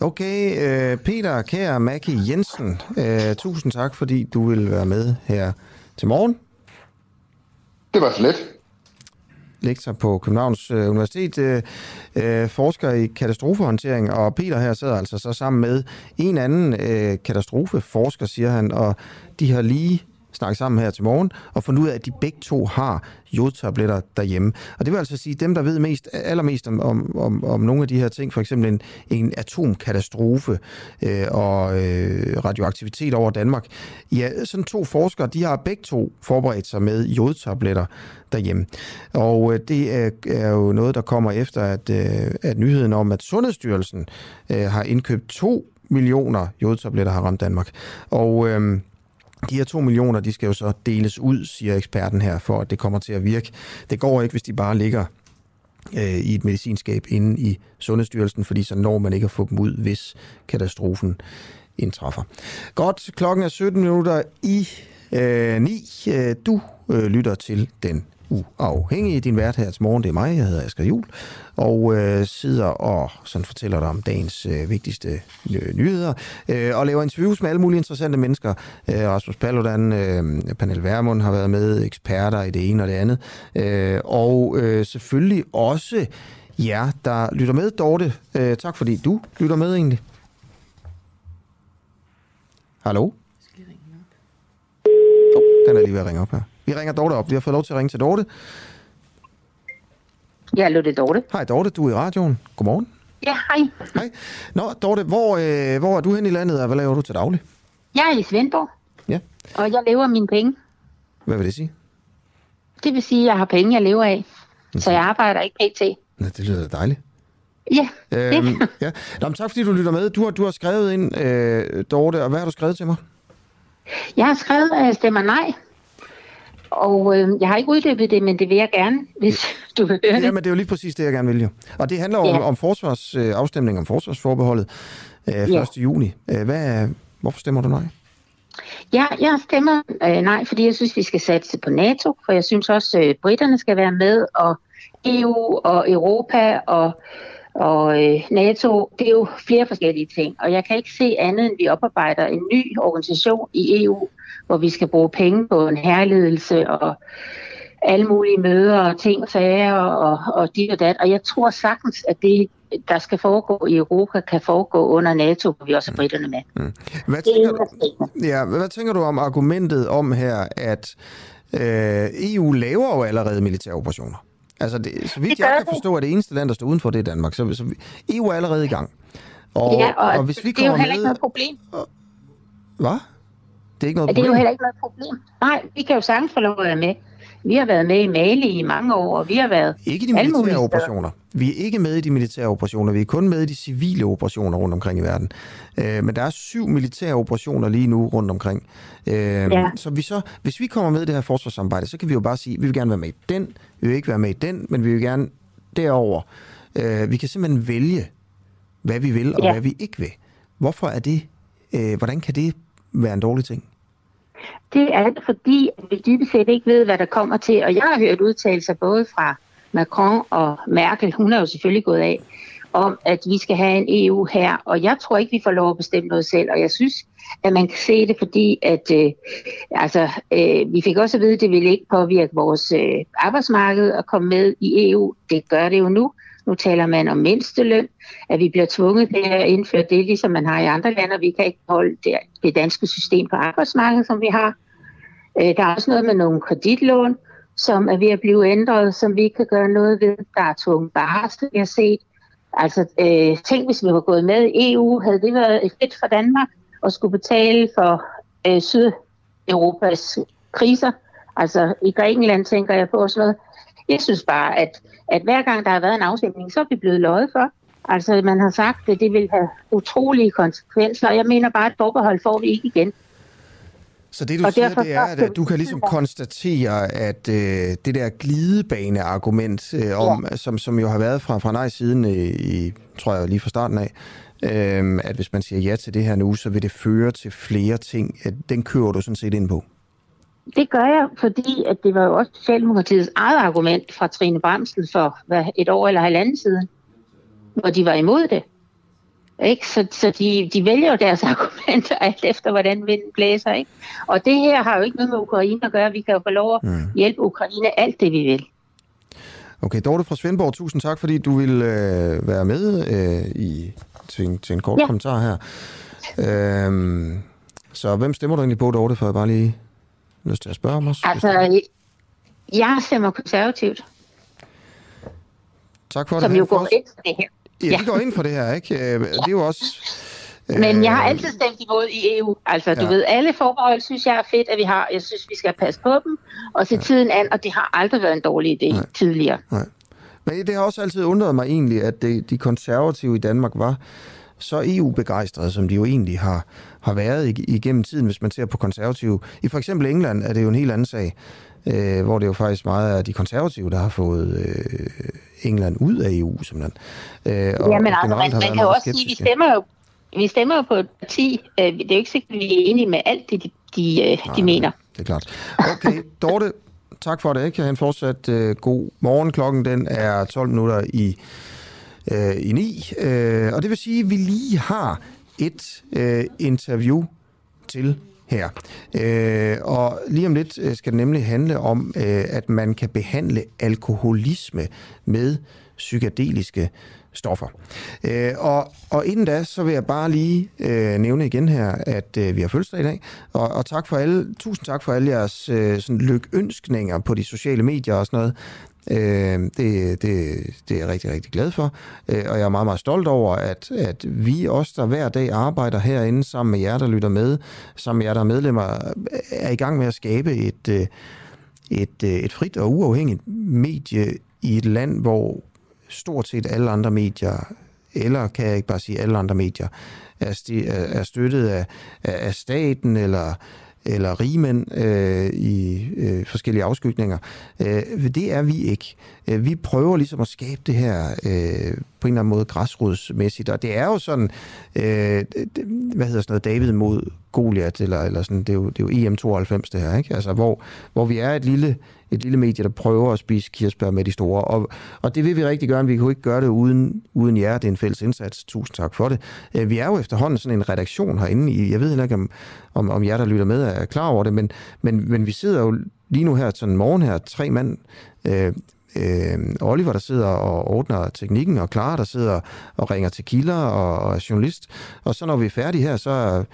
Okay, øh, Peter Kær Maki Jensen, øh, tusind tak, fordi du vil være med her til morgen. Det var så let. Lektor på Københavns øh, Universitet, øh, øh, forsker i katastrofehåndtering, og Peter her sidder altså så sammen med en anden øh, katastrofeforsker, siger han, og de har lige snakke sammen her til morgen og fundet ud af, at de begge to har jodtabletter derhjemme. Og det vil altså sige, dem, der ved mest, allermest om, om, om, om nogle af de her ting, for eksempel en, en atomkatastrofe øh, og øh, radioaktivitet over Danmark, ja, sådan to forskere, de har begge to forberedt sig med jodtabletter derhjemme. Og øh, det er, er jo noget, der kommer efter, at, øh, at nyheden om, at Sundhedsstyrelsen øh, har indkøbt to millioner jodtabletter har ramt Danmark. Og øh, de her to millioner, de skal jo så deles ud, siger eksperten her, for at det kommer til at virke. Det går ikke, hvis de bare ligger øh, i et medicinskab inde i Sundhedsstyrelsen, fordi så når man ikke at få dem ud, hvis katastrofen indtræffer. Godt, klokken er 17 minutter i øh, 9. Øh, du øh, lytter til den uafhængige. Din vært her til morgen, det er mig, jeg hedder Asger Jul, og øh, sidder og sådan fortæller dig om dagens øh, vigtigste øh, nyheder, øh, og laver interviews med alle mulige interessante mennesker. Øh, Rasmus Paludan, øh, Pernille Vermund har været med, eksperter i det ene og det andet, øh, og øh, selvfølgelig også jer, der lytter med. Dorte, øh, tak fordi du lytter med egentlig. Hallo? Oh, den er lige ved at ringe op her. Vi ringer Dorte op. Vi har fået lov til at ringe til Dorte. Ja, hallo, det er Dorte. Hej Dorte, du er i radioen. Godmorgen. Ja, hej. Hej. Nå, Dorte, hvor, øh, hvor er du hen i landet, og hvad laver du til daglig? Jeg er i Svendborg. Ja. Og jeg lever af mine penge. Hvad vil det sige? Det vil sige, at jeg har penge, jeg lever af. Så jeg arbejder ikke pt. Nå, det lyder da dejligt. Ja, Øhm, ja. Nå, men tak fordi du lytter med. Du har, du har skrevet ind, øh, Dorte, og hvad har du skrevet til mig? Jeg har skrevet, at jeg stemmer nej. Og øh, jeg har ikke uddybet det, men det vil jeg gerne, hvis du vil høre det. Jamen, det er jo lige præcis det, jeg gerne vil jo. Og det handler om, Ja. om forsvars, øh, afstemning om forsvarsforbeholdet øh, 1. Ja. juni. Øh, hvad, hvorfor stemmer du nej? Ja, jeg stemmer øh, nej, fordi jeg synes, vi skal satse på NATO, for jeg synes også, øh, britterne skal være med, og EU og Europa og, og øh, NATO, det er jo flere forskellige ting. Og jeg kan ikke se andet, end vi oparbejder en ny organisation i EU, hvor vi skal bruge penge på en herledelse og alle mulige møder og ting og sager og, og dit og dat. Og jeg tror sagtens, at det, der skal foregå i Europa, kan foregå under NATO, hvor vi også har britterne med. Hvad Det er tænker, stenene. ja, hvad tænker du om argumentet om her, at øh, EU laver jo allerede militære operationer? Altså, det, så vidt Det jeg kan forstå, at det eneste land, der står udenfor, det er Danmark. Så, så EU er allerede i gang. Og, ja, og, og hvis vi det er jo heller ikke med... noget problem. Hvad? Det er ikke noget Det er jo problem? heller ikke noget problem. Nej, vi kan jo sagtens få lov at være med. Vi har været med i Mali i mange år, og vi har været Ikke i de militære operationer. Vi er ikke med i de militære operationer. Vi er kun med i de civile operationer rundt omkring i verden. Øh, men der er syv militære operationer lige nu rundt omkring. Øh, Ja. Så, vi så hvis vi kommer med i det her forsvarssamarbejde, så kan vi jo bare sige, at vi vil gerne være med i den, vi vil ikke være med i den, men vi vil gerne derover. Øh, vi kan simpelthen vælge, hvad vi vil og Ja. hvad vi ikke vil. Hvorfor er det, øh, hvordan kan det være en dårlig ting? Det er det, fordi at vi dybest set ikke ved, hvad der kommer til. Og jeg har hørt udtalelser både fra Macron og Merkel, hun er jo selvfølgelig gået af, om at vi skal have en EU her. Og jeg tror ikke, vi får lov at bestemme noget selv. Og jeg synes, at man kan se det, fordi at øh, altså, øh, vi fik også at vide, at det ville ikke påvirke vores øh, arbejdsmarked at komme med i EU. Det gør det jo nu. Nu taler man om mindsteløn, at vi bliver tvunget til at indføre det, ligesom man har i andre lande, og vi kan ikke holde det, det danske system på arbejdsmarkedet, som vi har. Øh, Der er også noget med nogle kreditlån, som er ved at blive ændret, som vi ikke kan gøre noget ved. Der er tvunget barsel, vi har set. Altså, øh, tænk, hvis vi var gået med i EU, havde det været et fedt for Danmark at skulle betale for øh, Sydeuropas kriser. Altså, i Grækenland tænker jeg på sådan noget. Jeg synes bare, at, at hver gang der har været en afstemning, så er vi blevet løjet for. Altså, man har sagt, at det vil have utrolige konsekvenser, og jeg mener bare, at forbehold får vi ikke igen. Så det du Og siger, det er, at, at du kan ligesom konstatere, at øh, det der glidebane-argument, øh, om, som, som jo har været fra, fra nej-siden i, i, tror jeg lige fra starten af, øh, at hvis man siger ja til det her nu, så vil det føre til flere ting. At den kører du sådan set ind på. Det gør jeg, fordi at det var jo også Socialdemokratiets eget argument fra Trine Bramsen for hvad, et år eller halvanden siden. hvor de var imod det. Ikke? Så, så de, de vælger jo deres *laughs* argumenter alt efter, hvordan vinden blæser. Ikke? Og det her har jo ikke noget med Ukraine at gøre. Vi kan jo få lov at mm. hjælpe Ukraine alt det, vi vil. Okay, Dorte fra Svendborg, tusind tak, fordi du vil øh, være med øh, i, til, en, til en kort ja. kommentar her. Øhm, så hvem stemmer du egentlig på, Dorte, for jeg bare lige lyst til at spørge om os? Altså, jeg stemmer konservativt. Tak for som det. Som jo går ind for det her. Ja, ja, de går ind for det her, ikke? Øh, det er jo også... Men jeg har altid stemt imod i EU. Altså, du ja. ved, alle forbehold synes jeg er fedt, at vi har. Jeg synes, vi skal passe på dem og se ja. tiden an, og det har aldrig været en dårlig idé Nej. tidligere. Nej. Men det har også altid undret mig egentlig, at det, de konservative i Danmark var så EU-begejstrede, som de jo egentlig har, har været igennem tiden, hvis man ser på konservative. I for eksempel England er det jo en helt anden sag, øh, hvor det jo faktisk meget er de konservative, der har fået øh, England ud af EU, simpelthen. Øh, og Jamen altså, man, man kan jo også sige, at vi stemmer jo vi stemmer jo på et parti. Øh, det er jo ikke sikkert, at vi er enige med alt det, de, de, øh, Nej, de mener. Det er klart. Okay, Dorte, tak for det. Jeg har en fortsat uh, god morgen. Klokken den er 12 minutter i, uh, i 9. Uh, og det vil sige, at vi lige har et uh, interview til her. Øh, og lige om lidt øh, skal det nemlig handle om, øh, at man kan behandle alkoholisme med psykedeliske stoffer. Øh, og, og inden da, så vil jeg bare lige øh, nævne igen her, at øh, vi har fødselsdag i dag, og, og tak for alle, tusind tak for alle jeres øh, sådan lykønskninger på de sociale medier og sådan noget. Øh, det, det, det er jeg rigtig, rigtig glad for, øh, og jeg er meget, meget stolt over, at, at vi også der hver dag arbejder herinde sammen med jer, der lytter med, sammen med jer, der er medlemmer, er i gang med at skabe et, øh, et, øh, et frit og uafhængigt medie i et land, hvor stort set alle andre medier, eller kan jeg ikke bare sige alle andre medier, er, sti, er støttet af, af staten eller eller rigmænd øh, i øh, forskellige afskygninger. Øh, det er vi ikke. Øh, vi prøver ligesom at skabe det her øh, på en eller anden måde græsrodsmæssigt, og det er jo sådan, øh, hvad hedder sådan noget, David mod Goliath, eller, eller sådan, det er, jo, det er jo EM92 det her, ikke? Altså, hvor, hvor vi er et lille, et lille medie, der prøver at spise kirsebær med de store, og, og det vil vi rigtig gøre, vi kunne ikke gøre det uden, uden jer, det er en fælles indsats, tusind tak for det. Øh, vi er jo efterhånden sådan en redaktion herinde, i, jeg ved heller ikke, om, om, om jer, der lytter med, er klar over det, men, men, men vi sidder jo lige nu her, sådan en morgen her, tre mand, øh, øh, Oliver, der sidder og ordner teknikken, og Clara, der sidder og ringer til kilder og, og er journalist. Og så når vi er færdige her, så,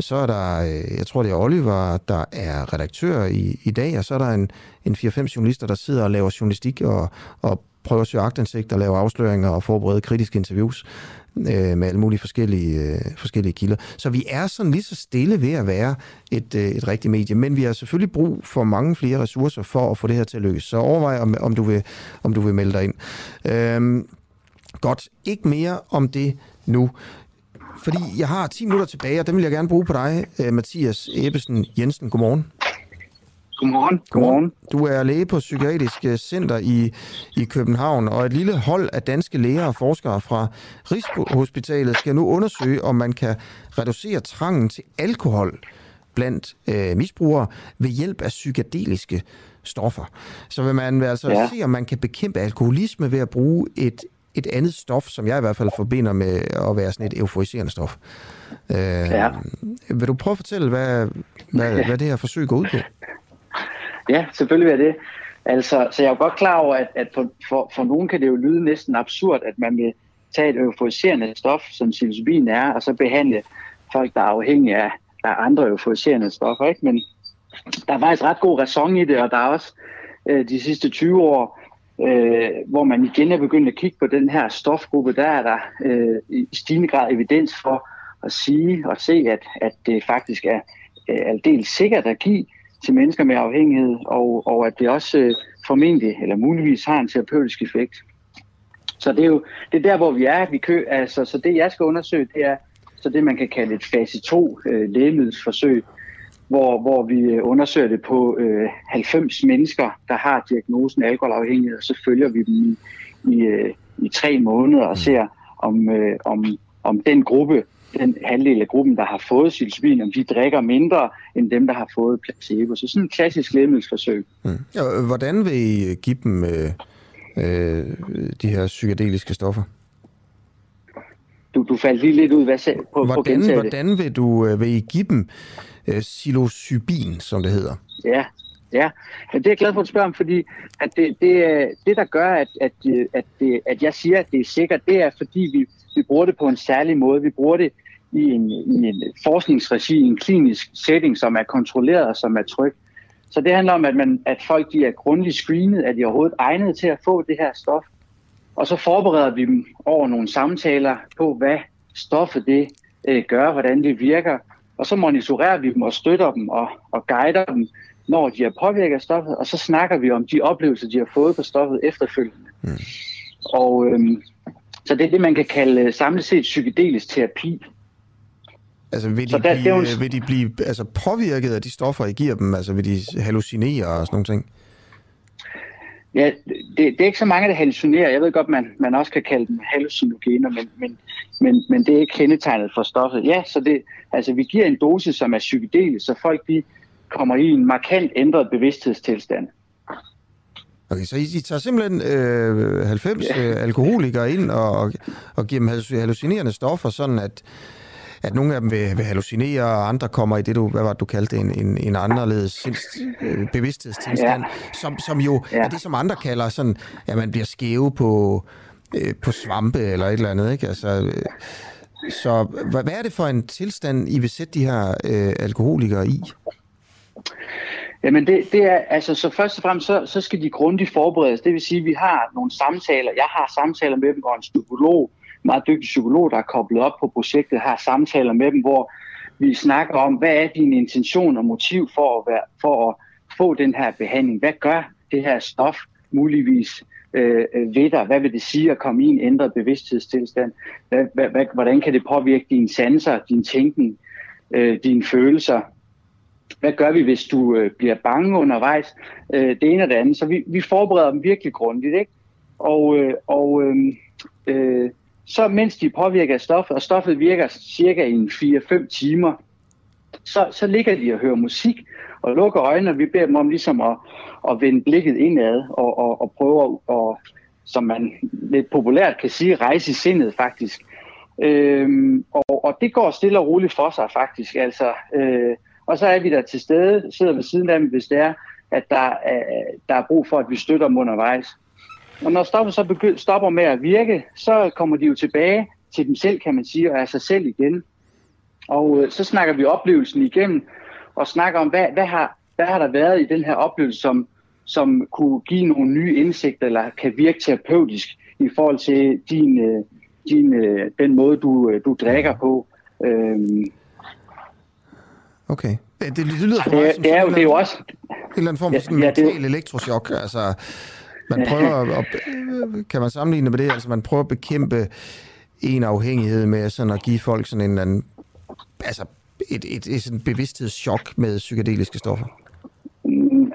så er der, øh, jeg tror det er Oliver, der er redaktør i, i dag, og så er der en, en 4-5 journalister, der sidder og laver journalistik og, og prøver at søge agtindsigt og lave afsløringer og forberede kritiske interviews øh, med alle mulige forskellige, øh, forskellige kilder. Så vi er sådan lige så stille ved at være et, øh, et rigtigt medie, men vi har selvfølgelig brug for mange flere ressourcer for at få det her til at lykkes. Så overvej, om, om, du, vil, om du vil melde dig ind. Øh, godt, ikke mere om det nu. Fordi jeg har 10 minutter tilbage, og dem vil jeg gerne bruge på dig, øh, Mathias Ebbesen Jensen. Godmorgen. Godmorgen. Godmorgen. Du er læge på Psykiatrisk Center i, i København, og et lille hold af danske læger og forskere fra Rigshospitalet skal nu undersøge, om man kan reducere trangen til alkohol blandt øh, misbrugere ved hjælp af psykedeliske stoffer. Så vil man altså ja. se, om man kan bekæmpe alkoholisme ved at bruge et, et andet stof, som jeg i hvert fald forbinder med at være sådan et euforiserende stof. Øh, ja. Vil du prøve at fortælle, hvad, hvad, *laughs* hvad det her forsøg går ud på? Ja, selvfølgelig er det. Altså, så jeg er jo godt klar over, at, at for, for, for nogen kan det jo lyde næsten absurd, at man vil tage et euforiserende stof, som psilocybin er, og så behandle folk, der er afhængige af, af andre euforiserende stoffer. Ikke? Men der er faktisk ret god ræson i det, og der er også øh, de sidste 20 år, øh, hvor man igen er begyndt at kigge på den her stofgruppe, der er der øh, i stigende grad evidens for at sige og se, at, at det faktisk er øh, aldeles sikkert at give til mennesker med afhængighed, og, og at det også øh, formentlig eller muligvis har en terapeutisk effekt. Så det er jo det er der, hvor vi er. Vi kø, altså, så det, jeg skal undersøge, det er så det, man kan kalde et fase 2 øh, lægemiddelsforsøg, hvor, hvor vi øh, undersøger det på øh, 90 mennesker, der har diagnosen alkoholafhængighed, og så følger vi dem i, i, øh, i tre måneder og ser, om, øh, om, om den gruppe den halvdel af gruppen, der har fået psilocybin, om de drikker mindre end dem, der har fået placebo. Så sådan en klassisk lægemiddelsforsøg. Mm. Ja, hvordan vil I give dem øh, øh, de her psykedeliske stoffer? du faldt lige lidt ud hvad, på, på Hvordan, gentage det. hvordan vil du øh, vil I give dem øh, psilocybin, som det hedder? Ja, ja. Det er jeg glad for at spørge om, fordi at det, det, er- det, der gør, at, at, at, det, at jeg siger, at det er sikkert, det er, fordi vi, vi bruger det på en særlig måde. Vi bruger det i en, i en forskningsregi, i en klinisk setting, som er kontrolleret og som er tryg. Så det handler om, at, man, at folk de er grundigt screenet, at de er overhovedet egnet til at få det her stof. Og så forbereder vi dem over nogle samtaler på, hvad stoffet det øh, gør, hvordan det virker. Og så monitorerer vi dem og støtter dem og, og guider dem, når de er påvirket af stoffet. Og så snakker vi om de oplevelser, de har fået på stoffet efterfølgende. Mm. Og øhm, så det er det, man kan kalde øh, samlet set psykedelisk terapi. Altså vil de, Så der- det er jo blive, en- vil de blive altså, påvirket af de stoffer, I giver dem? Altså vil de hallucinere og sådan nogle ting? Ja, det, det er ikke så mange, der hallucinerer. Jeg ved godt, man, man også kan kalde dem hallucinogener, men, men, men, men det er ikke kendetegnet for stoffet. Ja, så det, altså, vi giver en dosis, som er psykedelisk, så folk de kommer i en markant ændret bevidsthedstilstand. Okay, så I, I tager simpelthen øh, 90 øh, alkoholikere ind og, og, og giver dem halluc- hallucinerende stoffer, sådan at, at nogle af dem vil, vil hallucinere, og andre kommer i det, du, hvad var det, du kaldte en, en, en anderledes sinds, øh, bevidsthedstilstand, ja. som, som jo ja. er det, som andre kalder sådan, at man bliver skæve på, øh, på svampe eller et eller andet, ikke? Altså, øh, så hvad, hvad er det for en tilstand, I vil sætte de her øh, alkoholikere i? Jamen det, det er, altså så først og fremmest, så, så skal de grundigt forberedes. Det vil sige, at vi har nogle samtaler. Jeg har samtaler med dem, hvor en psykolog, meget dygtig psykolog, der er koblet op på projektet, har samtaler med dem, hvor vi snakker om, hvad er din intention og motiv for at, være, for at få den her behandling? Hvad gør det her stof muligvis øh, øh, ved dig? Hvad vil det sige at komme i en ændret bevidsthedstilstand? Hvad, hvad, hvad, hvordan kan det påvirke dine sanser, din tænkning, øh, dine følelser? hvad gør vi, hvis du øh, bliver bange undervejs? Øh, det ene og det andet. Så vi, vi forbereder dem virkelig grundigt, ikke? Og, øh, og øh, øh, så mens de påvirker stoffet, og stoffet virker cirka i en 4-5 timer, så, så ligger de og hører musik og lukker øjnene, og vi beder dem om ligesom at, at vende blikket indad og, og, og prøve at, og, som man lidt populært kan sige, rejse i sindet faktisk. Øhm, og, og det går stille og roligt for sig faktisk. Altså, øh, og så er vi der til stede, sidder ved siden af dem, hvis det er, at der er, der er brug for, at vi støtter dem undervejs. Og når stoffet så begy- stopper med at virke, så kommer de jo tilbage til dem selv, kan man sige, og er sig selv igen. Og øh, så snakker vi oplevelsen igennem, og snakker om, hvad, hvad, har, hvad har der været i den her oplevelse, som, som kunne give nogle nye indsigter, eller kan virke terapeutisk i forhold til din, øh, din, øh, den måde, du, øh, du drikker på. Øhm, Okay. Det, det, det lyder for Det mig som det er jo- det er jo også- En eller anden form for Ja, sådan ja, det mental elektrochok. Altså, man prøver at, kan man sammenligne med det? Altså, man prøver at bekæmpe en afhængighed med sådan at give folk sådan en eller anden, altså et, et, et sådan bevidsthedschok med psykedeliske stoffer. Mm,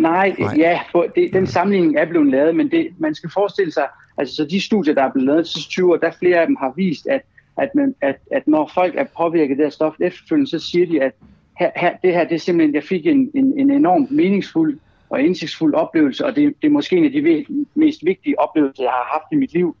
Nej, Nej. ja, for det, den sammenligning er blevet lavet, men det, man skal forestille sig, altså så de studier, der er blevet lavet de sidste 20 år, der flere af dem har vist, at, at, man, at, at når folk er påvirket af det her stof efterfølgende, så siger de, at her, her, det her, det er simpelthen, jeg fik en, en, en enormt meningsfuld og indsigtsfuld oplevelse, og det, det er måske en af de mest vigtige oplevelser, jeg har haft i mit liv.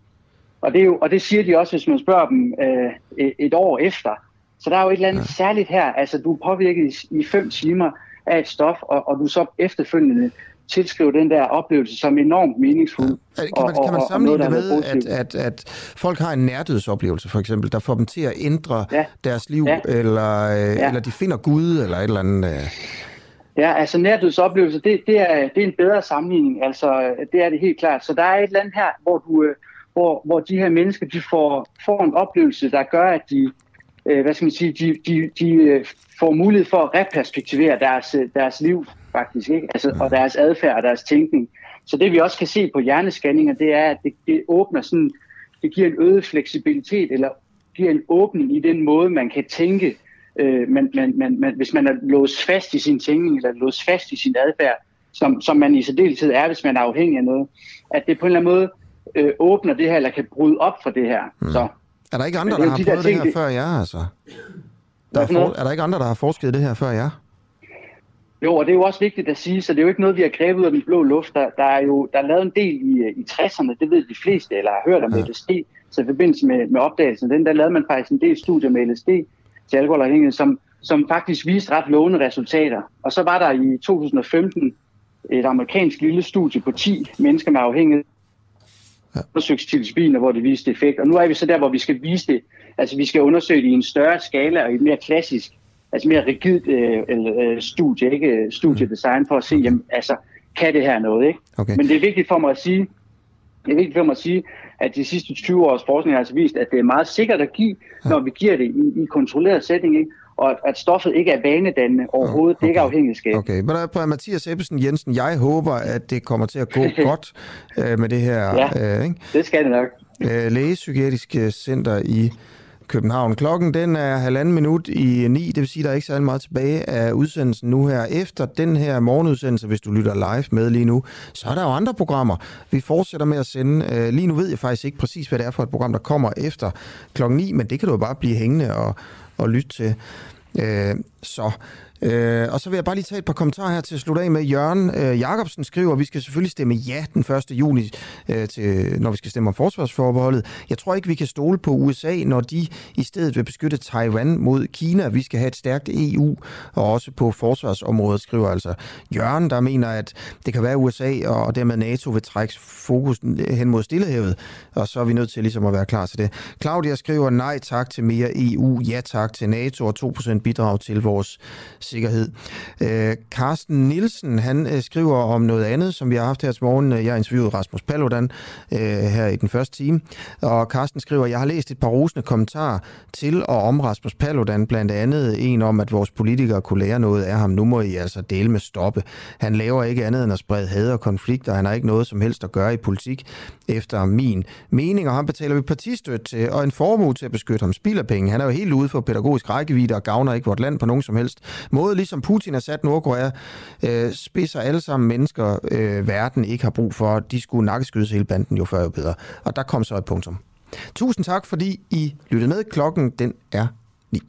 Og det, er jo, og det siger de også, hvis man spørger dem øh, et- år efter. Så der er jo et eller andet ja. særligt her. Altså, du er påvirket i, i fem timer af et stof, og, og du så efterfølgende tilskriver den der oplevelse som enormt meningsfuld. Ja. Kan man, og, kan man sammenligne det med, at, at, at folk har en nærdødsoplevelse, for eksempel, der får dem til at ændre Ja. deres liv, Ja. eller, øh, Ja. eller de finder Gud, eller et eller andet... Øh. Ja, altså nærdødsoplevelser, det, det, er, det er en bedre sammenligning. Altså, det er det helt klart. Så der er et eller andet her, hvor, du, øh, hvor, hvor de her mennesker de får, får en oplevelse, der gør, at de, øh, hvad skal man sige, de, de, de øh, får mulighed for at reperspektivere deres, deres liv faktisk, ikke? Altså, og deres adfærd og deres tænkning. Så det vi også kan se på hjernescanninger, det er, at det, det åbner sådan, det giver en øget fleksibilitet, eller giver en åbning i den måde, man kan tænke, øh, man, man, man, man, hvis man er låst fast i sin tænkning, eller låst fast i sin adfærd, som, som man i særdeleshed er, hvis man er afhængig af noget, at det på en eller anden måde øh, åbner det her, eller kan bryde op for det her. Mm. Så, Er der ikke andre, Men der er har de der prøvet det ting, her det- før jer, altså? Der er, for er der ikke andre, der har forsket det her før jer? Jo, og det er jo også vigtigt at sige, så det er jo ikke noget, vi har grebet ud af den blå luft. Der, der er jo der er lavet en del i, i 60'erne, det ved de fleste, eller har hørt om ja. LSD. Så i forbindelse med, med opdagelsen den, der lavede man faktisk en del studier med LSD til alkoholafhængighed, som, som faktisk viste ret lovende resultater. Og så var der i 2015 et amerikansk lille studie på 10 mennesker med afhængighed, ja. undersøgt psilocybin, hvor det viste effekt. Og nu er vi så der, hvor vi skal vise det. Altså vi skal undersøge det i en større skala og i et mere klassisk, altså mere rigidt øh, øh, studie, ikke studiedesign, for at se, jamen, altså, kan det her noget, ikke? Okay. Men det er vigtigt for mig at sige, det er vigtigt for mig at sige, at de sidste 20 års forskning har altså vist, at det er meget sikkert at give, når vi giver det i, i kontrolleret setting, ikke? og at, at stoffet ikke er vanedannende overhovedet. Okay. Det er ikke afhængigskab. Okay, men der er Mathias Ebbesen Jensen, jeg håber, at det kommer til at gå *laughs* godt øh, med det her. Ja, øh, ikke? det skal det nok. Øh, Lægepsykiatrisk Center i København. Klokken den er halvanden minut i ni, det vil sige, der er ikke særlig meget tilbage af udsendelsen nu her. Efter den her morgenudsendelse, hvis du lytter live med lige nu, så er der jo andre programmer. Vi fortsætter med at sende. Øh, lige nu ved jeg faktisk ikke præcis, hvad det er for et program, der kommer efter klokken 9, men det kan du jo bare blive hængende og, og lytte til. Øh, så Øh, og så vil jeg bare lige tage et par kommentarer her til at slutte af med. Jørgen øh, Jacobsen skriver, at vi skal selvfølgelig stemme ja den 1. juni, øh, til, når vi skal stemme om forsvarsforbeholdet. Jeg tror ikke, vi kan stole på USA, når de i stedet vil beskytte Taiwan mod Kina. Vi skal have et stærkt EU, og også på forsvarsområdet, skriver altså Jørgen, der mener, at det kan være USA og dermed NATO vil trække fokus hen mod Stillehavet, og så er vi nødt til ligesom at være klar til det. Claudia skriver nej tak til mere EU, ja tak til NATO og 2% bidrag til vores retssikkerhed. Øh, Carsten Nielsen, han øh, skriver om noget andet, som vi har haft her til morgen. Jeg har interviewet Rasmus Paludan øh, her i den første time, og Carsten skriver, jeg har læst et par rosende kommentarer til og om Rasmus Paludan, blandt andet en om, at vores politikere kunne lære noget af ham. Nu må I altså dele med stoppe. Han laver ikke andet end at sprede had og konflikter. Han har ikke noget som helst at gøre i politik, efter min mening, og han betaler vi partistøtte til, og en formue til at beskytte ham spilder penge. Han er jo helt ude for pædagogisk rækkevidde og gavner ikke vort land på nogen som helst måde, ligesom Putin har sat Nordkorea, øh, spidser alle sammen mennesker, øh, verden ikke har brug for. De skulle nakkeskydes hele banden, jo før jo bedre. Og der kom så et punktum. Tusind tak, fordi I lyttede med. Klokken den er 9.